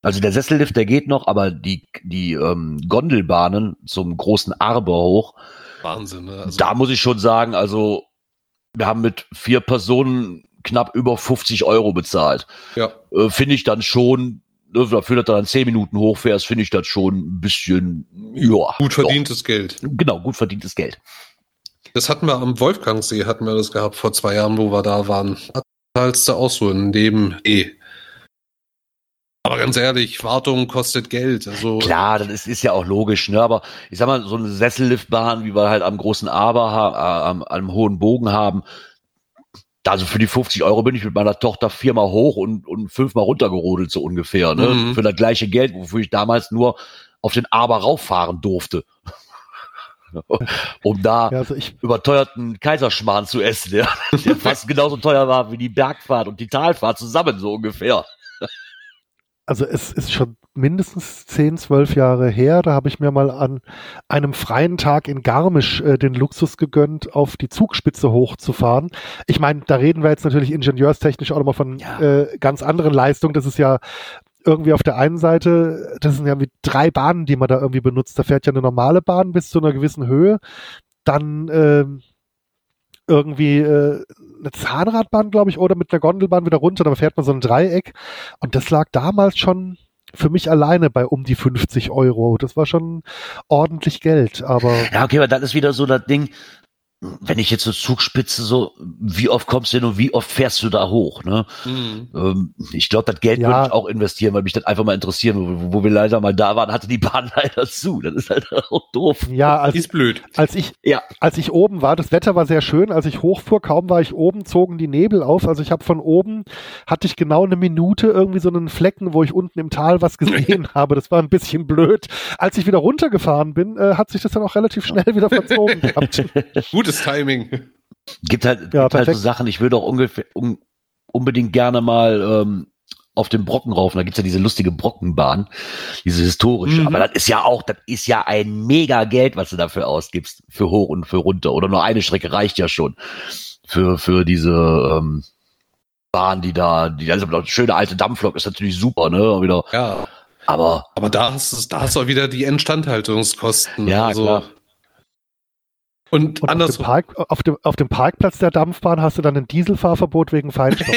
Also der Sessellift, der geht noch, aber die, die ähm, Gondelbahnen zum großen Arber hoch, Wahnsinn, ne? Also da muss ich schon sagen, also wir haben mit vier Personen knapp über 50 Euro bezahlt. Ja. Äh, finde ich dann schon, ne, dafür, dass du dann zehn Minuten hochfährst, finde ich das schon ein bisschen, ja. Gut verdientes doch. Geld. Genau, gut verdientes Geld. Das hatten wir am Wolfgangsee, hatten wir das gehabt vor zwei Jahren, wo wir da waren. Zahlst du auch so in dem E. Aber ganz ehrlich, Wartung kostet Geld. Also Klar, das ist, ist ja auch logisch, ne? Aber ich sag mal, so eine Sesselliftbahn, wie wir halt am großen Aber, äh, am, am hohen Bogen haben, also für die 50 Euro bin ich mit meiner Tochter viermal hoch und, und fünfmal runtergerodelt, so ungefähr, ne? Mhm. Für das gleiche Geld, wofür ich damals nur auf den Aber rauffahren durfte. [laughs] um da ja, also überteuerten Kaiserschmarrn zu essen, ja, [laughs] der fast genauso teuer war wie die Bergfahrt und die Talfahrt zusammen, so ungefähr also es ist schon mindestens 10, 12 Jahre her. Da habe ich mir mal an einem freien Tag in Garmisch äh, den Luxus gegönnt, auf die Zugspitze hochzufahren. Ich meine, da reden wir jetzt natürlich ingenieurstechnisch auch nochmal von ja. äh, ganz anderen Leistungen. Das ist ja irgendwie auf der einen Seite, das sind ja wie drei Bahnen, die man da irgendwie benutzt. Da fährt ja eine normale Bahn bis zu einer gewissen Höhe. Dann äh, irgendwie äh, eine Zahnradbahn, glaube ich, oder mit einer Gondelbahn wieder runter, da fährt man so ein Dreieck. Und das lag damals schon für mich alleine bei um die 50 Euro. Das war schon ordentlich Geld, aber. Ja, okay, aber das ist wieder so das Ding, wenn ich jetzt so Zugspitze so, wie oft kommst du hin und wie oft fährst du da hoch? Ne? Mhm. Ähm, ich glaube, das Geld ja. würde ich auch investieren, weil mich das einfach mal interessieren. Wo, wo, wir leider mal da waren, hatte die Bahn [laughs] leider zu. Das ist halt [laughs] auch doof. Ja, als, ist blöd. Als ich, ja. als ich oben war, das Wetter war sehr schön. Als ich hochfuhr, kaum war ich oben, zogen die Nebel auf. Also ich habe von oben, hatte ich genau eine Minute irgendwie so einen Flecken, wo ich unten im Tal was gesehen [laughs] habe. Das war ein bisschen blöd. Als ich wieder runtergefahren bin, äh, hat sich das dann auch relativ schnell wieder verzogen gehabt. Gut gutes Timing. Gibt halt, ja, gibt halt so Sachen, ich würde auch ungefähr, un, unbedingt gerne mal ähm, auf den Brocken rauf. Da gibt's ja diese lustige Brockenbahn, diese historische. Mhm. Aber das ist ja auch, das ist ja ein mega Geld, was du dafür ausgibst, für hoch und für runter. Oder nur eine Strecke reicht ja schon für, für diese ähm, Bahn, die da, die also schöne alte Dampflok ist natürlich super, ne? Wieder. Ja. Aber, aber da hast du, da hast du auch wieder die Instandhaltungskosten. Ja, also, klar. Und, und andersrum. Auf dem, Park, auf, dem, auf dem Parkplatz der Dampfbahn hast du dann ein Dieselfahrverbot wegen Feinstaub. [laughs]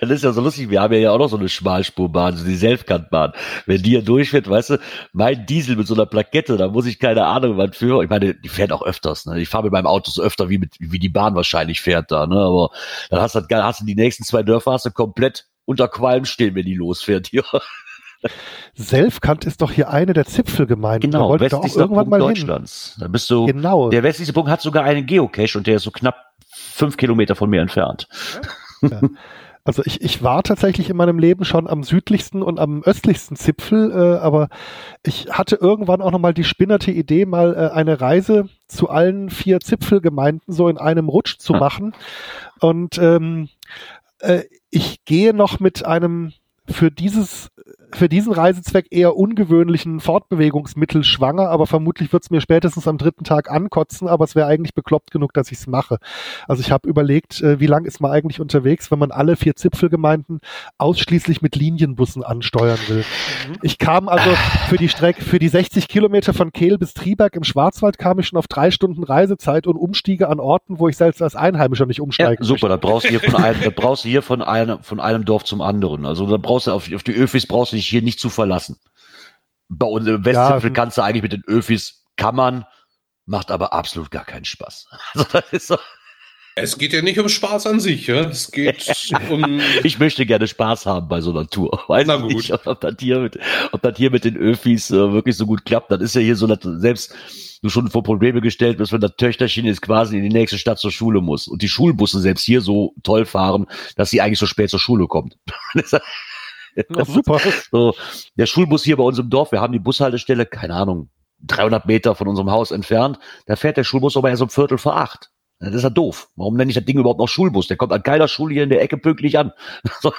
Das ist ja so lustig. Wir haben ja auch noch so eine Schmalspurbahn, so die Selfkantbahn. Wenn die hier durchfährt, weißt du, mein Diesel mit so einer Plakette, da muss ich keine Ahnung was für. Ich meine, die fährt auch öfters. Ne? Ich fahre mit meinem Auto so öfter, wie, mit, wie die Bahn wahrscheinlich fährt da. Ne? Aber dann hast du, hast du die nächsten zwei Dörfer hast du komplett unter Qualm stehen, wenn die losfährt [laughs] hier. Selfkant ist doch hier eine der Zipfelgemeinden. Genau, da westlichster irgendwann Punkt mal Deutschlands. Hin. Da bist du, genau. Der westlichste Punkt hat sogar einen Geocache und der ist so knapp fünf Kilometer von mir entfernt. Ja. Also ich, ich war tatsächlich in meinem Leben schon am südlichsten und am östlichsten Zipfel, äh, aber ich hatte irgendwann auch nochmal die spinnerte Idee, mal äh, eine Reise zu allen vier Zipfelgemeinden so in einem Rutsch zu machen. Und ähm, äh, ich gehe noch mit einem für dieses für diesen Reisezweck eher ungewöhnlichen Fortbewegungsmittel schwanger, aber vermutlich wird es mir spätestens am dritten Tag ankotzen, aber es wäre eigentlich bekloppt genug, dass ich es mache. Also ich habe überlegt, äh, wie lang ist man eigentlich unterwegs, wenn man alle vier Zipfelgemeinden ausschließlich mit Linienbussen ansteuern will. Mhm. Ich kam also für die Strecke, für die 60 Kilometer von Kehl bis Triberg im Schwarzwald kam ich schon auf drei Stunden Reisezeit und Umstiege an Orten, wo ich selbst als Einheimischer nicht umsteigen ja, Super, da brauchst du hier von einem, da brauchst du hier von einem, von einem Dorf zum anderen. Also da brauchst du auf, auf die Öfis brauchst du dich hier nicht zu verlassen. Bei uns im Westzipfel ja, kannst du eigentlich mit den Öfis kann man, macht aber absolut gar keinen Spaß. [laughs] Also das ist so. Es geht ja nicht um Spaß an sich, ja. Es geht [laughs] um. Ich möchte gerne Spaß haben bei so einer Tour. [laughs] Weiß Na gut. nicht, ob das hier mit, ob das hier mit den Öfis äh, wirklich so gut klappt. Das ist ja hier so, dass selbst du schon vor Probleme gestellt bist, wenn das Töchterchen jetzt quasi in die nächste Stadt zur Schule muss und die Schulbusse selbst hier so toll fahren, dass sie eigentlich so spät zur Schule kommt. [laughs] Ja, super. So, der Schulbus hier bei uns im Dorf, wir haben die Bushaltestelle, keine Ahnung, 300 Meter von unserem Haus entfernt. Da fährt der Schulbus aber erst um Viertel vor acht. Das ist ja doof. Warum nenne ich das Ding überhaupt noch Schulbus? Der kommt an geiler Schule hier in der Ecke pünktlich an. [laughs]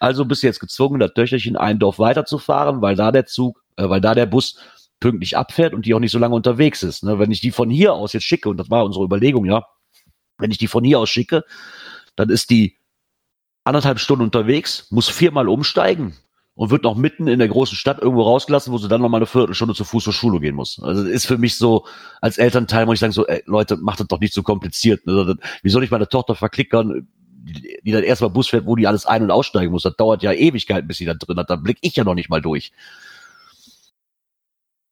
also bist du jetzt gezwungen, das Töchterchen ein Dorf weiterzufahren, weil da der Zug, äh, weil da der Bus pünktlich abfährt und die auch nicht so lange unterwegs ist. Ne? Wenn ich die von hier aus jetzt schicke, und das war unsere Überlegung, ja, wenn ich die von hier aus schicke, dann ist die anderthalb Stunden unterwegs, muss viermal umsteigen und wird noch mitten in der großen Stadt irgendwo rausgelassen, wo sie dann noch mal eine Viertelstunde zu Fuß zur Schule gehen muss. Also ist für mich so, als Elternteil muss ich sagen, so, ey, Leute, macht das doch nicht so kompliziert. Ne? Wie soll ich meine Tochter verklickern, die, die dann erstmal Bus fährt, wo die alles ein- und aussteigen muss? Das dauert ja Ewigkeiten, bis sie da drin hat. Da blick ich ja noch nicht mal durch.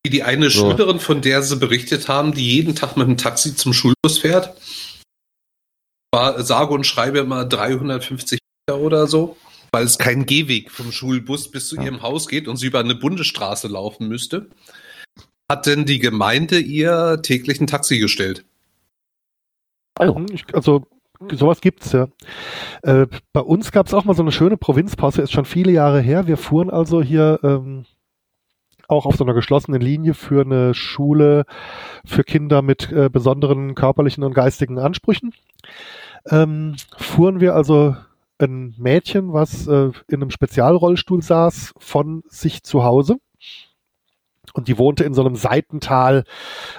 Die eine so. Schülerin, von der sie berichtet haben, die jeden Tag mit dem Taxi zum Schulbus fährt, war sage und schreibe immer 350 Meter oder so, weil es kein Gehweg vom Schulbus bis zu ja. ihrem Haus geht und sie über eine Bundesstraße laufen müsste. Hat denn die Gemeinde ihr täglich ein Taxi gestellt? Also, also sowas gibt's ja. Äh, bei uns gab es auch mal so eine schöne Provinzpause, ist schon viele Jahre her. Wir fuhren also hier ähm, auch auf so einer geschlossenen Linie für eine Schule für Kinder mit äh, besonderen körperlichen und geistigen Ansprüchen. Ähm, fuhren wir also ein Mädchen, was äh, in einem Spezialrollstuhl saß, von sich zu Hause. Und die wohnte in so einem Seitental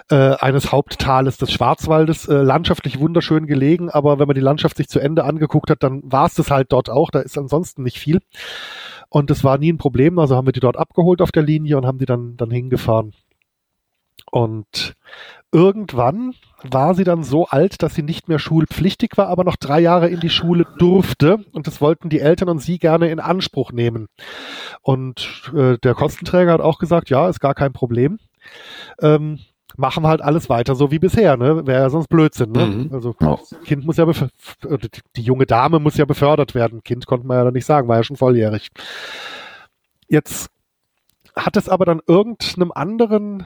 äh, eines Haupttales des Schwarzwaldes, äh, landschaftlich wunderschön gelegen, aber wenn man die Landschaft sich zu Ende angeguckt hat, dann war es das halt dort auch, da ist ansonsten nicht viel. Und es war nie ein Problem, also haben wir die dort abgeholt auf der Linie und haben die dann, dann hingefahren. Und irgendwann war sie dann so alt, dass sie nicht mehr schulpflichtig war, aber noch drei Jahre in die Schule durfte. Und das wollten die Eltern und sie gerne in Anspruch nehmen. Und äh, der Kostenträger hat auch gesagt, ja, ist gar kein Problem. Ähm, machen wir halt alles weiter so wie bisher, ne? Wäre ja sonst Blödsinn, ne? Mhm. Also das Kind muss ja die junge Dame muss ja befördert werden. Kind konnte man ja dann nicht sagen, war ja schon volljährig. Jetzt hat es aber dann irgendeinem anderen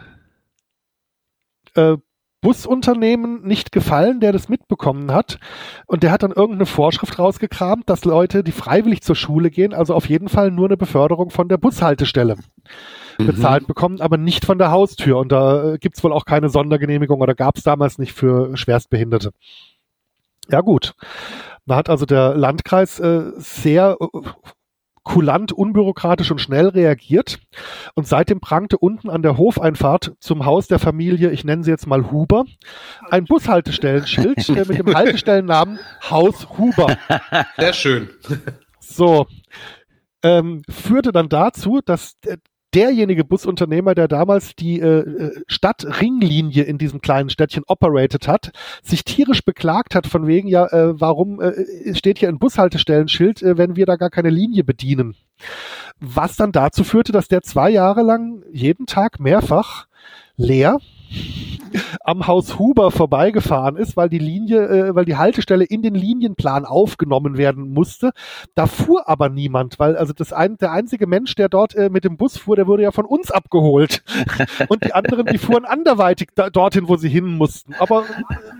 äh, Busunternehmen nicht gefallen, der das mitbekommen hat. Und der hat dann irgendeine Vorschrift rausgekramt, dass Leute, die freiwillig zur Schule gehen, also auf jeden Fall nur eine Beförderung von der Bushaltestelle mhm. bezahlt bekommen, aber nicht von der Haustür. Und da äh, gibt's wohl auch keine Sondergenehmigung oder gab es damals nicht für Schwerstbehinderte. Ja gut. Da hat also der Landkreis äh, sehr äh, kulant, unbürokratisch und schnell reagiert. Und seitdem prangte unten an der Hofeinfahrt zum Haus der Familie, ich nenne sie jetzt mal Huber, ein Bushaltestellenschild [laughs] äh, mit dem Haltestellennamen Haus Huber. Sehr schön. So. Ähm, führte dann dazu, dass derjenige Busunternehmer, der damals die äh, äh, Stadtringlinie in diesem kleinen Städtchen operated hat, sich tierisch beklagt hat von wegen, ja, äh, warum äh, steht hier ein Bushaltestellenschild, äh, wenn wir da gar keine Linie bedienen. Was dann dazu führte, dass der zwei Jahre lang jeden Tag mehrfach leer am Haus Huber vorbeigefahren ist, weil die Linie, äh, weil die Haltestelle in den Linienplan aufgenommen werden musste. Da fuhr aber niemand, weil also das ein, der einzige Mensch, der dort äh, mit dem Bus fuhr, der wurde ja von uns abgeholt. [laughs] Und die anderen, die fuhren anderweitig da, dorthin, wo sie hin mussten. Aber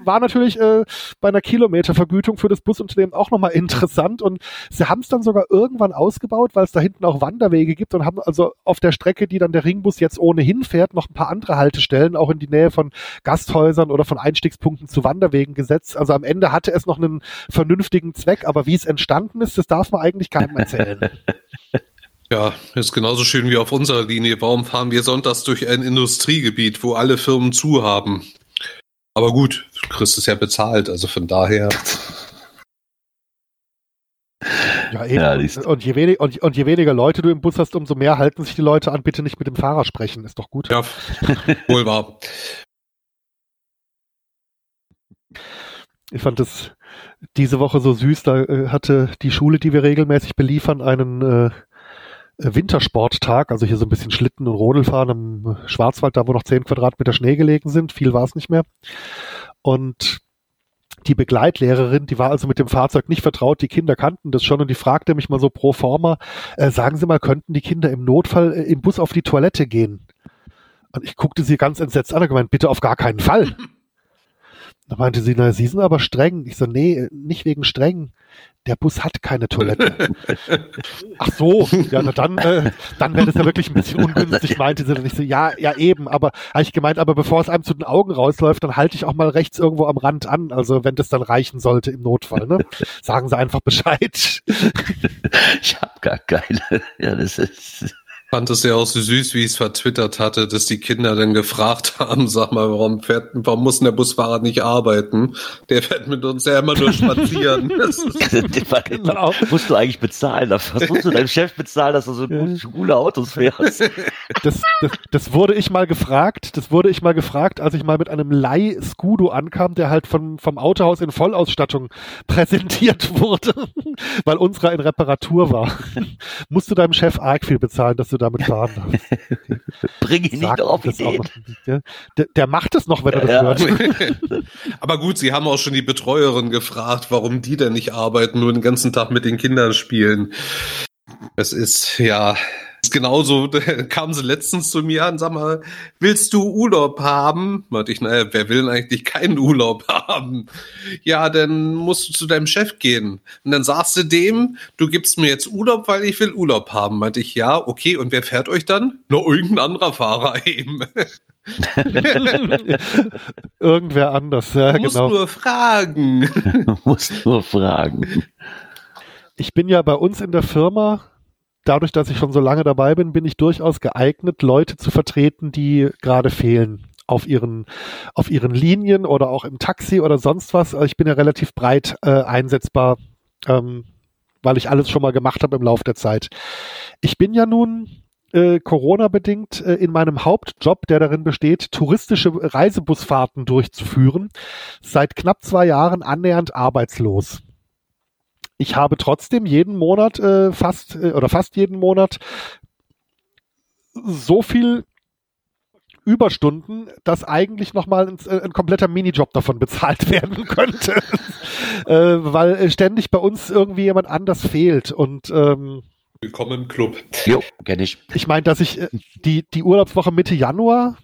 war natürlich äh, bei einer Kilometervergütung für das Busunternehmen auch nochmal interessant. Und sie haben es dann sogar irgendwann ausgebaut, weil es da hinten auch Wanderwege gibt und haben also auf der Strecke, die dann der Ringbus jetzt ohnehin fährt, noch ein paar andere Haltestellen, auch in die Nähe von Gasthäusern oder von Einstiegspunkten zu Wanderwegen gesetzt. Also am Ende hatte es noch einen vernünftigen Zweck, aber wie es entstanden ist, das darf man eigentlich keinem erzählen. [laughs] Ja, ist genauso schön wie auf unserer Linie. Warum fahren wir sonntags durch ein Industriegebiet, wo alle Firmen zu haben? Aber gut, Chris ist ja bezahlt, also von daher. Ja, eben. Ja, und, und, je wenig, und, und, je weniger Leute du im Bus hast, umso mehr halten sich die Leute an, bitte nicht mit dem Fahrer sprechen. Ist doch gut. Ja, [laughs] wohl wahr. Ich fand das diese Woche so süß. Da äh, hatte die Schule, die wir regelmäßig beliefern, einen äh, Wintersporttag, also hier so ein bisschen Schlitten und Rodelfahren im Schwarzwald, da wo noch zehn Quadratmeter Schnee gelegen sind. Viel war es nicht mehr. Und die Begleitlehrerin, die war also mit dem Fahrzeug nicht vertraut, die Kinder kannten das schon und die fragte mich mal so pro forma, äh, sagen Sie mal, könnten die Kinder im Notfall äh, im Bus auf die Toilette gehen? Und ich guckte sie ganz entsetzt an und gemeint, bitte auf gar keinen Fall. [laughs] Da meinte sie, na, Sie sind aber streng. Ich so, nee, nicht wegen streng der Bus hat keine Toilette. Ach so, ja, na dann, äh, dann wäre das ja wirklich ein bisschen ungünstig, [laughs] meinte sie dann. Ich so, ja, ja eben, aber habe ich gemeint, aber bevor es einem zu den Augen rausläuft, dann halte ich auch mal rechts irgendwo am Rand an, also wenn das dann reichen sollte im Notfall, ne? Sagen Sie einfach Bescheid. [laughs] Ich habe gar keine. Ja, das ist fand es ja auch so süß, wie ich es vertwittert hatte, dass die Kinder dann gefragt [laughs] haben, sag mal, warum fährt, warum muss denn der Busfahrer nicht arbeiten? Der fährt mit uns ja immer nur spazieren. [laughs] [laughs] genau. Musst du eigentlich bezahlen dafür? Was musst du deinem Chef bezahlen, dass du so gute, coole Autos fährst? Das, das, das wurde ich mal gefragt, das wurde ich mal gefragt, als ich mal mit einem Leih-Scudo ankam, der halt von, vom Autohaus in Vollausstattung präsentiert wurde, weil unserer in Reparatur war. musst du deinem Chef arg viel bezahlen, dass du damit fahren darfst. [laughs] Bring ihn nicht auf Ideen. Der, der, der, macht es noch, wenn er ja, das hört. [laughs] Aber gut, Sie haben auch schon die Betreuerin gefragt, warum die denn nicht arbeiten, nur den ganzen Tag mit den Kindern spielen. Es ist, ja, genauso, [laughs] kamen sie letztens zu mir an, sag mal, willst du Urlaub haben? Meinte ich, naja, wer will denn eigentlich keinen Urlaub [laughs] haben? Ja, dann musst du zu deinem Chef gehen. Und dann sagst du dem, du gibst mir jetzt Urlaub, weil ich will Urlaub haben. Meinte ich, ja, okay, und wer fährt euch dann? Na, irgendein anderer Fahrer eben. [laughs] Irgendwer anders, ja, du musst genau. nur fragen. du musst nur fragen. Ich bin ja bei uns in der Firma dadurch, dass ich schon so lange dabei bin, bin ich durchaus geeignet, Leute zu vertreten, die gerade fehlen auf ihren auf ihren Linien oder auch im Taxi oder sonst was. Also ich bin ja relativ breit äh, einsetzbar, ähm, weil ich alles schon mal gemacht habe im Laufe der Zeit. Ich bin ja nun äh, Corona-bedingt äh, in meinem Hauptjob, der darin besteht, touristische Reisebusfahrten durchzuführen, seit knapp zwei Jahren annähernd arbeitslos ich habe trotzdem jeden Monat äh, fast äh, oder fast jeden Monat so viel Überstunden, dass eigentlich nochmal ein, äh, ein kompletter Minijob davon [laughs] bezahlt werden könnte. [laughs] äh, weil ständig bei uns irgendwie jemand anders fehlt und ähm, Willkommen im Club. Jo, kenne ich. Ich meine, dass ich äh, die, die Urlaubswoche Mitte Januar,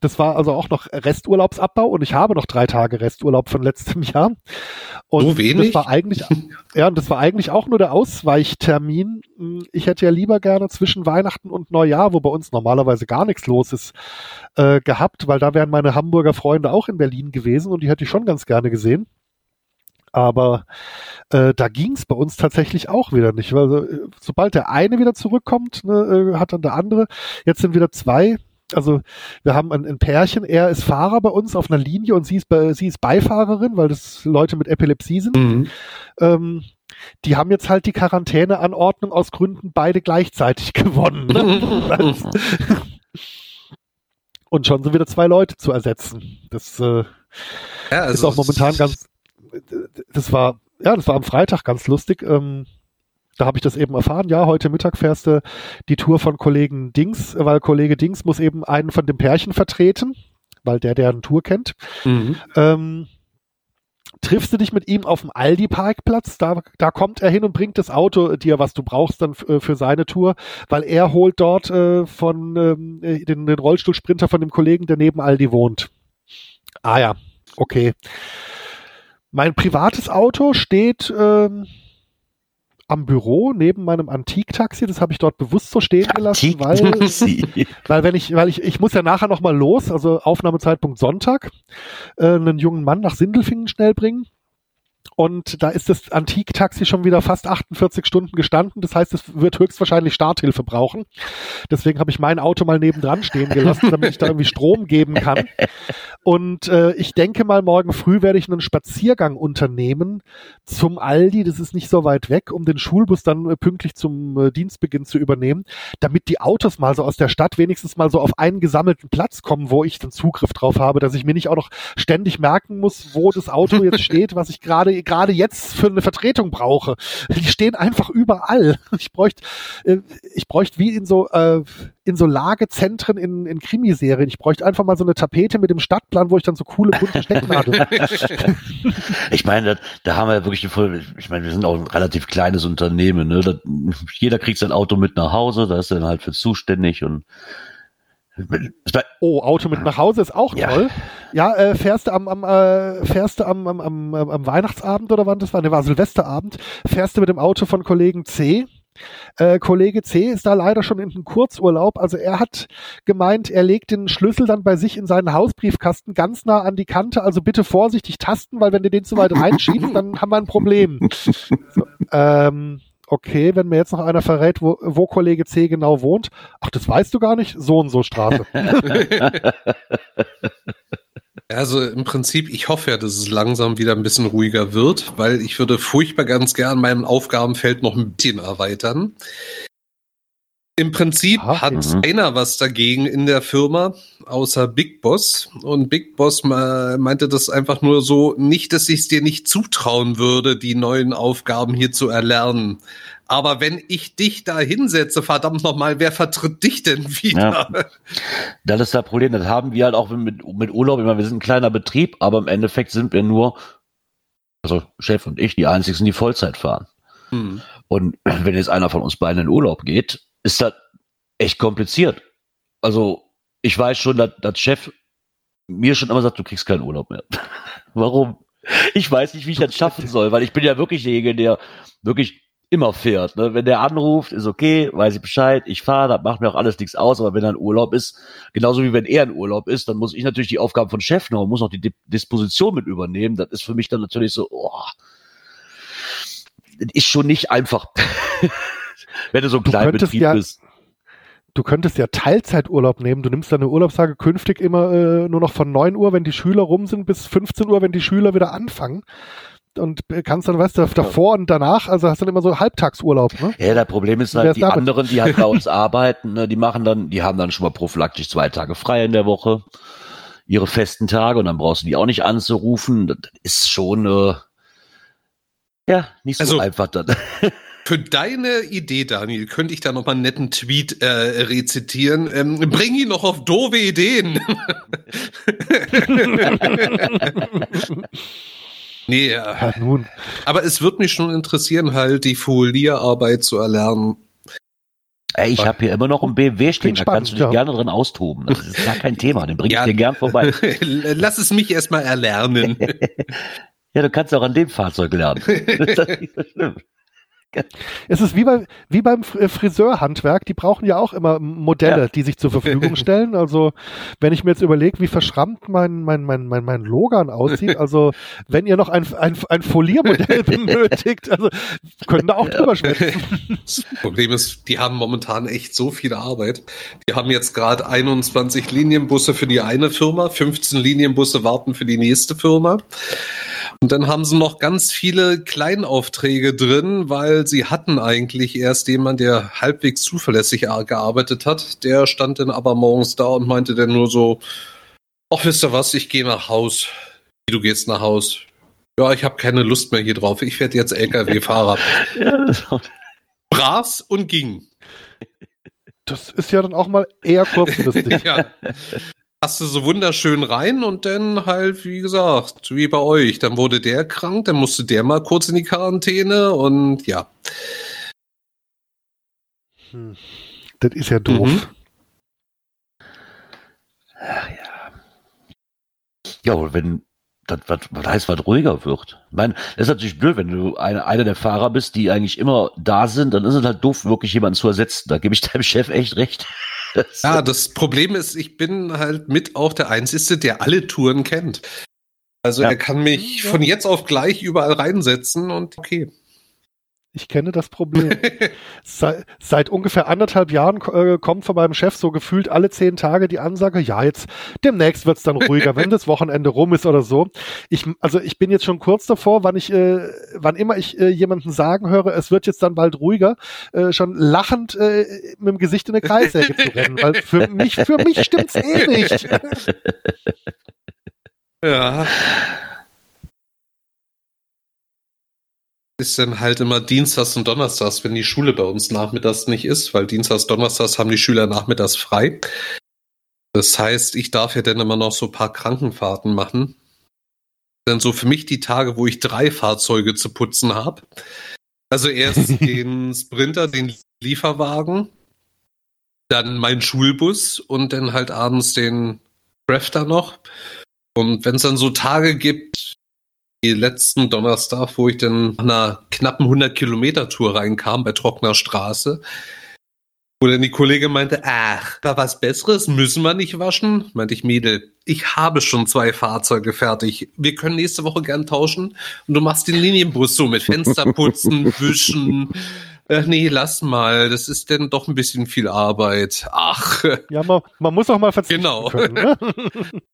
das war also auch noch Resturlaubsabbau und ich habe noch drei Tage Resturlaub von letztem Jahr. Und so wenig? Das war eigentlich, [laughs] ja, und das war eigentlich auch nur der Ausweichtermin. Ich hätte ja lieber gerne zwischen Weihnachten und Neujahr, wo bei uns normalerweise gar nichts los ist, äh, gehabt, weil da wären meine Hamburger Freunde auch in Berlin gewesen und die hätte ich schon ganz gerne gesehen. Aber äh, da ging es bei uns tatsächlich auch wieder nicht. Weil also, sobald der eine wieder zurückkommt, ne, äh, hat dann der andere. Jetzt sind wieder zwei also wir haben ein, ein, Pärchen, er ist Fahrer bei uns auf einer Linie und sie ist, sie ist Beifahrerin, weil das Leute mit Epilepsie sind. Mhm. Ähm, die haben jetzt halt die Quarantäneanordnung aus Gründen beide gleichzeitig [laughs] gewonnen. Ne? und schon sind wieder zwei Leute zu ersetzen. Das äh, ja, also ist auch momentan ganz, das war, ja, das war am Freitag ganz lustig. Ähm, da habe ich das eben erfahren. Ja, heute Mittag fährst du die Tour von Kollegen Dings, weil Kollege Dings muss eben einen von dem Pärchen vertreten, weil der deren Tour kennt. Mhm. Ähm, triffst du dich mit ihm auf dem Aldi-Parkplatz, da, da kommt er hin und bringt das Auto dir, was du brauchst dann äh, für seine Tour, weil er holt dort äh, von ähm, äh, den, den Rollstuhlsprinter von dem Kollegen, der neben Aldi wohnt. Ah ja, okay. Mein privates Auto steht ähm, am Büro neben meinem Antiktaxi. Das habe ich dort bewusst so stehen gelassen, weil, weil wenn ich, weil ich, ich muss ja nachher noch mal los, also Aufnahmezeitpunkt Sonntag, äh, einen jungen Mann nach Sindelfingen schnell bringen. Und da ist das Antik-Taxi schon wieder fast 48 Stunden gestanden. Das heißt, es wird höchstwahrscheinlich Starthilfe brauchen. Deswegen habe ich mein Auto mal nebendran stehen gelassen, damit ich da irgendwie Strom geben kann. Und äh, ich denke mal, morgen früh werde ich einen Spaziergang unternehmen zum Aldi. Das ist nicht so weit weg, um den Schulbus dann äh, pünktlich zum äh, Dienstbeginn zu übernehmen, damit die Autos mal so aus der Stadt wenigstens mal so auf einen gesammelten Platz kommen, wo ich den Zugriff drauf habe, dass ich mir nicht auch noch ständig merken muss, wo das Auto jetzt [laughs] steht, was ich gerade gerade jetzt für eine Vertretung brauche. Die stehen einfach überall. [laughs] Ich bräuchte, äh, ich bräuchte wie in so äh, in so Lagezentren in, in Krimiserien. Ich bräuchte einfach mal so eine Tapete mit dem Stadtplan, wo ich dann so coole bunte Stecknadeln. [laughs] ich meine, da, da haben wir wirklich, ich meine, wir sind auch ein relativ kleines Unternehmen. Ne? Da, jeder kriegt sein Auto mit nach Hause, da ist er dann halt für zuständig und Oh, Auto mit nach Hause ist auch ja. toll. Ja, äh, fährst du am, am äh, fährst du am, am, am, am Weihnachtsabend oder wann das war? Ne, war Silvesterabend. Fährst du mit dem Auto von Kollegen C. Äh, Kollege C ist da leider schon in den Kurzurlaub. Also er hat gemeint, er legt den Schlüssel dann bei sich in seinen Hausbriefkasten ganz nah an die Kante. Also bitte vorsichtig tasten, weil wenn du den zu weit [laughs] reinschiebst, dann haben wir ein Problem. So, ähm, okay, wenn mir jetzt noch einer verrät, wo, wo Kollege C genau wohnt, ach, das weißt du gar nicht, so und so Straße. [laughs] Also im Prinzip, ich hoffe ja, dass es langsam wieder ein bisschen ruhiger wird, weil ich würde furchtbar ganz gern mein Aufgabenfeld noch ein bisschen erweitern. Im Prinzip Ach, hat ja. keiner was dagegen in der Firma, außer Big Boss. Und Big Boss meinte das einfach nur so, nicht, dass ich es dir nicht zutrauen würde, die neuen Aufgaben hier zu erlernen. Aber wenn ich dich da hinsetze, verdammt nochmal, wer vertritt dich denn [laughs] wieder? Ja. Das ist das Problem, das haben wir halt auch mit, mit Urlaub. Ich meine, wir sind ein kleiner Betrieb, aber im Endeffekt sind wir nur, also Chef und ich, die einzigen, die Vollzeit fahren. Hm. Und [clears throat] wenn jetzt einer von uns beiden in Urlaub geht, ist das echt kompliziert. Also, ich weiß schon, dass, Chef mir schon immer sagt, du kriegst keinen Urlaub mehr. [laughs] Warum? Ich weiß nicht, wie ich das schaffen soll, weil ich bin ja wirklich derjenige, der wirklich immer fährt. Ne? Wenn der anruft, ist okay, weiß ich Bescheid, ich fahre, das macht mir auch alles nichts aus, aber wenn er in Urlaub ist, genauso wie wenn er in Urlaub ist, dann muss ich natürlich die Aufgaben von Chef noch, muss auch die Disposition mit übernehmen. Das ist für mich dann natürlich so, oh, das ist schon nicht einfach. [laughs] wenn du so ein kleiner Betrieb ja, bist. Du könntest ja Teilzeiturlaub nehmen. Du nimmst deine Urlaubstage künftig immer äh, nur noch von 9 Uhr, wenn die Schüler rum sind, bis 15 Uhr, wenn die Schüler wieder anfangen und kannst dann, weißt du, davor und danach, also hast du dann immer so Halbtagsurlaub, ne? Ja, das Problem ist halt, die damit? anderen, die halt bei uns [laughs] arbeiten, ne, die machen dann, die haben dann schon mal prophylaktisch zwei Tage frei in der Woche, ihre festen Tage und dann brauchst du die auch nicht anzurufen. Das ist schon, äh, ja, nicht so also, einfach dann. [laughs] Für deine Idee, Daniel, könnte ich da noch mal einen netten Tweet äh, rezitieren. Ähm, bring ihn noch auf doofe Ideen. [laughs] nee, ja. nun. Aber es wird mich schon interessieren, halt die Folierarbeit zu erlernen. Ey, ich habe hier immer noch ein BMW stehen, da kannst du dich ja. gerne drin austoben. Das ist gar kein Thema, den bring ich ja. dir gern vorbei. [laughs] Lass es mich erstmal erlernen. [laughs] ja, du kannst auch an dem Fahrzeug lernen. Das ist nicht so schlimm. Es ist wie, bei, wie beim äh, Friseurhandwerk, die brauchen ja auch immer Modelle, ja. die sich zur Verfügung stellen. Also wenn ich mir jetzt überlege, wie verschrammt mein, mein, mein, mein, mein Logan aussieht, [laughs] also wenn ihr noch ein, ein, ein Foliermodell [laughs] benötigt, also können da auch ja. drüber [laughs] schwätzen. Das Problem ist, die haben momentan echt so viel Arbeit. Die haben jetzt gerade 21 Linienbusse für die eine Firma, 15 Linienbusse warten für die nächste Firma. Und dann haben sie noch ganz viele Kleinaufträge drin, weil sie hatten eigentlich erst jemand, der halbwegs zuverlässig gearbeitet hat. Der stand dann aber morgens da und meinte dann nur so, ach, wisst ihr was, ich gehe nach Haus. Wie, du gehst nach Haus? Ja, ich habe keine Lust mehr hier drauf. Ich werde jetzt LKW-Fahrer. [laughs] Brav und ging. Das ist ja dann auch mal eher kurzfristig. [laughs] ja du so wunderschön rein und dann halt, wie gesagt, wie bei euch. Dann wurde der krank, dann musste der mal kurz in die Quarantäne und ja. Hm. Das ist ja doof. Mhm. Ach ja. Ja, wenn das, was, was heißt, was ruhiger wird. Ich meine, das ist natürlich blöd, wenn du eine, einer der Fahrer bist, die eigentlich immer da sind, dann ist es halt doof, wirklich jemanden zu ersetzen. Da gebe ich deinem Chef echt recht. [laughs] ja, das Problem ist, ich bin halt mit auch der Einzige, der alle Touren kennt. Also ja. er kann mich ja. von jetzt auf gleich überall reinsetzen und okay. Ich kenne das Problem. [laughs] seit, seit, ungefähr anderthalb Jahren äh, kommt von meinem Chef so gefühlt alle zehn Tage die Ansage, ja, jetzt demnächst wird's dann ruhiger, wenn [laughs] das Wochenende rum ist oder so. Ich, also ich bin jetzt schon kurz davor, wann ich, äh, wann immer ich äh, jemanden sagen höre, es wird jetzt dann bald ruhiger, äh, schon lachend äh, mit dem Gesicht in eine Kreissäge zu rennen, weil für mich, für mich stimmt's eh nicht. [laughs] ja. Ist dann halt immer Dienstags und Donnerstags, wenn die Schule bei uns nachmittags nicht ist, weil Dienstags, Donnerstags haben die Schüler nachmittags frei. Das heißt, ich darf ja dann immer noch so ein paar Krankenfahrten machen. Dann so für mich die Tage, wo ich drei Fahrzeuge zu putzen habe. Also erst [laughs] den Sprinter, den Lieferwagen, dann mein Schulbus und dann halt abends den Crafter noch. Und wenn es dann so Tage gibt, letzten Donnerstag, wo ich dann nach einer knappen 100 Kilometer Tour reinkam bei trockener Straße, wo dann die Kollegin meinte, ach, da was Besseres, müssen wir nicht waschen? Meinte ich, Mädel, ich habe schon zwei Fahrzeuge fertig. Wir können nächste Woche gern tauschen und du machst den Linienbus so mit Fensterputzen, [laughs] Wischen. Ach nee, lass mal, das ist denn doch ein bisschen viel Arbeit. Ach. Ja, man, man muss auch mal verzichten genau. können. Ne? [laughs]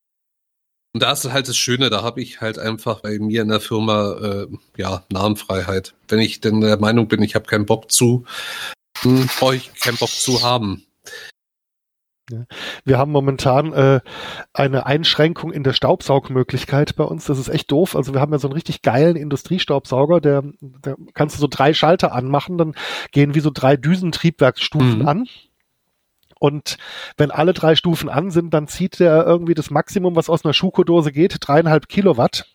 Und da ist halt das Schöne, da habe ich halt einfach bei mir in der Firma äh, ja Namenfreiheit. Wenn ich denn der Meinung bin, ich habe keinen Bock zu, hm, brauche ich keinen Bock zu haben. Wir haben momentan äh, eine Einschränkung in der Staubsaugmöglichkeit bei uns. Das ist echt doof. Also wir haben ja so einen richtig geilen Industriestaubsauger, der, der kannst du so drei Schalter anmachen, dann gehen wie so drei Düsentriebwerksstufen mhm. an. Und wenn alle drei Stufen an sind, dann zieht der irgendwie das Maximum, was aus einer Schuko-Dose geht, dreieinhalb Kilowatt.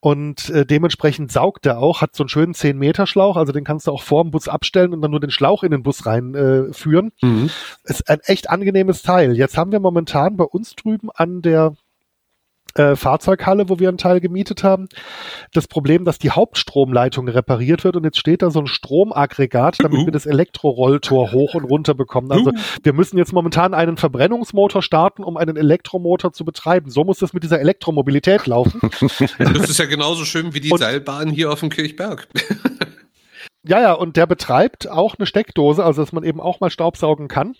Und äh, dementsprechend saugt er auch, hat so einen schönen 10 Meter Schlauch, also den kannst du auch vor dem Bus abstellen und dann nur den Schlauch in den Bus reinführen. Äh, mhm. Ist ein echt angenehmes Teil. Jetzt haben wir momentan bei uns drüben an der äh, Fahrzeughalle, wo wir einen Teil gemietet haben, das Problem, dass die Hauptstromleitung repariert wird und jetzt steht da so ein Stromaggregat, damit uh. wir das Elektrorolltor hoch und runter bekommen. Also uh. wir müssen jetzt momentan einen Verbrennungsmotor starten, um einen Elektromotor zu betreiben. So muss das mit dieser Elektromobilität laufen. [laughs] Das ist ja genauso schön wie die und, Seilbahn hier auf dem Kirchberg. ja, ja, und der betreibt auch eine Steckdose, also dass man eben auch mal Staubsaugen kann.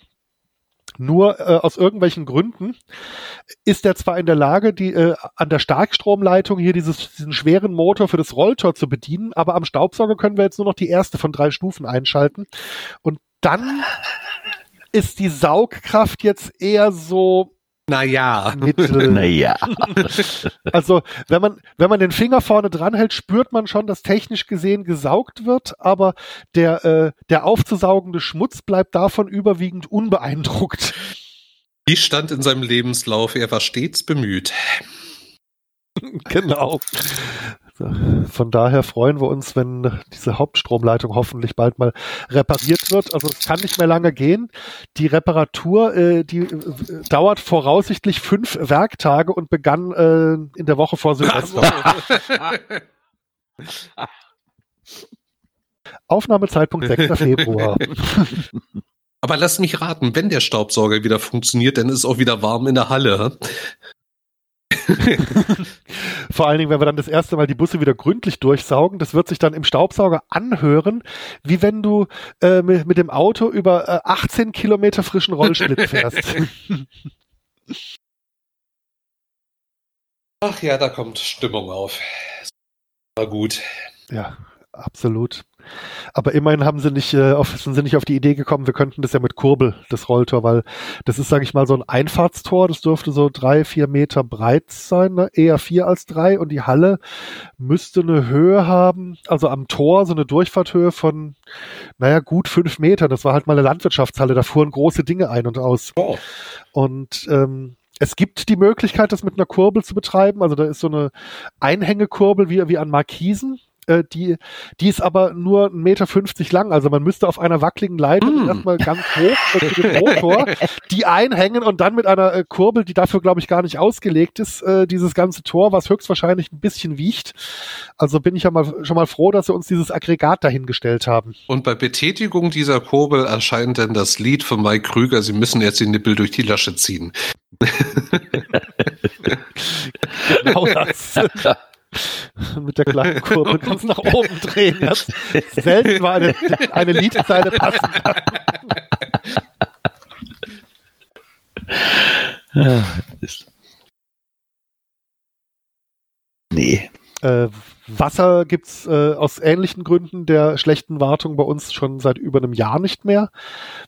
Nur äh, aus irgendwelchen Gründen ist er zwar in der Lage, die äh, an der Starkstromleitung hier dieses, diesen schweren Motor für das Rolltor zu bedienen, aber am Staubsauger können wir jetzt nur noch die erste von drei Stufen einschalten. Und dann ist die Saugkraft jetzt eher so naja. naja. [laughs] also, wenn man, wenn man den Finger vorne dran hält, spürt man schon, dass technisch gesehen gesaugt wird, aber der, äh, der aufzusaugende Schmutz bleibt davon überwiegend unbeeindruckt. Wie stand in seinem Lebenslauf, er war stets bemüht. [laughs] genau. Von daher freuen wir uns, wenn diese Hauptstromleitung hoffentlich bald mal repariert wird. Also es kann nicht mehr lange gehen. Die Reparatur, äh, die äh, dauert voraussichtlich fünf Werktage und begann äh, in der Woche vor Silvester. [laughs] Aufnahmezeitpunkt 6. Februar. Aber lass mich raten, wenn der Staubsauger wieder funktioniert, dann ist es auch wieder warm in der Halle. [laughs] Vor allen Dingen, wenn wir dann das erste Mal die Busse wieder gründlich durchsaugen, das wird sich dann im Staubsauger anhören, wie wenn du äh, mit, mit, dem Auto über äh, 18 Kilometer frischen Rollsplit fährst. Ach ja, da kommt Stimmung auf. War gut. Ja, absolut. Aber immerhin haben sie nicht, äh, auf, sind sie nicht auf die Idee gekommen, wir könnten das ja mit Kurbel, das Rolltor, weil das ist, sage ich mal, so ein Einfahrtstor, das dürfte so drei, vier Meter breit sein, ne? eher vier als drei und die Halle müsste eine Höhe haben, also am Tor so eine Durchfahrthöhe von, naja, gut fünf Meter. Das war halt mal eine Landwirtschaftshalle, da fuhren große Dinge ein und aus. Oh. Und ähm, es gibt die Möglichkeit, das mit einer Kurbel zu betreiben. Also da ist so eine Einhängekurbel wie, wie an Markisen. Äh, die, die ist aber nur 1,50 Meter lang. Also man müsste auf einer wackeligen Leitung mm. erstmal ganz hoch zu dem Motor [laughs] die einhängen und dann mit einer äh, Kurbel, die dafür, glaube ich, gar nicht ausgelegt ist, äh, dieses ganze Tor, was höchstwahrscheinlich ein bisschen wiegt. Also bin ich ja mal schon mal froh, dass sie uns dieses Aggregat dahingestellt haben. Und bei Betätigung dieser Kurbel erscheint dann das Lied von Mike Krüger, Sie müssen jetzt die Nippel durch die Lasche ziehen. [laughs] genau das. [laughs] [laughs] Mit der kleinen Kurve [laughs] du nach oben drehen. Das [laughs] selten war eine, eine Liedzeile passen kann. Ja, nee. Äh, Wasser gibt's äh, aus ähnlichen Gründen der schlechten Wartung bei uns schon seit über einem Jahr nicht mehr.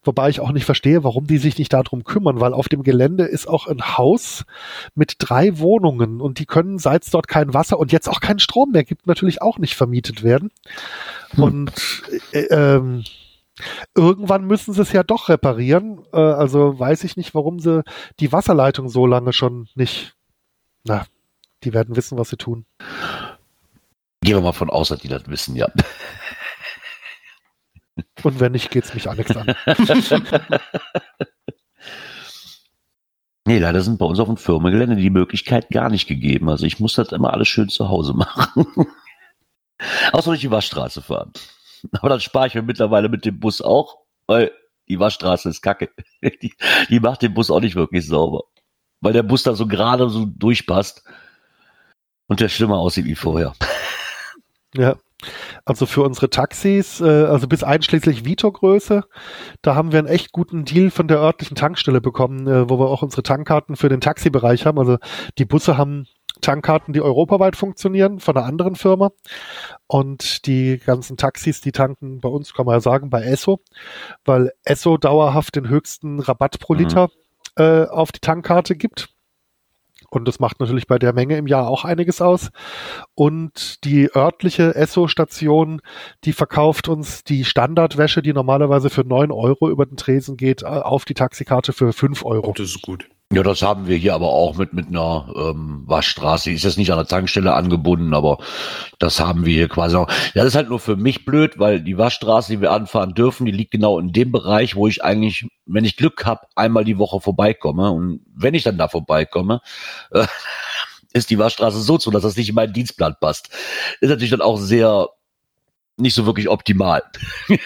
Wobei ich auch nicht verstehe, warum die sich nicht darum kümmern, weil auf dem Gelände ist auch ein Haus mit drei Wohnungen und die können, seit es dort kein Wasser und jetzt auch keinen Strom mehr gibt, natürlich auch nicht vermietet werden. Hm. Und äh, ähm, Irgendwann müssen sie es ja doch reparieren. Äh, also weiß ich nicht, warum sie die Wasserleitung so lange schon nicht. Na, die werden wissen, was sie tun. Gehen wir mal von aus, dass die das wissen, ja. [laughs] Und wenn nicht, geht's mich Alex an. [laughs] nee, leider sind bei uns auf dem Firmengelände die Möglichkeit gar nicht gegeben. Also ich muss das immer alles schön zu Hause machen. [laughs] Außer durch die Waschstraße fahren. Aber dann spare ich mir mittlerweile mit dem Bus auch, weil die Waschstraße ist kacke. Die, die macht den Bus auch nicht wirklich sauber. Weil der Bus da so gerade so durchpasst und der schlimmer aussieht wie vorher. Ja. Also für unsere Taxis, äh, also bis einschließlich Vito-Größe, da haben wir einen echt guten Deal von der örtlichen Tankstelle bekommen, äh, wo wir auch unsere Tankkarten für den Taxibereich haben. Also die Busse haben Tankkarten, die europaweit funktionieren, von einer anderen Firma. Und die ganzen Taxis, die tanken bei uns, kann man ja sagen, bei Esso, weil Esso dauerhaft den höchsten Rabatt pro mhm. Liter mhm. äh, auf die Tankkarte gibt. Und das macht natürlich bei der Menge im Jahr auch einiges aus. Und die örtliche Esso-Station, die verkauft uns die Standardwäsche, die normalerweise für neun Euro über den Tresen geht, äh, auf die Taxikarte für fünf Euro. Das ist gut. Ja, das haben wir hier aber auch mit, mit einer ähm, Waschstraße. Ist jetzt nicht an der Tankstelle angebunden, aber das haben wir hier quasi auch. Ja, das ist halt nur für mich blöd, weil die Waschstraße, die wir anfahren dürfen, die liegt genau in dem Bereich, wo ich eigentlich, wenn ich Glück habe, einmal die Woche vorbeikomme. Und wenn ich dann da vorbeikomme, äh, [laughs] ist die Waschstraße so zu, dass das nicht in meinen Dienstplan passt. Ist natürlich dann auch sehr nicht so wirklich optimal. [laughs]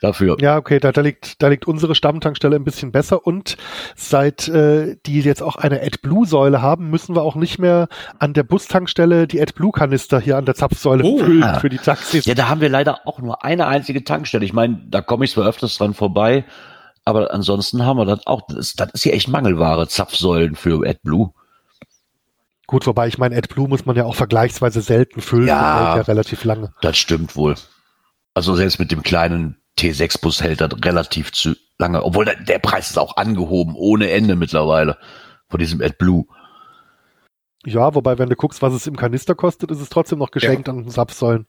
dafür. Ja, okay, da, da, liegt, da liegt unsere Stammtankstelle ein bisschen besser und seit äh, die jetzt auch eine AdBlue-Säule haben, müssen wir auch nicht mehr an der Bustankstelle die AdBlue-Kanister hier an der Zapfsäule oh, füllen ja. für die Taxis. Ja, da haben wir leider auch nur eine einzige Tankstelle. Ich meine, da komme ich zwar öfters dran vorbei, aber ansonsten haben wir das auch. Das, das ist hier echt Mangelware, Zapfsäulen für AdBlue. Gut, wobei ich meine, AdBlue muss man ja auch vergleichsweise selten füllen, ja, ja relativ lange. Das stimmt wohl. Also selbst mit dem kleinen T6-Bus hält das relativ zu lange, obwohl der, der, Preis ist auch angehoben, ohne Ende mittlerweile, von diesem AdBlue. Ja, wobei, wenn du guckst, was es im Kanister kostet, ist es trotzdem noch geschenkt ja. an Zapfsäulen.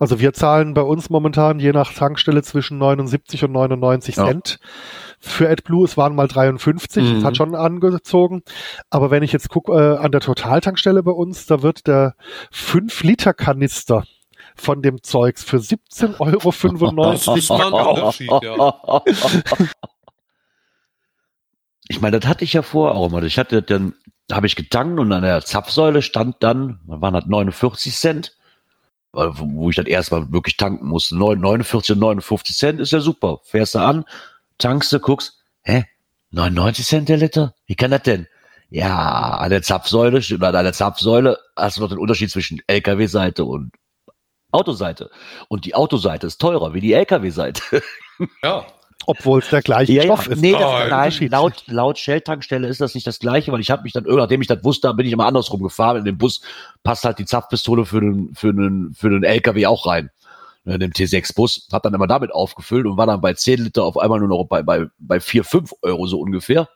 Also wir zahlen bei uns momentan je nach Tankstelle zwischen 79 und 99 ja. Cent für AdBlue. Es waren mal 53, mhm. das hat schon angezogen. Aber wenn ich jetzt gucke äh, an der Totaltankstelle bei uns, da wird der 5-Liter-Kanister von dem Zeugs für 17,95 Euro. [laughs] ich meine, das hatte ich ja vorher auch immer. Ich hatte dann, habe ich getankt und an der Zapfsäule stand dann, dann waren das 49 Cent, wo ich dann erstmal wirklich tanken musste. 49 und 59 Cent ist ja super. Fährst du an, tankst du, guckst, hä? 99 Cent der Liter? Wie kann das denn? Ja, an der Zapfsäule, oder an der Zapfsäule hast du noch den Unterschied zwischen LKW-Seite und Autoseite. Und die Autoseite ist teurer wie die LKW-Seite. Ja. Obwohl es der gleiche ja, Stoff ja. ist. Nee, das oh, nein, laut, laut Shell-Tankstelle ist das nicht das gleiche, weil ich habe mich dann, nachdem ich das wusste, bin ich immer andersrum gefahren. In dem Bus passt halt die Zapfpistole für den, für den, für den LKW auch rein. In dem T6-Bus. Hab dann immer damit aufgefüllt und war dann bei 10 Liter auf einmal nur noch bei, bei, bei 4, 5 Euro so ungefähr.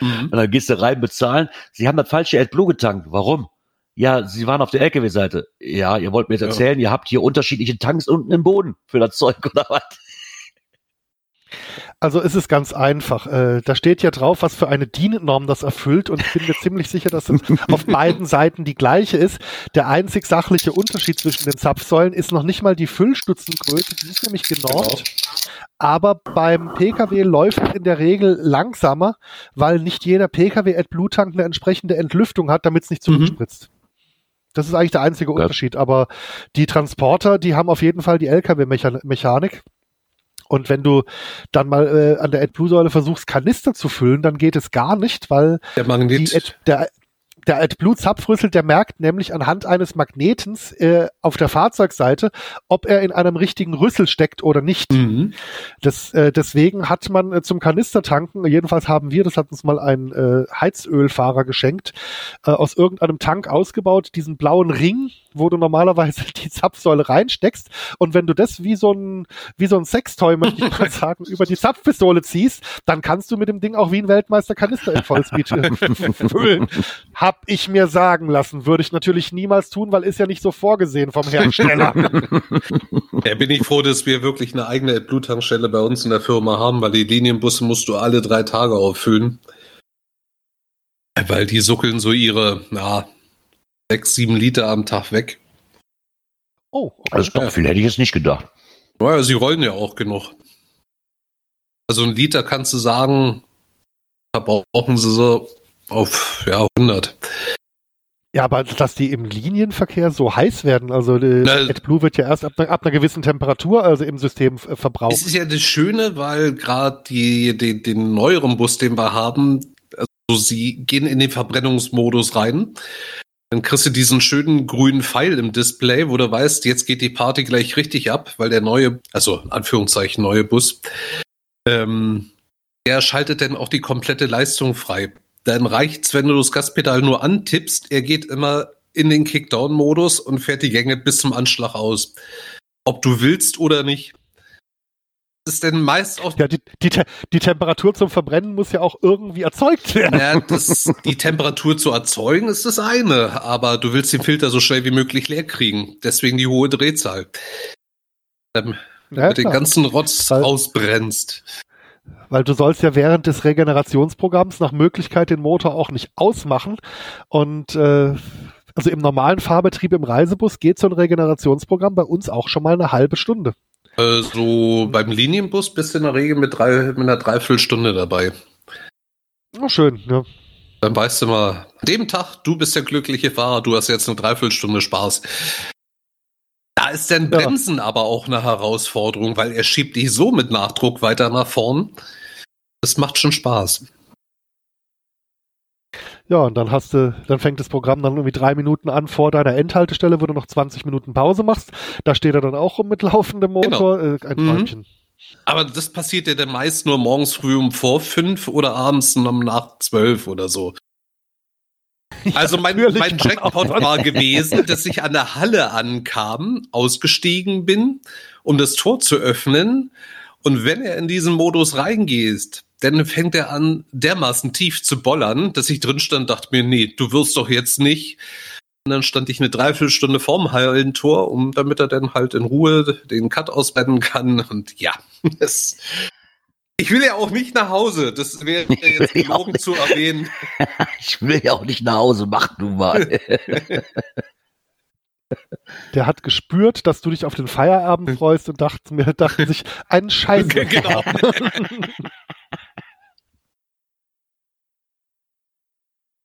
Mhm. Und dann gehst du rein bezahlen. Sie haben das falsche AdBlue getankt. Warum? Ja, Sie waren auf der LKW-Seite. Ja, ihr wollt mir jetzt erzählen, ja. ihr habt hier unterschiedliche Tanks unten im Boden für das Zeug oder was? Also ist es ganz einfach. Äh, da steht ja drauf, was für eine DIN-Norm das erfüllt und ich bin mir ziemlich sicher, dass es auf beiden Seiten die gleiche ist. Der einzig sachliche Unterschied zwischen den Zapfsäulen ist noch nicht mal die Füllstützengröße, die ist nämlich genormt. Genau. Aber beim Pkw läuft es in der Regel langsamer, weil nicht jeder Pkw AdBlue-Tank eine entsprechende Entlüftung hat, damit es nicht zuspritzt. Mhm. Das ist eigentlich der einzige Unterschied. Aber die Transporter, die haben auf jeden Fall die LKW-Mechanik. Und wenn du dann mal äh, an der AdBlue-Säule versuchst, Kanister zu füllen, dann geht es gar nicht, weil der Magnet, die Ad, der, der AdBlue-Zapfrüssel, der merkt nämlich anhand eines Magnetens äh, auf der Fahrzeugseite, ob er in einem richtigen Rüssel steckt oder nicht. Mhm. Das, äh, deswegen hat man äh, zum Kanistertanken, jedenfalls haben wir, das hat uns mal ein äh, Heizölfahrer geschenkt, äh, aus irgendeinem Tank ausgebaut, diesen blauen Ring, wo du normalerweise [laughs] die Zapfsäule reinsteckst. Und wenn du das wie so ein, wie so ein Sextoy, möchte ich mal [laughs] sagen, über die Zapfpistole ziehst, dann kannst du mit dem Ding auch wie ein Weltmeister Kanister in Vollspeed [laughs] füllen. Hab ich mir sagen lassen. Würde ich natürlich niemals tun, weil ist ja nicht so vorgesehen vom Hersteller. [laughs] Ja, bin ich froh, dass wir wirklich eine eigene Bluttankstelle bei uns in der Firma haben, weil die Linienbusse musst du alle drei Tage auffüllen. Weil die suckeln so ihre, na, sechs, sieben Liter am Tag weg. Oh, okay. das ist doch viel, hätte ich jetzt nicht gedacht. Naja, sie rollen ja auch genug. Also ein Liter kannst du sagen, verbrauchen sie so auf ja, 100. Ja, aber dass die im Linienverkehr so heiß werden, also AdBlue wird ja erst ab, ab, einer gewissen Temperatur also im System äh, verbraucht. Das ist ja das Schöne, weil gerade die, die, den neueren Bus, den wir haben, also sie gehen in den Verbrennungsmodus rein. Dann kriegst du diesen schönen grünen Pfeil im Display, wo du weißt, jetzt geht die Party gleich richtig ab, weil der neue, also Anführungszeichen neue Bus, ähm, der schaltet dann auch die komplette Leistung frei. Dann reicht's, wenn du das Gaspedal nur antippst, er geht immer in den Kickdown-Modus und fährt die Gänge bis zum Anschlag aus. Ob du willst oder nicht ist denn meist auch. Ja, die, die, die Temperatur zum Verbrennen muss ja auch irgendwie erzeugt werden. Ja, das, die Temperatur zu erzeugen ist das eine, aber du willst den Filter so schnell wie möglich leer kriegen. Deswegen die hohe Drehzahl. Ähm, ja, mit den ganzen Rotz weil, ausbrennst. Weil du sollst ja während des Regenerationsprogramms nach Möglichkeit den Motor auch nicht ausmachen. Und äh, also im normalen Fahrbetrieb im Reisebus geht so ein Regenerationsprogramm bei uns auch schon mal eine halbe Stunde. Äh, so beim Linienbus bist du in der Regel mit, drei, mit einer Dreiviertelstunde dabei. Oh, schön, ja. Dann weißt du mal, an dem Tag, du bist der glückliche Fahrer, du hast jetzt eine Dreiviertelstunde Spaß. Da ist dann Bremsen ja. aber auch eine Herausforderung, weil er schiebt dich so mit Nachdruck weiter nach vorn. Das macht schon Spaß. Ja, und dann hast du, dann fängt das Programm dann irgendwie drei Minuten an vor deiner Endhaltestelle, wo du noch 20 Minuten Pause machst. Da steht er dann auch rum mit laufendem Motor. Genau. Äh, ein mhm. Aber das passiert ja dann meist nur morgens früh um vor fünf oder abends um nach zwölf oder so. Also mein, mein Jackpot war [laughs] gewesen, dass ich an der Halle ankam, ausgestiegen bin, um das Tor zu öffnen. Und wenn er in diesen Modus reingeht, dann fängt er an, dermaßen tief zu bollern, dass ich drin stand, dachte mir, nee, du wirst doch jetzt nicht. Und dann stand ich eine Dreiviertelstunde vorm Hallentor, um damit er dann halt in Ruhe den Cut ausrennen kann. Und ja, [laughs] das, ich will ja auch nicht nach Hause. Das wäre [laughs] jetzt gelogen zu erwähnen. [laughs] ich will ja auch nicht nach Hause. Mach du mal. [laughs] Der hat gespürt, dass du dich auf den Feierabend freust und dachte mir, dachte sich, einen Scheiß. genau.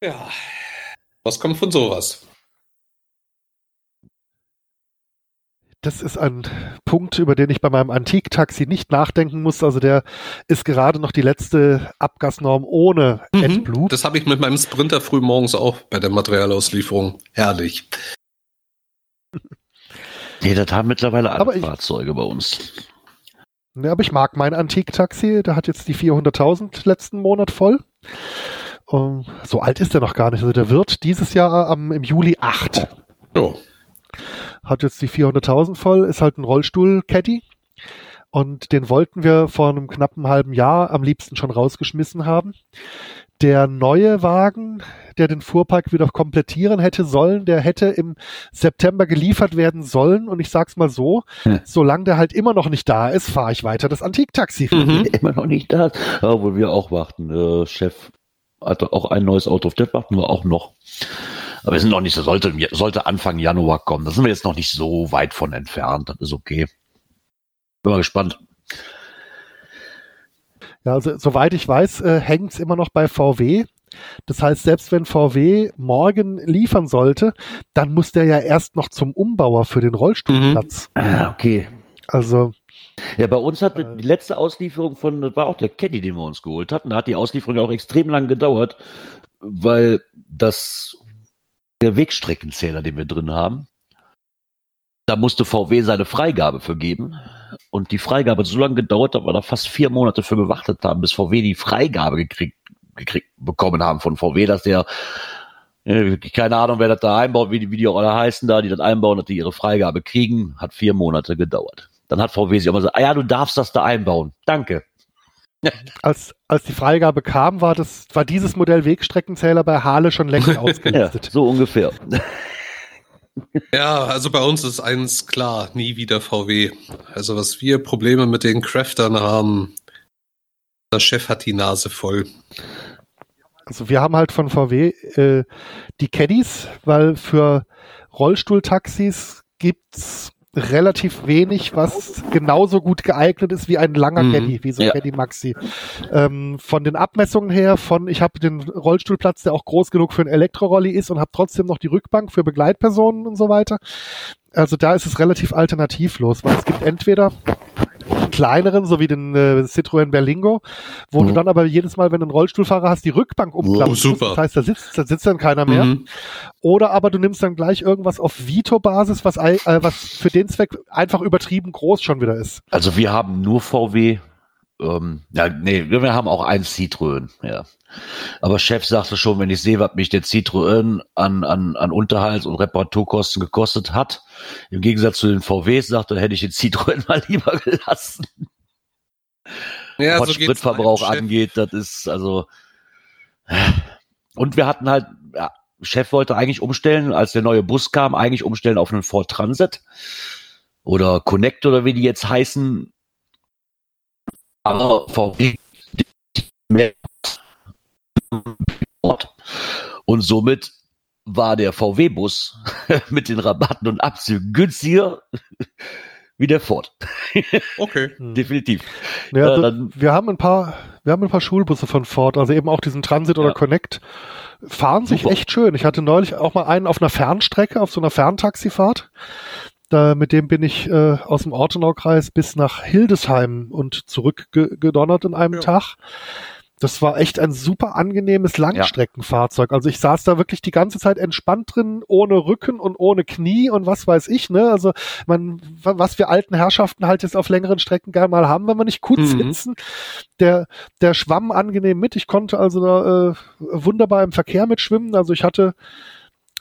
Ja. Was kommt von sowas? Das ist ein Punkt, über den ich bei meinem Antik-Taxi nicht nachdenken muss. Also der ist gerade noch die letzte Abgasnorm ohne mhm. AdBlue. Das habe ich mit meinem Sprinter früh morgens auch bei der Materialauslieferung. Herrlich. [laughs] Nee, das haben mittlerweile alle ich, Fahrzeuge bei uns. Ja, aber ich mag mein Antik-Taxi. Der hat jetzt die 400.000 letzten Monat voll. Um, so alt ist er noch gar nicht. Also der wird dieses Jahr am, im Juli 8. Oh. Hat jetzt die 400.000 voll, ist halt ein Rollstuhl-Caddy. Und den wollten wir vor einem knappen halben Jahr am liebsten schon rausgeschmissen haben. Der neue Wagen, der den Fuhrpark wieder komplettieren hätte sollen, der hätte im September geliefert werden sollen. Und ich sag's mal so, hm. solange der halt immer noch nicht da ist, fahre ich weiter das Antiktaxi. Mhm. [laughs] Immer noch nicht da, obwohl wir auch warten. Äh, Chef hatte auch ein neues Auto auf das warten wir auch noch. Aber wir sind noch nicht so, sollte, sollte Anfang Januar kommen. Da sind wir jetzt noch nicht so weit von entfernt. Das ist okay. Bin mal gespannt. Ja, also soweit ich weiß, äh, hängt es immer noch bei VW. Das heißt, selbst wenn VW morgen liefern sollte, dann muss der ja erst noch zum Umbauer für den Rollstuhlplatz. Mhm. Ah, okay. Also ja, bei uns hat äh, die letzte Auslieferung von, das war auch der Caddy, den wir uns geholt hatten. Da hat die Auslieferung auch extrem lang gedauert, weil das der Wegstreckenzähler, den wir drin haben. Da musste VW seine Freigabe für geben. Und die Freigabe hat so lange gedauert, dass wir da fast vier Monate für gewartet haben, bis VW die Freigabe gekriegt, gekriegt bekommen haben von VW, dass der äh, keine Ahnung, wer das da einbaut, wie die, wie die auch alle heißen da, die das einbauen, dass die ihre Freigabe kriegen, hat vier Monate gedauert. Dann hat VW sich auch mal gesagt, ah ja, du darfst das da einbauen. Danke. Als, als die Freigabe kam, war das, war dieses Modell Wegstreckenzähler bei Hale schon längst [laughs] ausgelistet. Ja, so ungefähr. Ja, also bei uns ist eins klar, nie wieder VW. Also was wir Probleme mit den Craftern haben, der Chef hat die Nase voll. Also wir haben halt von VW äh, die Caddies, weil für Rollstuhltaxis gibt's relativ wenig, was genauso gut geeignet ist wie ein langer mhm. Caddy, wie so ein ja. Caddy Maxi. Ähm, von den Abmessungen her, von ich habe den Rollstuhlplatz, der auch groß genug für ein Elektrorolli ist und habe trotzdem noch die Rückbank für Begleitpersonen und so weiter. Also da ist es relativ alternativlos, weil es gibt entweder kleineren, so wie den äh, Citroën Berlingo, wo mhm. du dann aber jedes Mal, wenn du einen Rollstuhlfahrer hast, die Rückbank umklappen oh, super. Das heißt, da sitzt, da sitzt dann keiner mehr. Mhm. Oder aber du nimmst dann gleich irgendwas auf Vito-Basis, was, äh, was für den Zweck einfach übertrieben groß schon wieder ist. Also wir haben nur VW ähm, ja, nee, wir haben auch ein Citroën, ja. Aber Chef sagte schon, wenn ich sehe, was mich der Citroën an, an, an Unterhalts- und Reparaturkosten gekostet hat, im Gegensatz zu den VWs, sagte, dann hätte ich den Citroën [laughs] mal lieber gelassen. Ja, was so Spritverbrauch angeht, das ist also. Und wir hatten halt, ja, Chef wollte eigentlich umstellen, als der neue Bus kam, eigentlich umstellen auf einen Ford Transit oder Connect oder wie die jetzt heißen aber VW mehr und somit war der VW-Bus [laughs] mit den Rabatten und Abzügen günstiger wie der Ford. [laughs] Okay. Definitiv. Ja, äh, dann, wir haben ein paar, wir haben ein paar Schulbusse von Ford, also eben auch diesen Transit oder ja. Connect, fahren sich Super. echt schön. Ich hatte neulich auch mal einen auf einer Fernstrecke, auf so einer Ferntaxifahrt. Da, mit dem bin ich äh, aus dem Ortenaukreis bis nach Hildesheim und zurückgedonnert in einem ja. Tag. Das war echt ein super angenehmes Langstreckenfahrzeug. Also ich saß da wirklich die ganze Zeit entspannt drin, ohne Rücken und ohne Knie und was weiß ich, ne? Also man, was wir alten Herrschaften halt jetzt auf längeren Strecken gerne mal haben, wenn wir nicht gut mhm. sitzen. Der, der schwamm angenehm mit. Ich konnte also da, äh, wunderbar im Verkehr mitschwimmen. Also ich hatte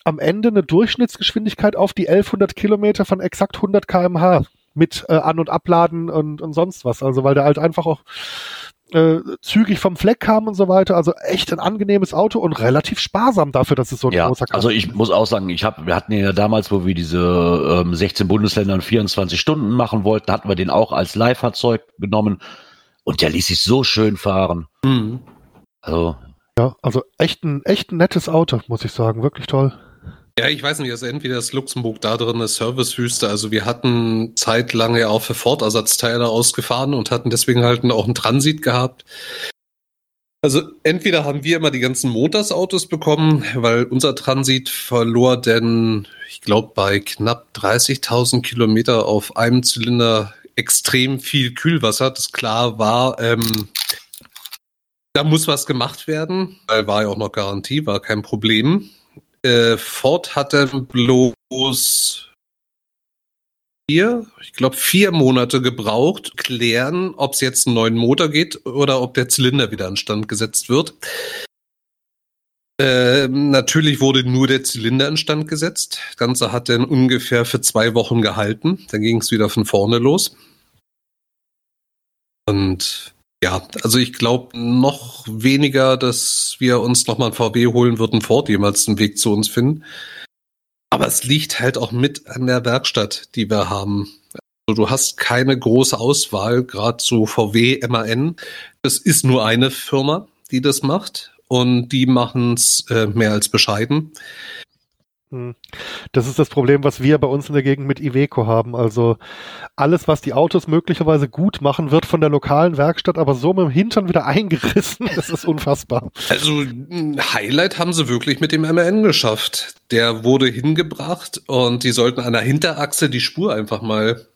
am Ende eine Durchschnittsgeschwindigkeit auf die 1100 Kilometer von exakt 100 kmh mit äh, An- und Abladen und, und sonst was. Also weil der halt einfach auch äh, zügig vom Fleck kam und so weiter. Also echt ein angenehmes Auto und relativ sparsam dafür, dass es so ein ja, großer Kasten Also ich muss auch sagen, ich habe, wir hatten ja damals, wo wir diese ähm, 16 Bundesländer in 24 Stunden machen wollten, hatten wir den auch als Leihfahrzeug genommen und der ließ sich so schön fahren. Mhm. Also ja, also echt ein echt ein nettes Auto, muss ich sagen, wirklich toll. Ja, ich weiß nicht, also entweder ist Luxemburg da drin eine Servicewüste. Also wir hatten zeitlang ja auch für Ford-Ersatzteile ausgefahren und hatten deswegen halt auch einen Transit gehabt. Also entweder haben wir immer die ganzen Montagsautos bekommen, weil unser Transit verlor denn, ich glaube, bei knapp 30.000 Kilometer auf einem Zylinder extrem viel Kühlwasser. Das klar war, ähm, da muss was gemacht werden, weil war ja auch noch Garantie, war kein Problem äh, Ford hatte bloß vier, ich glaube vier Monate gebraucht, klären, ob es jetzt einen neuen Motor geht oder ob der Zylinder wieder instand gesetzt wird. Äh, natürlich wurde nur der Zylinder instand gesetzt. Das Ganze hat dann ungefähr für zwei Wochen gehalten. Dann ging es wieder von vorne los. Und ja, also ich glaube noch weniger, dass wir uns nochmal ein VW holen würden, Ford jemals einen Weg zu uns finden. Aber es liegt halt auch mit an der Werkstatt, die wir haben. Also du hast keine große Auswahl, gerade so VW, MAN. Das ist nur eine Firma, die das macht. Und die machen es äh, mehr als bescheiden. Hm. Das ist das Problem, was wir bei uns in der Gegend mit Iveco haben. Also alles, was die Autos möglicherweise gut machen, wird von der lokalen Werkstatt aber so mit dem Hintern wieder [laughs] eingerissen. Das ist unfassbar. Also ein Highlight haben sie wirklich mit dem MRN geschafft. Der wurde hingebracht und die sollten an der Hinterachse die Spur einfach mal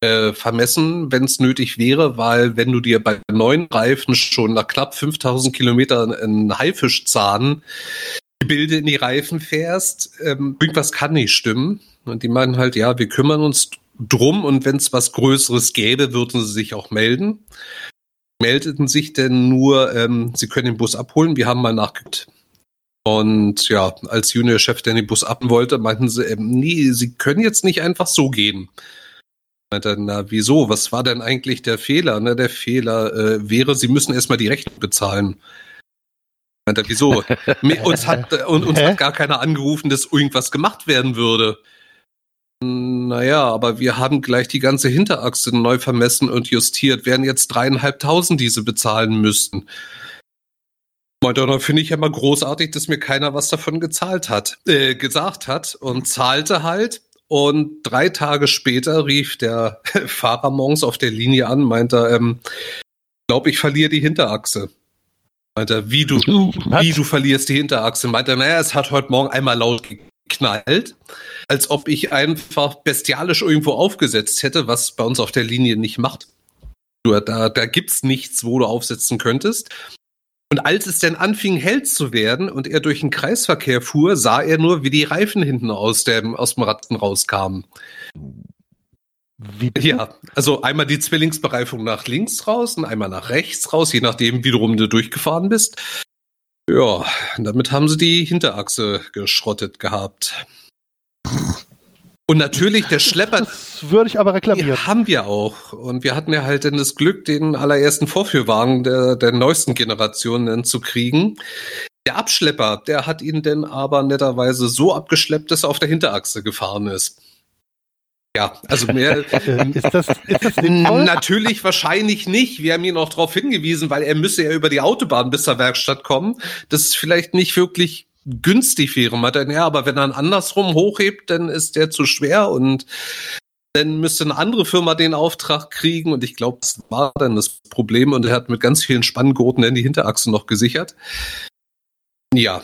äh, vermessen, wenn es nötig wäre, weil wenn du dir bei neuen Reifen schon nach knapp 5000 Kilometern einen Haifischzahn Gebilde in die Reifen fährst, ähm, irgendwas kann nicht stimmen. Und die meinen halt, ja, wir kümmern uns drum und wenn es was Größeres gäbe, würden sie sich auch melden. Meldeten sich denn nur, ähm, sie können den Bus abholen, wir haben mal nachgeguckt. Und ja, als Juniorchef, der den Bus abholen wollte, meinten sie, ähm, nee, sie können jetzt nicht einfach so gehen. Meinte, na, wieso? Was war denn eigentlich der Fehler? Ne, der Fehler äh, wäre, sie müssen erstmal die Rechnung bezahlen. Meinte, wieso? uns hat, [laughs] und, uns hat gar keiner angerufen, dass irgendwas gemacht werden würde. Naja, aber wir haben gleich die ganze Hinterachse neu vermessen und justiert, wären jetzt dreieinhalbtausend, die sie bezahlen müssten. Meinte, da finde ich ja mal großartig, dass mir keiner was davon gezahlt hat, äh, gesagt hat und zahlte halt. Und drei Tage später rief der [laughs] Fahrer morgens auf der Linie an, meinte, ähm, glaube ich verliere die Hinterachse. Meinte, wie du, wie du verlierst die Hinterachse. Meinte, naja, es hat heute Morgen einmal laut geknallt, als ob ich einfach bestialisch irgendwo aufgesetzt hätte, was bei uns auf der Linie nicht macht. Da, da gibt's nichts, wo du aufsetzen könntest. Und als es denn anfing, hell zu werden und er durch den Kreisverkehr fuhr, sah er nur, wie die Reifen hinten aus dem, aus dem Ratten rauskamen. Wie ja, also einmal die Zwillingsbereifung nach links raus und einmal nach rechts raus, je nachdem, wie du durchgefahren bist. Ja, damit haben sie die Hinterachse geschrottet gehabt. Und natürlich der Schlepper. Das würde ich aber reklamieren. Haben wir auch. Und wir hatten ja halt dann das Glück, den allerersten Vorführwagen der, der neuesten Generation dann zu kriegen. Der Abschlepper, der hat ihn denn aber netterweise so abgeschleppt, dass er auf der Hinterachse gefahren ist. Ja, also mehr. [laughs] ist das, ist das natürlich wahrscheinlich nicht. Wir haben ihn auch darauf hingewiesen, weil er müsse ja über die Autobahn bis zur Werkstatt kommen. Das ist vielleicht nicht wirklich günstig wäre. Man dann, ja, aber wenn er ihn andersrum hochhebt, dann ist der zu schwer und dann müsste eine andere Firma den Auftrag kriegen und ich glaube, das war dann das Problem und er hat mit ganz vielen Spanngurten in die Hinterachse noch gesichert. Ja.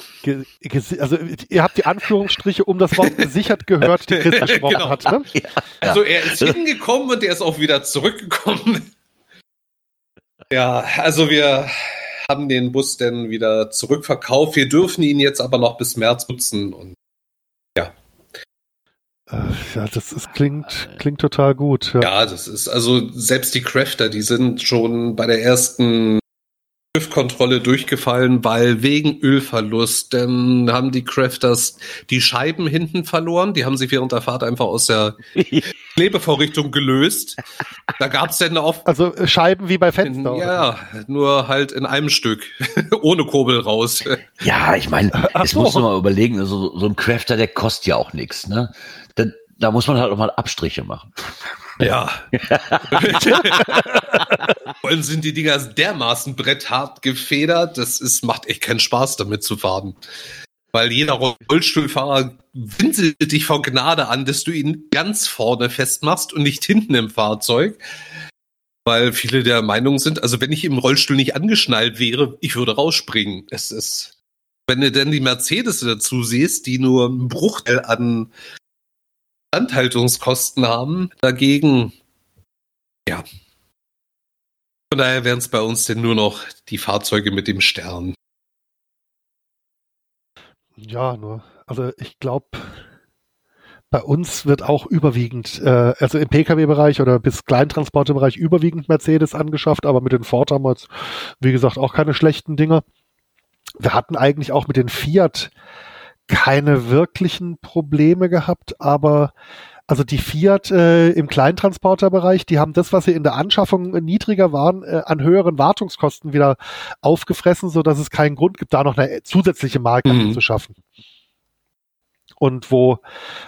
Also ihr habt die Anführungsstriche um das Wort gesichert gehört, die Chris [laughs] gesprochen genau. hat. Ne? Ja. Also er ist hingekommen und er ist auch wieder zurückgekommen. Ja, also wir haben den Bus dann wieder zurückverkauft. Wir dürfen ihn jetzt aber noch bis März nutzen und ja. Äh, ja, das ist, klingt, klingt total gut. Ja. ja, das ist also selbst die Crafter, die sind schon bei der ersten TÜV-Kontrolle durchgefallen, weil wegen Ölverlust, dann haben die Crafters die Scheiben hinten verloren. Die haben sie während der Fahrt einfach aus der [laughs] Klebevorrichtung gelöst. Da gab's dann oft. Also äh, Scheiben wie bei Fenster. Ja, nur halt in einem Stück. [laughs] Ohne Kurbel raus. Ja, ich meine, das [laughs] so. muss man mal überlegen. Also, so ein Crafter, der kostet ja auch nichts, ne? Da, da muss man halt auch mal Abstriche machen. Ja. [laughs] Vor allem sind die Dinger dermaßen bretthart gefedert, das ist, macht echt keinen Spaß, damit zu fahren. Weil jeder Rollstuhlfahrer winselt dich vor Gnade an, dass du ihn ganz vorne festmachst und nicht hinten im Fahrzeug. Weil viele der Meinung sind, also wenn ich im Rollstuhl nicht angeschnallt wäre, ich würde rausspringen. Es ist, wenn du denn die Mercedes dazu siehst, die nur einen Bruchteil an Instandhaltungskosten haben. Dagegen, ja. Von daher wären es bei uns denn nur noch die Fahrzeuge mit dem Stern. Ja, nur, also ich glaube, bei uns wird auch überwiegend, äh, also im Pkw-Bereich oder bis Kleintransportebereich überwiegend Mercedes angeschafft, aber mit den Ford haben wir jetzt, wie gesagt, auch keine schlechten Dinge. Wir hatten eigentlich auch mit den Fiat keine wirklichen Probleme gehabt, aber also die Fiat äh, im Kleintransporterbereich, die haben das, was sie in der Anschaffung niedriger waren, äh, an höheren Wartungskosten wieder aufgefressen, so dass es keinen Grund gibt, da noch eine zusätzliche Marke mhm. zu schaffen und wo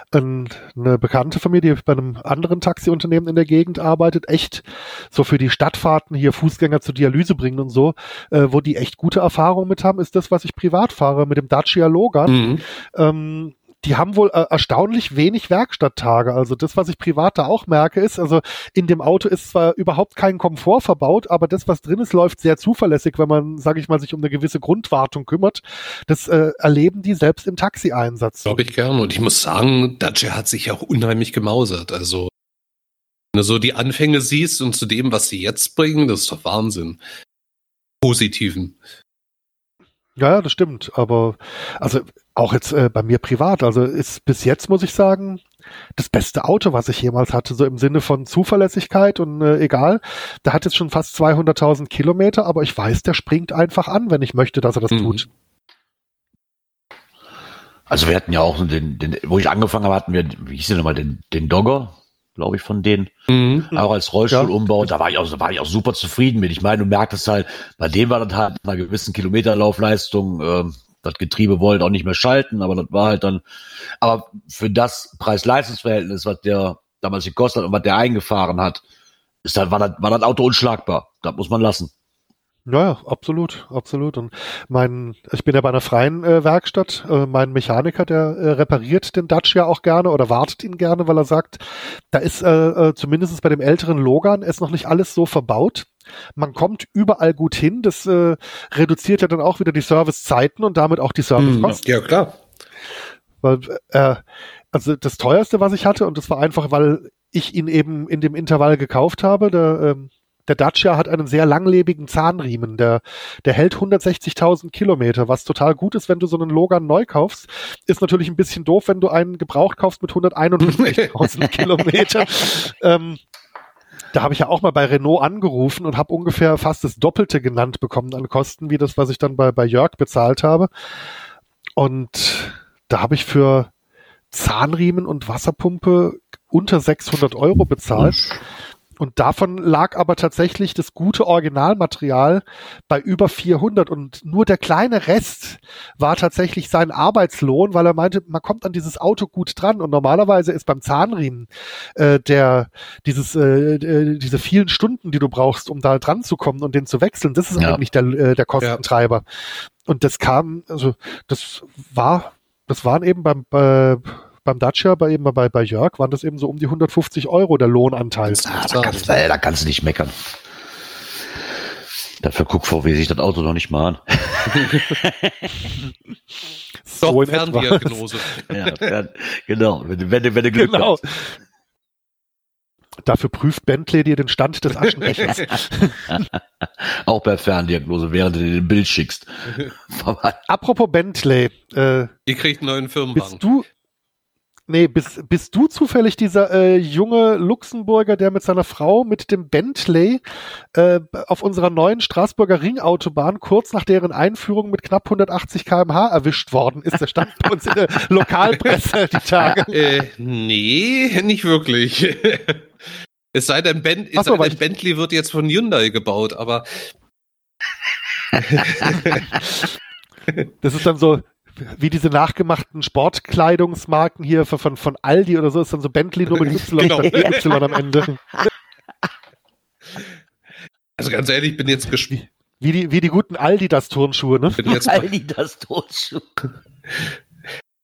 ein, eine Bekannte von mir, die bei einem anderen Taxiunternehmen in der Gegend arbeitet, echt so für die Stadtfahrten hier Fußgänger zur Dialyse bringen und so, äh, wo die echt gute Erfahrungen mit haben, ist das, was ich privat fahre mit dem Dacia Logan. Mhm. Ähm, die haben wohl äh, erstaunlich wenig Werkstatttage. Also das, was ich privat da auch merke, ist, also in dem Auto ist zwar überhaupt kein Komfort verbaut, aber das, was drin ist, läuft sehr zuverlässig, wenn man, sage ich mal, sich um eine gewisse Grundwartung kümmert. Das äh, erleben die selbst im Taxi-Einsatz. Glaube ich gern. Und ich muss sagen, Dacia hat sich auch unheimlich gemausert. Also wenn du so die Anfänge siehst und zu dem, was sie jetzt bringen, das ist doch Wahnsinn. Positiven. Ja, das stimmt. Aber also auch jetzt äh, bei mir privat, also ist bis jetzt muss ich sagen das beste Auto, was ich jemals hatte, so im Sinne von Zuverlässigkeit und äh, egal. Der hat jetzt schon fast 200.000 Kilometer, aber ich weiß, der springt einfach an, wenn ich möchte, dass er das mhm. tut. Also wir hatten ja auch den, den, wo ich angefangen habe, hatten wir, wie hieß der nochmal, den, den Dogger, glaube ich, von denen. Mhm. Auch als Rollstuhlumbau. Ja. Da war ich auch, da war ich auch super zufrieden mit. Ich meine, du merkst halt, bei dem war das halt einer gewissen Kilometerlaufleistung, äh, das Getriebe wollte auch nicht mehr schalten, aber das war halt dann, aber für das Preis-Leistungsverhältnis, was der damals gekostet hat und was der eingefahren hat, ist halt, war das, war das Auto unschlagbar. Das muss man lassen. Ja, absolut, absolut. Und mein, ich bin ja bei einer freien äh, Werkstatt. Äh, mein Mechaniker, der äh, repariert den Dacia auch gerne oder wartet ihn gerne, weil er sagt, da ist äh, äh, zumindest bei dem älteren Logan ist noch nicht alles so verbaut. Man kommt überall gut hin. Das äh, reduziert ja dann auch wieder die Servicezeiten und damit auch die Servicekosten. Ja, klar. Weil, äh, also das teuerste, was ich hatte, und das war einfach, weil ich ihn eben in dem Intervall gekauft habe, der, ähm, der Dacia hat einen sehr langlebigen Zahnriemen. Der, der hält 160.000 Kilometer, was total gut ist, wenn du so einen Logan neu kaufst. Ist natürlich ein bisschen doof, wenn du einen gebraucht kaufst mit 151.000 [laughs] Kilometer. Ähm, da habe ich ja auch mal bei Renault angerufen und habe ungefähr fast das Doppelte genannt bekommen an Kosten, wie das, was ich dann bei, bei Jörg bezahlt habe. Und da habe ich für Zahnriemen und Wasserpumpe unter 600 Euro bezahlt. Und davon lag aber tatsächlich das gute Originalmaterial bei über 400 und nur der kleine Rest war tatsächlich sein Arbeitslohn, weil er meinte, man kommt an dieses Auto gut dran und normalerweise ist beim Zahnriemen äh, der dieses äh, äh diese vielen Stunden, die du brauchst, um da dran zu kommen und den zu wechseln, das ist ja. eigentlich der äh, der Kostentreiber. Ja. Und das kam, also das war, das waren eben beim äh, beim Dacia, bei eben bei, bei Jörg, waren das eben so um die 150 Euro der Lohnanteil. Ah, da, kannst, da kannst du nicht meckern. Dafür guck VW sich das Auto noch nicht mal an. so [laughs] Doch, Ferndiagnose. [laughs] ja, genau, wenn, wenn, wenn du Glück genau. hast. Dafür prüft Bentley dir den Stand des Aschenbechers. [laughs] Auch bei Ferndiagnose, während du dir den Bild schickst. Apropos Bentley. Äh, Ihr kriegt einen neuen Firmenwagen. Bist du, Nee, bist, bist du zufällig dieser äh, junge Luxemburger, der mit seiner Frau mit dem Bentley äh, auf unserer neuen Straßburger Ringautobahn kurz nach deren Einführung mit knapp 180 km/h erwischt worden ist? Der stand bei uns in der [laughs] Lokalpresse die Tage. Äh, nee, nicht wirklich. es sei denn, ben, es so, sei denn Bentley wird jetzt von Hyundai gebaut, aber [laughs] [laughs] das ist dann so, wie diese nachgemachten Sportkleidungsmarken hier von, von Aldi oder so, ist dann so Bentley nur mit Y, genau. y am Ende. Also ganz ehrlich, ich bin jetzt gespannt. Wie die, wie die guten Aldi das Turnschuhe, ne? Bin jetzt Aldi das Turnschuhe.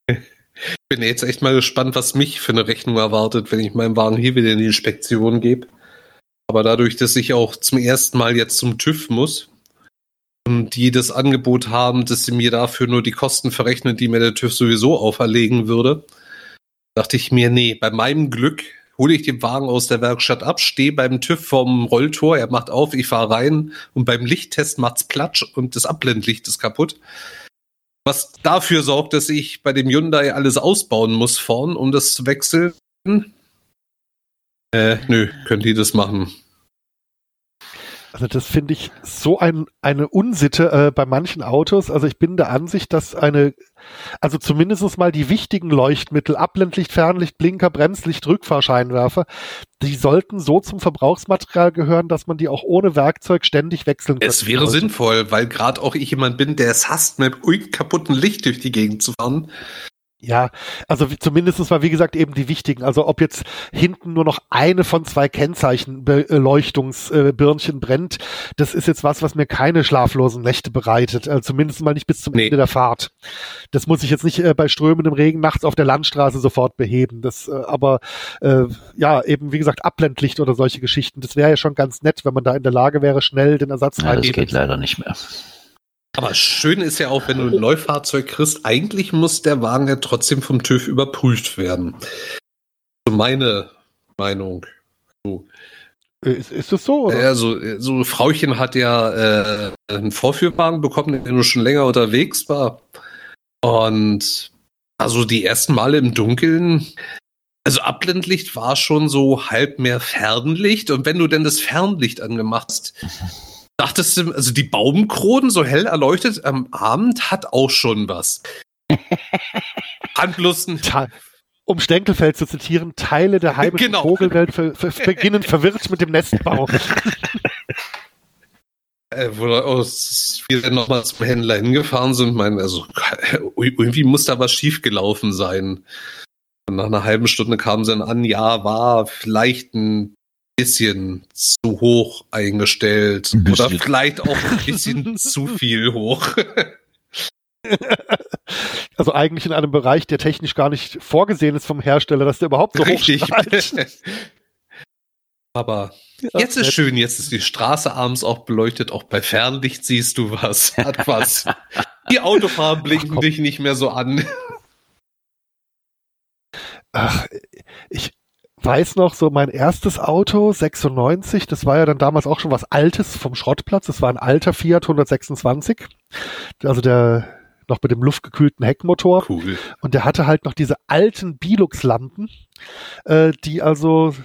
Ich [laughs] bin jetzt echt mal gespannt, was mich für eine Rechnung erwartet, wenn ich meinen Wagen hier wieder in die Inspektion gebe. Aber dadurch, dass ich auch zum ersten Mal jetzt zum TÜV muss, die das Angebot haben, dass sie mir dafür nur die Kosten verrechnen, die mir der TÜV sowieso auferlegen würde, dachte ich mir, nee, bei meinem Glück hole ich den Wagen aus der Werkstatt ab, stehe beim TÜV vom Rolltor, er macht auf, ich fahre rein und beim Lichttest macht's Platsch und das Abblendlicht ist kaputt. Was dafür sorgt, dass ich bei dem Hyundai alles ausbauen muss vorn, um das zu wechseln. Äh, nö, könnt ihr das machen. Also das finde ich so ein, eine Unsitte äh, bei manchen Autos. Also ich bin der Ansicht, dass eine, also zumindest mal die wichtigen Leuchtmittel, Abblendlicht, Fernlicht, Blinker, Bremslicht, Rückfahrscheinwerfer, die sollten so zum Verbrauchsmaterial gehören, dass man die auch ohne Werkzeug ständig wechseln kann. Es wäre sinnvoll, weil gerade auch ich jemand bin, der es hasst, mit kaputten Licht durch die Gegend zu fahren. Ja, also zumindest mal, wie gesagt, eben die wichtigen. Also ob jetzt hinten nur noch eine von zwei Kennzeichenbeleuchtungsbirnchen äh, brennt, das ist jetzt was, was mir keine schlaflosen Nächte bereitet. Also zumindest mal nicht bis zum nee. Ende der Fahrt. Das muss ich jetzt nicht äh, bei strömendem Regen nachts auf der Landstraße sofort beheben. Das, äh, aber äh, ja, eben wie gesagt, Abblendlicht oder solche Geschichten, das wäre ja schon ganz nett, wenn man da in der Lage wäre, schnell den Ersatz ja, Das geht leider nicht mehr. Aber schön ist ja auch, wenn du ein Neufahrzeug kriegst, eigentlich muss der Wagen ja trotzdem vom TÜV überprüft werden. So meine Meinung. So. Ist, ist das so? Oder? Ja, so, so Frauchen hat ja äh, einen Vorführwagen bekommen, der nur schon länger unterwegs war. Und also die ersten Male im Dunkeln, also Abblendlicht war schon so halb mehr Fernlicht. Und wenn du denn das Fernlicht angemacht hast, [laughs] dachtest du, also die Baumkronen so hell erleuchtet am Abend hat auch schon was. [laughs] Handlusten um Stenkelfeld zu zitieren, Teile der heimischen genau. Vogelwelt ver ver beginnen verwirrt mit dem Nestbau. [laughs] Äh, wo wir dann nochmal zum Händler hingefahren sind, meinen, also [laughs] irgendwie muss da was schiefgelaufen sein. Und nach einer halben Stunde kamen sie dann an, ja, war vielleicht ein bisschen zu hoch eingestellt oder vielleicht auch ein [laughs] bisschen zu viel hoch. [laughs] Also eigentlich in einem Bereich, der technisch gar nicht vorgesehen ist vom Hersteller, dass der überhaupt so Richtig. [laughs] Aber ja, jetzt ist schön, jetzt ist die Straße abends auch beleuchtet, auch bei Fernlicht siehst du was, hat was. Die Autofahrer blinken Ach, dich nicht mehr so an. Ach, ich weiß noch, so mein erstes Auto, 96, das war ja dann damals auch schon was Altes vom Schrottplatz, das war ein alter Fiat 126. Also der noch mit dem luftgekühlten Heckmotor. Cool. Und der hatte halt noch diese alten Bilux-Lampen, äh, die also,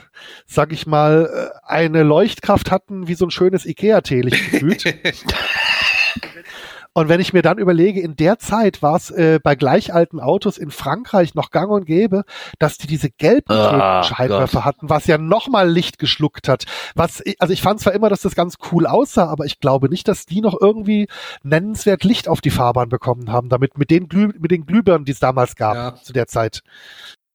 sag ich mal, äh, eine Leuchtkraft hatten wie so ein schönes Ikea-Teelicht gefühlt. [laughs] Und wenn ich mir dann überlege, in der Zeit war es äh, bei gleich alten Autos in Frankreich noch gang und gäbe, dass die diese gelben ah, Scheinwerfer hatten, was ja nochmal Licht geschluckt hat. Was, also ich fand zwar immer, dass das ganz cool aussah, aber ich glaube nicht, dass die noch irgendwie nennenswert Licht auf die Fahrbahn bekommen haben, damit mit den, Glüh mit den Glühbirnen, die es damals gab ja. zu der Zeit.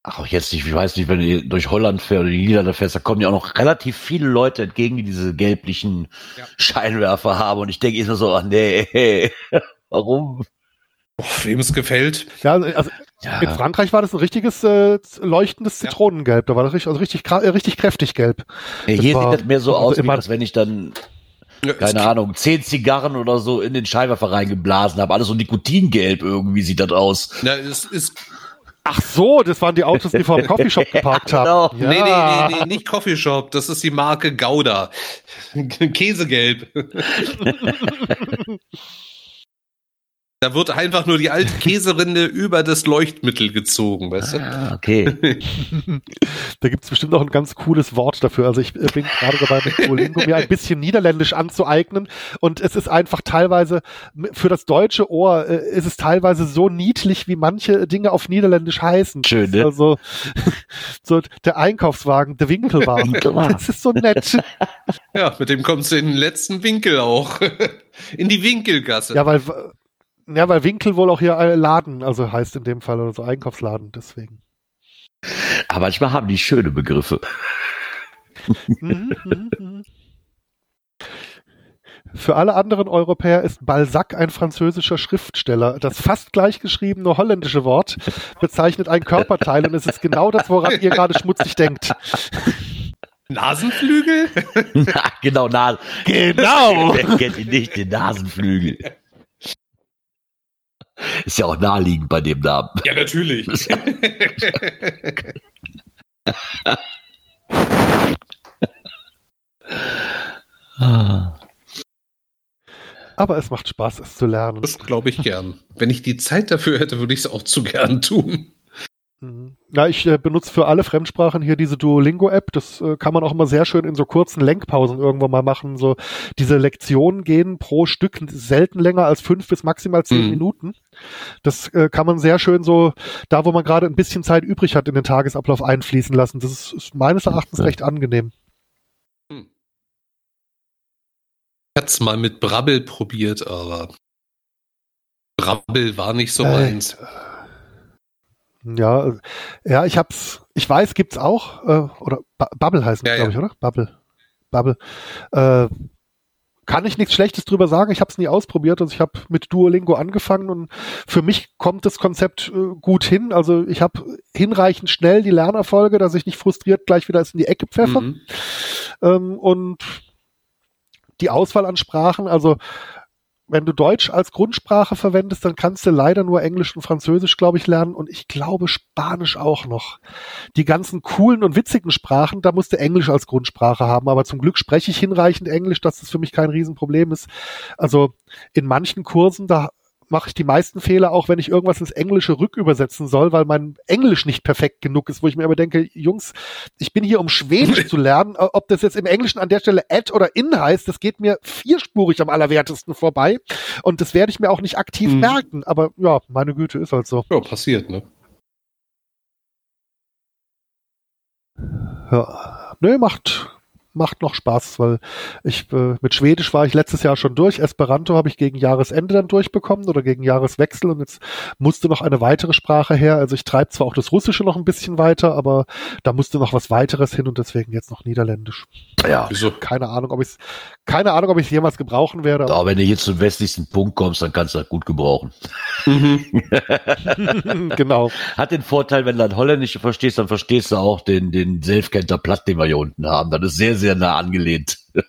Ach, jetzt nicht, ich weiß nicht, wenn du durch Holland fährst oder die Niederlande fährst, da kommen ja auch noch relativ viele Leute entgegen, die diese gelblichen ja. Scheinwerfer haben. Und ich denke immer so, ach nee, [laughs] warum? Wem es gefällt. Ja, also ja. in Frankreich war das ein richtiges äh, leuchtendes Zitronengelb. Da war das richtig, also richtig, äh, richtig kräftig gelb. Ja, hier war, sieht das mehr so also aus, wie als wenn ich dann keine Ahnung, zehn Zigarren oder so in den Scheinwerfer reingeblasen habe. Alles so Nikotingelb irgendwie sieht das aus. Na, es ist Ach so, das waren die Autos, die vor dem Coffeeshop geparkt haben. genau. Ja. Nee, nee, nee, nee, nicht Coffeeshop, das ist die Marke Gouda. [laughs] Käsegelb. [laughs] Da wird einfach nur die alte Käserinde [laughs] über das Leuchtmittel gezogen, weißt du? Ah, okay. [laughs] da gibt's bestimmt noch ein ganz cooles Wort dafür. Also ich äh, bin gerade dabei, mit Duolingo mir ein bisschen Niederländisch anzueignen. Und es ist einfach teilweise, für das deutsche Ohr äh, ist es teilweise so niedlich, wie manche Dinge auf Niederländisch heißen. Schön, ne? Also [laughs] so der Einkaufswagen, der Winkelwagen. das ist so nett. Ja, mit dem kommst du in den letzten Winkel auch. In die Winkelgasse. Ja, weil ja, weil Winkel wohl auch hier Laden, also heißt in dem Fall oder so Einkaufsladen, deswegen. Aber manchmal haben die schöne Begriffe. Mhm, mhm, mhm. Für alle anderen Europäer ist Balzac ein französischer Schriftsteller. Das fast gleichgeschriebene holländische Wort bezeichnet ein Körperteil und es ist genau das, woran ihr gerade schmutzig denkt. Nasenflügel? Na, [laughs] genau, Nas genau. Wer [laughs] kennt ihn nicht, den Nasenflügel? [laughs] Ist ja auch naheliegend bei dem Namen. Ja, natürlich. [laughs] Aber es macht Spaß, es zu lernen. Das glaube ich gern. Wenn ich die Zeit dafür hätte, würde ich es auch zu gern tun. Ja, ich äh, benutze für alle Fremdsprachen hier diese Duolingo-App. Das äh, kann man auch immer sehr schön in so kurzen Lenkpausen irgendwann mal machen. So diese Lektionen gehen pro Stück selten länger als fünf bis maximal zehn mhm. Minuten. Das äh, kann man sehr schön so da, wo man gerade ein bisschen Zeit übrig hat, in den Tagesablauf einfließen lassen. Das ist, ist meines Erachtens ja. recht angenehm. Hm. Ich hatte es mal mit Brabbel probiert, aber Brabbel war nicht so äh, meins. Ja, ja, ich hab's, ich weiß, gibt's auch, äh, oder B Bubble heißt es, ja, glaube ich, oder? Bubble. Bubble. Äh, kann ich nichts Schlechtes drüber sagen. Ich habe es nie ausprobiert. Also ich habe mit Duolingo angefangen und für mich kommt das Konzept äh, gut hin. Also ich habe hinreichend schnell die Lernerfolge, dass ich nicht frustriert gleich wieder in die Ecke pfeffer. Mhm. Ähm, und die Auswahl an Sprachen, also wenn du Deutsch als Grundsprache verwendest, dann kannst du leider nur Englisch und Französisch, glaube ich, lernen und ich glaube Spanisch auch noch. Die ganzen coolen und witzigen Sprachen, da musst du Englisch als Grundsprache haben, aber zum Glück spreche ich hinreichend Englisch, dass das für mich kein Riesenproblem ist. Also in manchen Kursen, da mache ich die meisten Fehler auch, wenn ich irgendwas ins Englische rückübersetzen soll, weil mein Englisch nicht perfekt genug ist, wo ich mir aber denke, Jungs, ich bin hier, um Schwedisch [laughs] zu lernen. Äh, ob das jetzt im Englischen an der Stelle add oder in heißt, das geht mir vierspurig am allerwertesten vorbei. Und das werde ich mir auch nicht aktiv mhm. merken. Aber ja, meine Güte, ist halt so. Ja, passiert, ne? Ja. Nö, macht, macht noch Spaß, weil ich äh, mit Schwedisch war ich letztes Jahr schon durch. Esperanto habe ich gegen Jahresende dann durchbekommen oder gegen Jahreswechsel und jetzt musste noch eine weitere Sprache her. Also ich treibe zwar auch das Russische noch ein bisschen weiter, aber da musste noch was weiteres hin und deswegen jetzt noch Niederländisch. Ja. Wieso? Keine Ahnung, ob ich keine Ahnung, ob ich es jemals gebrauchen werde. Aber, aber wenn du jetzt zum westlichsten Punkt kommst, dann kannst du das gut gebrauchen. Mhm. [laughs] genau. Hat den Vorteil, wenn du dann Holländisch verstehst, dann verstehst du auch den, den Selfkenter Platt, den wir hier unten haben. Das ist sehr, sehr nah angelehnt. [laughs]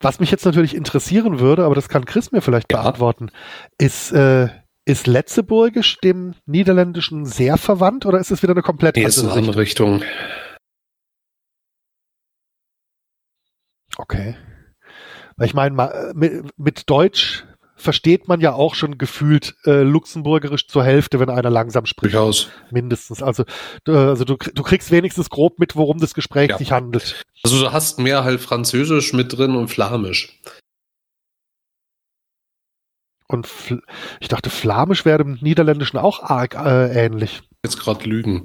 Was mich jetzt natürlich interessieren würde, aber das kann Chris mir vielleicht ja. beantworten, ist, äh, ist Letzeburgisch dem Niederländischen sehr verwandt oder ist es wieder eine komplett nee, andere, andere Richtung? Okay. Weil ich meine, mit, mit Deutsch versteht man ja auch schon gefühlt äh, luxemburgerisch zur Hälfte, wenn einer langsam spricht. Durchaus. Mindestens. Also, äh, also du, du kriegst wenigstens grob mit, worum das Gespräch ja. sich handelt. Also du hast mehr halt Französisch mit drin und Flamisch. Und ich dachte, Flamisch wäre dem Niederländischen auch arg äh, ähnlich. Jetzt gerade lügen.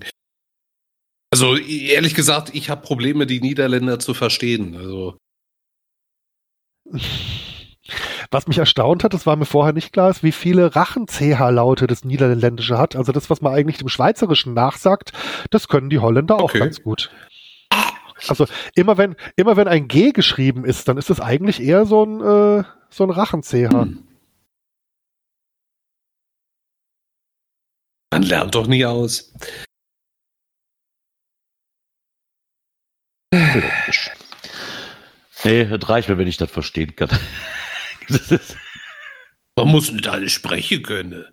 Also ehrlich gesagt, ich habe Probleme, die Niederländer zu verstehen. Also [laughs] was mich erstaunt hat, das war mir vorher nicht klar, ist, wie viele Rachen-CH-Laute das Niederländische hat. Also das, was man eigentlich dem Schweizerischen nachsagt, das können die Holländer okay. auch ganz gut. Also immer wenn, immer wenn ein G geschrieben ist, dann ist es eigentlich eher so ein, äh, so ein Rachen-CH. Hm. Man lernt doch nie aus. Nee, das reicht mir, wenn ich das verstehen kann. [laughs] Man muss nicht alles sprechen können.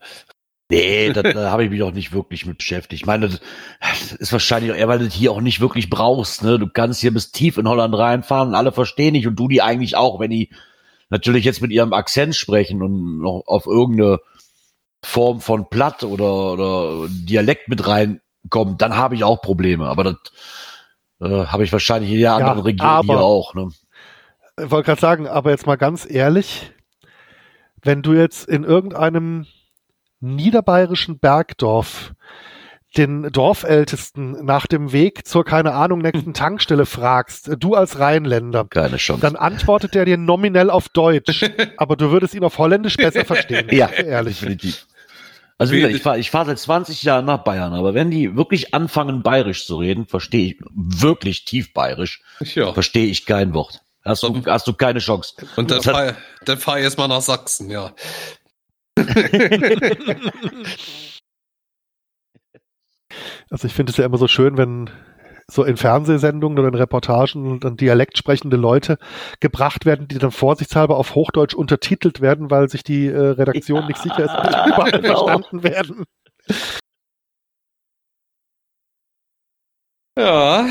Nee, da, da habe ich mich auch nicht wirklich mit beschäftigt. Ich meine, das ist wahrscheinlich eher, weil du das hier auch nicht wirklich brauchst. Ne? Du kannst hier bis tief in Holland reinfahren und alle verstehen dich und du die eigentlich auch, wenn die natürlich jetzt mit ihrem Akzent sprechen und noch auf irgendeine Form von Platt oder, oder Dialekt mit reinkommen, dann habe ich auch Probleme. Aber das äh, habe ich wahrscheinlich in jeder anderen ja, Region hier auch. Ne? Ich wollte gerade sagen, aber jetzt mal ganz ehrlich, wenn du jetzt in irgendeinem niederbayerischen Bergdorf den Dorfältesten nach dem Weg zur, keine Ahnung, nächsten [laughs] Tankstelle fragst, du als Rheinländer, keine Chance. dann antwortet er dir nominell auf Deutsch, [laughs] aber du würdest ihn auf Holländisch besser verstehen. ja, ehrlich. Definitiv. Also wieder, ich fahre ich fahr seit 20 Jahren nach Bayern, aber wenn die wirklich anfangen, bayerisch zu reden, verstehe ich wirklich tief bayerisch, ja. verstehe ich kein Wort. Hast du, hast du keine Chance. Und dann fahre fahr ich erstmal nach Sachsen, ja. [laughs] also ich finde es ja immer so schön, wenn so in Fernsehsendungen oder in Reportagen dann dialekt sprechende Leute gebracht werden, die dann vorsichtshalber auf Hochdeutsch untertitelt werden, weil sich die äh, Redaktion ja, nicht sicher ist, ob die überall [laughs] genau. verstanden werden. Ja,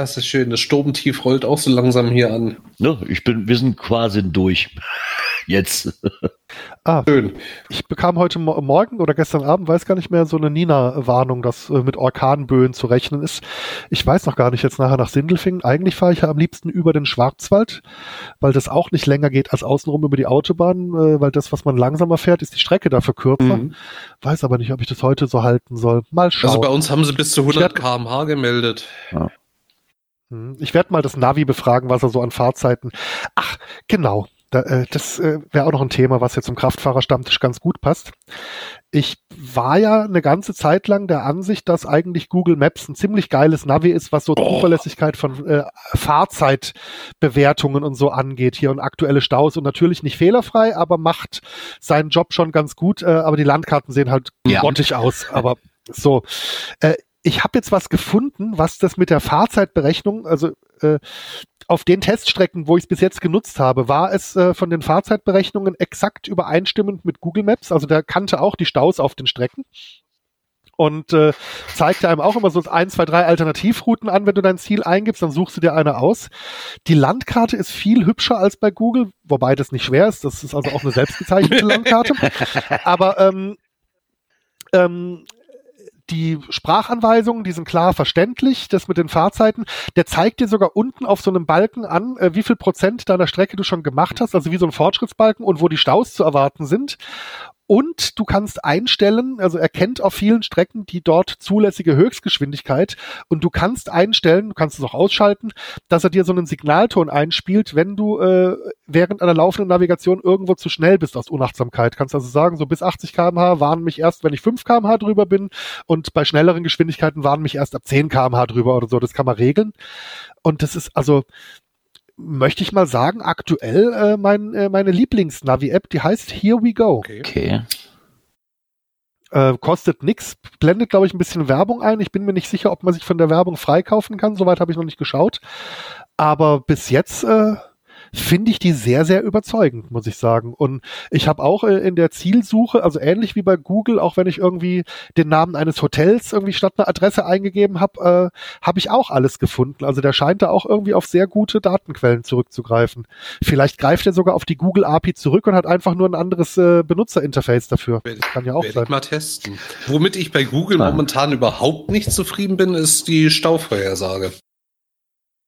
das ist schön. Das Sturmtief rollt auch so langsam hier an. Ne, ich bin, wir sind quasi durch. [laughs] Jetzt. Ah, schön. Ich bekam heute Morgen oder gestern Abend, weiß gar nicht mehr, so eine Nina-Warnung, dass äh, mit Orkanböen zu rechnen ist. Ich weiß noch gar nicht jetzt nachher nach Sindelfingen. Eigentlich fahre ich ja am liebsten über den Schwarzwald, weil das auch nicht länger geht als außenrum über die Autobahn, äh, weil das, was man langsamer fährt, ist die Strecke dafür kürzer. Mhm. Weiß aber nicht, ob ich das heute so halten soll. Mal schauen. Also bei uns haben sie bis zu 100 km/h gemeldet. Ja. Hm, ich werde mal das Navi befragen, was er so an Fahrzeiten. Ach, genau. Da, äh, das äh, wäre auch noch ein Thema, was jetzt zum Kraftfahrerstammtisch ganz gut passt. Ich war ja eine ganze Zeit lang der Ansicht, dass eigentlich Google Maps ein ziemlich geiles Navi ist, was so oh. Zuverlässigkeit von äh, Fahrzeitbewertungen und so angeht hier und aktuelle Staus und natürlich nicht fehlerfrei, aber macht seinen Job schon ganz gut. Äh, aber die Landkarten sehen halt ja. grottig aus. Aber so, äh, ich habe jetzt was gefunden, was das mit der Fahrzeitberechnung, also äh, auf den Teststrecken, wo ich es bis jetzt genutzt habe, war es äh, von den Fahrzeitberechnungen exakt übereinstimmend mit Google Maps. Also der kannte auch die Staus auf den Strecken und äh, zeigte einem auch immer so ein, zwei, drei Alternativrouten an, wenn du dein Ziel eingibst, dann suchst du dir eine aus. Die Landkarte ist viel hübscher als bei Google, wobei das nicht schwer ist. Das ist also auch eine selbstgezeichnete [laughs] Landkarte. Aber ähm, ähm, die Sprachanweisungen, die sind klar verständlich. Das mit den Fahrzeiten, der zeigt dir sogar unten auf so einem Balken an, äh, wie viel Prozent deiner Strecke du schon gemacht hast, also wie so ein Fortschrittsbalken und wo die Staus zu erwarten sind. Und du kannst einstellen, also er kennt auf vielen Strecken die dort zulässige Höchstgeschwindigkeit und du kannst einstellen, du kannst es auch ausschalten, dass er dir so einen Signalton einspielt, wenn du äh, während einer laufenden Navigation irgendwo zu schnell bist aus Unachtsamkeit. Kannst also sagen, so bis 80 kmh warnen mich erst, wenn ich 5 kmh drüber bin und bei schnelleren Geschwindigkeiten warnen mich erst ab 10 kmh drüber oder so. Das kann man regeln. Und das ist also, möchte ich mal sagen, aktuell äh, mein, äh, meine Lieblings-Navi-App, die heißt Here We Go. Okay. okay. Äh, kostet nix, blendet, glaube ich, ein bisschen Werbung ein. Ich bin mir nicht sicher, ob man sich von der Werbung freikaufen kann. Soweit habe ich noch nicht geschaut. Aber bis jetzt äh, finde ich die sehr, sehr überzeugend, muss ich sagen. Und ich habe auch äh, in der Zielsuche, also ähnlich wie bei Google, auch wenn ich irgendwie den Namen eines Hotels irgendwie statt einer Adresse eingegeben habe, äh, habe ich auch alles gefunden. Also der scheint da auch irgendwie auf sehr gute Datenquellen zurückzugreifen. Vielleicht greift er sogar auf die Google API zurück und hat einfach nur ein anderes äh, Benutzerinterface dafür. Das kann ja auch sein. Mal testen. Womit ich bei Google ah. momentan überhaupt nicht zufrieden bin, ist die Stauvorhersage.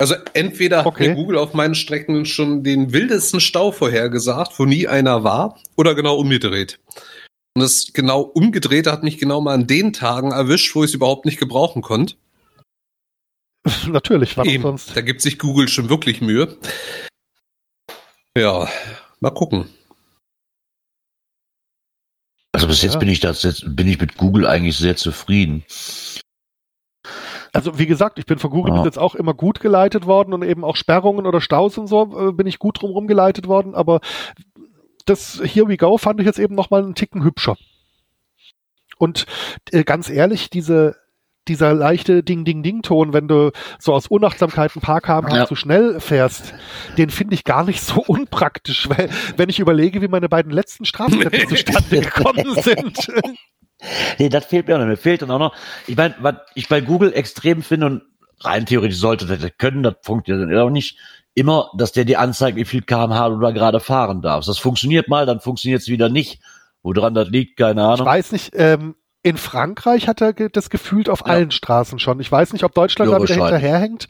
Also entweder okay. hat mir Google auf meinen Strecken schon den wildesten Stau vorhergesagt, wo nie einer war, oder genau umgedreht. Und das genau umgedrehte hat mich genau mal an den Tagen erwischt, wo ich es überhaupt nicht gebrauchen konnte. [laughs] Natürlich, was Eben, sonst? Da gibt sich Google schon wirklich Mühe. Ja, mal gucken. Also bis jetzt ja. bin ich das jetzt bin ich mit Google eigentlich sehr zufrieden. Also wie gesagt, ich bin von Google ja. jetzt auch immer gut geleitet worden und eben auch Sperrungen oder Staus und so äh, bin ich gut drumherum geleitet worden, aber das Here We Go fand ich jetzt eben nochmal einen Ticken hübscher. Und äh, ganz ehrlich, diese dieser leichte Ding-Ding-Ding-Ton, wenn du so aus Unachtsamkeit ein paar kmh ja. zu schnell fährst, den finde ich gar nicht so unpraktisch, weil wenn ich überlege, wie meine beiden letzten Strafzettel [laughs] zustande gekommen sind. [laughs] nee, das fehlt mir auch noch. Mir fehlt dann auch noch, ich meine, was ich bei Google extrem finde und rein theoretisch sollte das können, das funktioniert auch nicht, immer, dass der dir anzeigt, wie viel kmh du da gerade fahren darfst. Das funktioniert mal, dann funktioniert es wieder nicht. Woran das liegt, keine Ahnung. Ich weiß nicht, ähm, in Frankreich hat er das gefühlt auf ja. allen Straßen schon. Ich weiß nicht, ob Deutschland da wieder hinterherhängt.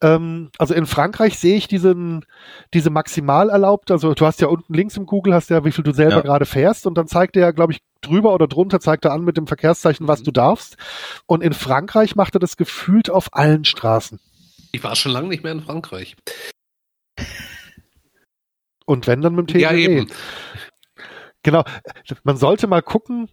Ähm, also in Frankreich sehe ich diesen, diese maximal erlaubt. Also du hast ja unten links im Google hast ja, wie viel du selber ja. gerade fährst und dann zeigt er ja, glaube ich, drüber oder drunter zeigt er an mit dem Verkehrszeichen, was mhm. du darfst. Und in Frankreich macht er das gefühlt auf allen Straßen. Ich war schon lange nicht mehr in Frankreich. Und wenn dann mit dem TGW. Ja, eben. Genau. Man sollte mal gucken,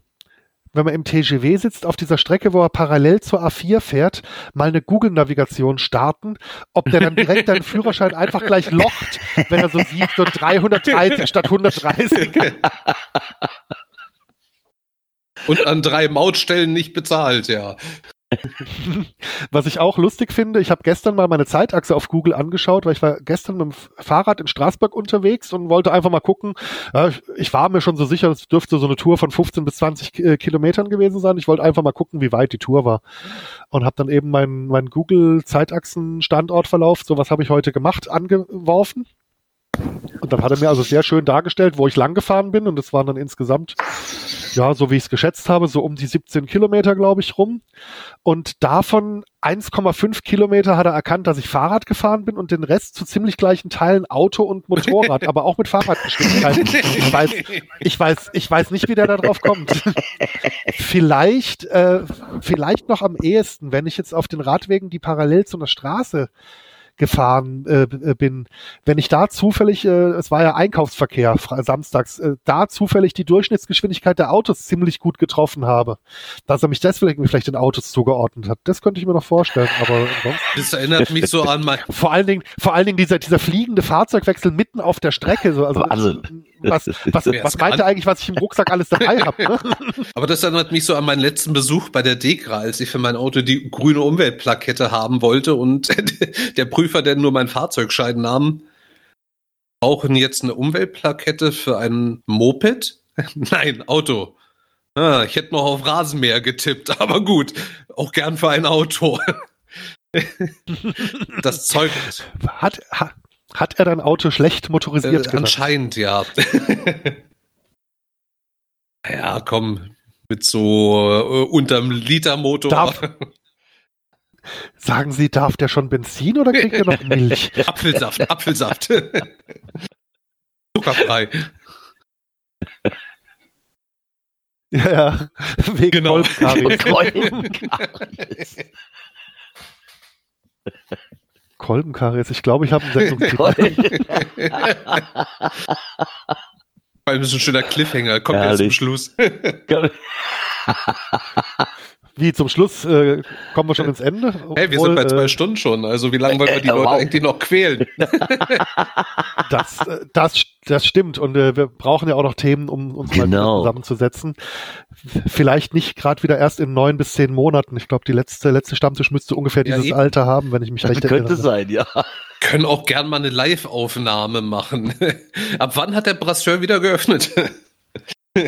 wenn man im TGW sitzt, auf dieser Strecke, wo er parallel zur A4 fährt, mal eine Google-Navigation starten, ob der dann direkt deinen Führerschein einfach gleich locht, wenn er so sieht, so 330 statt 130. Und an drei Mautstellen nicht bezahlt, ja. Was ich auch lustig finde, ich habe gestern mal meine Zeitachse auf Google angeschaut, weil ich war gestern mit dem Fahrrad in Straßburg unterwegs und wollte einfach mal gucken. Ich war mir schon so sicher, es dürfte so eine Tour von 15 bis 20 äh, Kilometern gewesen sein. Ich wollte einfach mal gucken, wie weit die Tour war. Und habe dann eben meinen mein Google Zeitachsen-Standortverlauf, so was habe ich heute gemacht, angeworfen. Und dann hat er mir also sehr schön dargestellt, wo ich lang gefahren bin. Und das waren dann insgesamt ja, so wie ich es geschätzt habe, so um die 17 Kilometer, glaube ich, rum. Und davon 1,5 Kilometer hat er erkannt, dass ich Fahrrad gefahren bin und den Rest zu ziemlich gleichen Teilen Auto und Motorrad, aber auch mit Fahrradgeschwindigkeit. Ich weiß, ich weiß, ich weiß nicht, wie der da drauf kommt. vielleicht, äh, vielleicht noch am ehesten, wenn ich jetzt auf den Radwegen, die parallel zu einer Straße gefahren äh, äh, bin, wenn ich da zufällig, äh, es war ja Einkaufsverkehr samstags, äh, da zufällig die Durchschnittsgeschwindigkeit der Autos ziemlich gut getroffen habe, dass er mich deswegen vielleicht den Autos zugeordnet hat. Das könnte ich mir noch vorstellen, aber Das erinnert mich so an mein [laughs] vor allen Dingen, vor allen Dingen dieser dieser fliegende Fahrzeugwechsel mitten auf der Strecke, so also Wahnsinn. was was, was meint er eigentlich, was ich im Rucksack alles dabei habe? Ne? [laughs] Aber das erinnert mich so an meinen letzten Besuch bei der Dekra, als ich für mein Auto die grüne Umweltplakette haben wollte und [laughs] der Prüfer Prüfer denn nur mein Fahrzeugscheidennamen? Brauchen jetzt eine Umweltplakette für ein Moped? [laughs] Nein, Auto. Ah, ich hätte noch auf Rasenmäher getippt, [laughs] aber gut. Auch gern für ein Auto. [laughs] das Zeug. Hat, hat, hat er dein Auto schlecht motorisiert? Äh, anscheinend, ja. ja, komm, mit so äh, unterm Litermotor. Darf, sagen Sie, darf der schon Benzin oder kriegt er noch [laughs] Milch? Apfelsaft, Apfelsaft. [laughs] Zuckerfrei. Ja, ja. Wegen Genau. [laughs] Kolbenkaries. Kolbenkaries. Ich glaube, ich habe einen Sendungstitel. Vor allem ist ein schöner Cliffhanger. Kommt jetzt zum. Schluss. Wie zum Schluss äh, kommen wir schon ins Ende. Hey, wir sind bei zwei äh, Stunden schon. Also wie lange wollen wir die Äh, Leute wow. eigentlich noch quälen? [laughs] Das, äh, das, das stimmt. Und äh, wir brauchen ja auch noch Themen, um uns mal Genau. zusammenzusetzen. Vielleicht nicht gerade wieder erst in neun bis zehn Monaten. Ich glaube, die letzte, letzte Stammtisch müsste ungefähr Ja, dieses eben. Alter haben, wenn ich mich recht Könnte erinnere. sein, ja. Können auch gern mal eine Live-Aufnahme machen. [laughs] Ab wann hat der Brasseur wieder geöffnet? [laughs]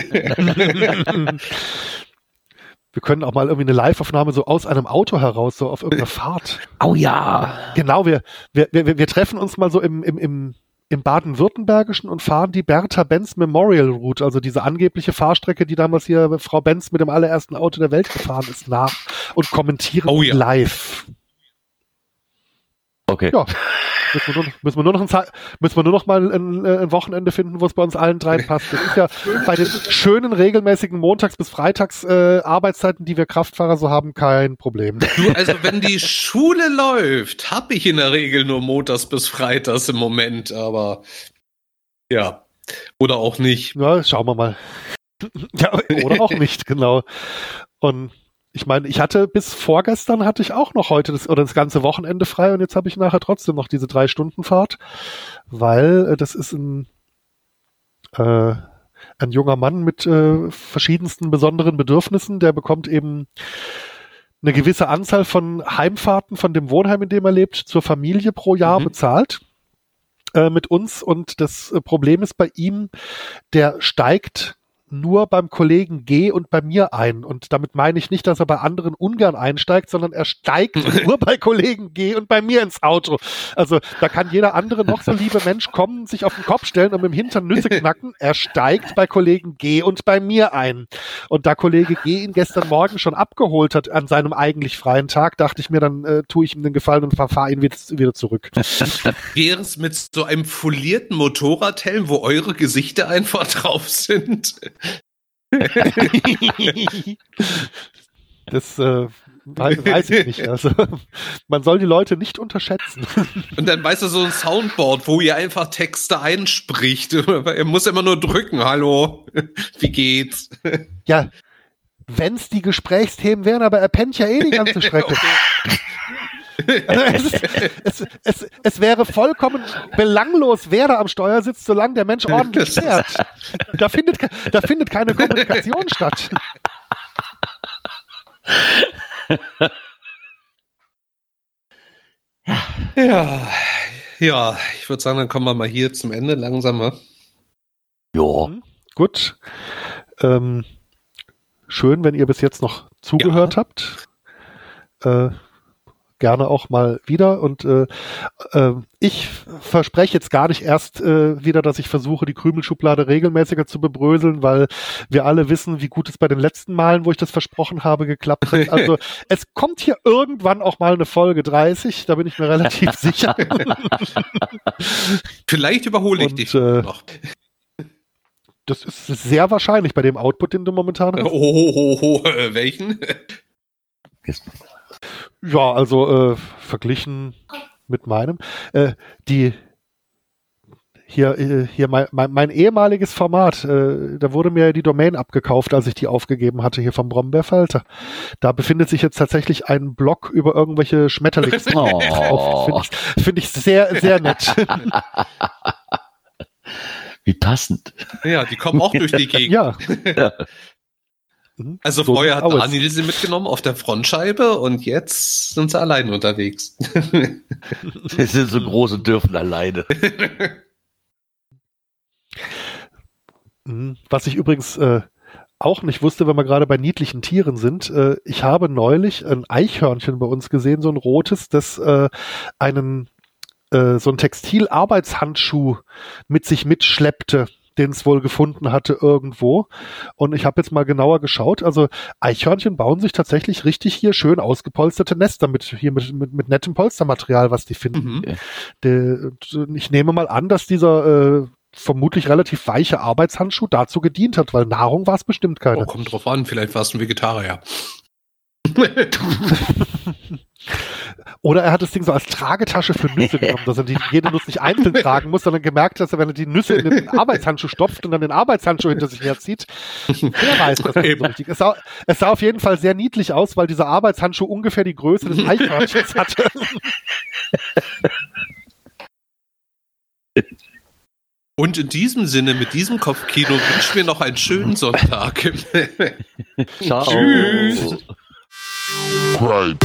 Wir können auch mal irgendwie eine Live-Aufnahme so aus einem Auto heraus, so auf irgendeiner Fahrt. Oh ja. Genau, wir, wir, wir, wir treffen uns mal so im, im, im, im Baden-Württembergischen und fahren die Bertha Benz Memorial Route, also diese angebliche Fahrstrecke, die damals hier Frau Benz mit dem allerersten Auto der Welt gefahren ist, nach und kommentieren Oh ja. live. Okay. Ja. Müssen wir, nur, noch- müssen wir nur noch ein, müssen wir nur noch mal ein, ein Wochenende finden, wo es bei uns allen dreien passt. Das ist ja bei den schönen regelmäßigen Montags- bis Freitags äh, Arbeitszeiten, die wir Kraftfahrer so haben, kein Problem. Du, also wenn die Schule läuft, habe ich in der Regel nur montags bis freitags im Moment, aber ja. Oder auch nicht. Ja, schauen wir mal. ja, oder auch nicht, genau. Und ich meine, ich hatte bis vorgestern hatte ich auch noch heute das oder das ganze Wochenende frei und jetzt habe ich nachher trotzdem noch diese drei Stunden Fahrt, weil äh, das ist ein äh, ein junger Mann mit äh, verschiedensten besonderen Bedürfnissen, der bekommt eben eine gewisse Anzahl von Heimfahrten von dem Wohnheim, in dem er lebt, zur Familie pro Jahr Mhm. bezahlt äh, mit uns. Und das Problem ist bei ihm, der steigt nur beim Kollegen G und bei mir ein. Und damit meine ich nicht, dass er bei anderen ungern einsteigt, sondern er steigt [laughs] nur bei Kollegen G und bei mir ins Auto. Also da kann jeder andere noch so liebe Mensch kommen, sich auf den Kopf stellen und mit dem Hintern Nüsse [laughs] knacken. Er steigt bei Kollegen G und bei mir ein. Und da Kollege G ihn gestern Morgen schon abgeholt hat an seinem eigentlich freien Tag, dachte ich mir, dann äh, tue ich ihm den Gefallen und verfahre ihn wieder, wieder zurück. [laughs] Wäre es mit so einem folierten Motorradhelm, wo eure Gesichter einfach drauf sind? [laughs] Das äh, weiß, ich nicht. Also man soll die Leute nicht unterschätzen. [laughs] Und dann weißt du so ein Soundboard, wo ihr einfach Texte einspricht. [laughs] Er muss immer nur drücken. Hallo, wie geht's? Ja, wenn's die Gesprächsthemen wären, aber er pennt ja eh die ganze Strecke. Also es, ist, es, es, es wäre vollkommen belanglos, wer da am Steuer sitzt, solange der Mensch ordentlich fährt. Da findet, da findet keine Kommunikation statt. Ja, ja, ich würde sagen, dann kommen wir mal hier zum Ende langsam. ne? Ja. Gut. Ähm, schön, wenn ihr bis jetzt noch zugehört habt. Äh, gerne auch mal wieder. Und äh, äh, ich verspreche jetzt gar nicht erst äh, wieder, dass ich versuche, die Krümelschublade regelmäßiger zu bebröseln, weil wir alle wissen, wie gut es bei den letzten Malen, wo ich das versprochen habe, geklappt hat. [laughs] Also es kommt hier irgendwann auch mal eine Folge 30, da bin ich mir relativ [laughs] sicher. Vielleicht überhole ich Und, dich äh, noch. Das ist sehr wahrscheinlich bei dem Output, den du momentan Oh, hast. oh, oh, oh, äh, welchen? Ja, also äh, verglichen mit meinem. Äh, die hier, äh, hier mein, mein, mein ehemaliges Format, äh, da wurde mir die Domain abgekauft, als ich die aufgegeben hatte, hier vom Brombeerfalter. Da befindet sich jetzt tatsächlich ein Blog über irgendwelche Schmetterlings. [laughs] Oh. Finde ich, find ich sehr, sehr nett. Wie passend. Ja, die kommen auch durch die [laughs] Gegend. ja. Mhm. [laughs] Also so vorher hat Daniel sie mitgenommen auf der Frontscheibe und jetzt sind sie allein unterwegs. [laughs] sie sind so groß und dürfen alleine. [laughs] Mhm. Was ich übrigens äh, auch nicht wusste, wenn wir gerade bei niedlichen Tieren sind. Äh, ich habe neulich ein Eichhörnchen bei uns gesehen, so ein rotes, das äh, einen äh, so ein Textilarbeitshandschuh mit sich mitschleppte den es wohl gefunden hatte irgendwo. Und ich habe jetzt mal genauer geschaut. Also Eichhörnchen bauen sich tatsächlich richtig hier schön ausgepolsterte Nester mit hier mit, mit, mit nettem Polstermaterial, was die finden. Mhm. De, ich nehme mal an, dass dieser äh, vermutlich relativ weiche Arbeitshandschuh dazu gedient hat, weil Nahrung war es bestimmt keine. Oh, kommt drauf an, vielleicht war es ein Vegetarier. [laughs] [laughs] Oder er hat das Ding so als Tragetasche für Nüsse [laughs] genommen, dass er die, jede Nuss nicht einzeln tragen muss, sondern gemerkt, dass er, wenn er die Nüsse in den Arbeitshandschuh stopft und dann den Arbeitshandschuh hinter sich herzieht, wer weiß das nicht so richtig. Es sah, es sah auf jeden Fall sehr niedlich aus, weil dieser Arbeitshandschuh ungefähr die Größe des Eichhörnchens [laughs] hatte. Und in diesem Sinne, mit diesem Kopfkino wünschen wir noch einen schönen Sonntag. [laughs] Ciao. Tschüss. Right.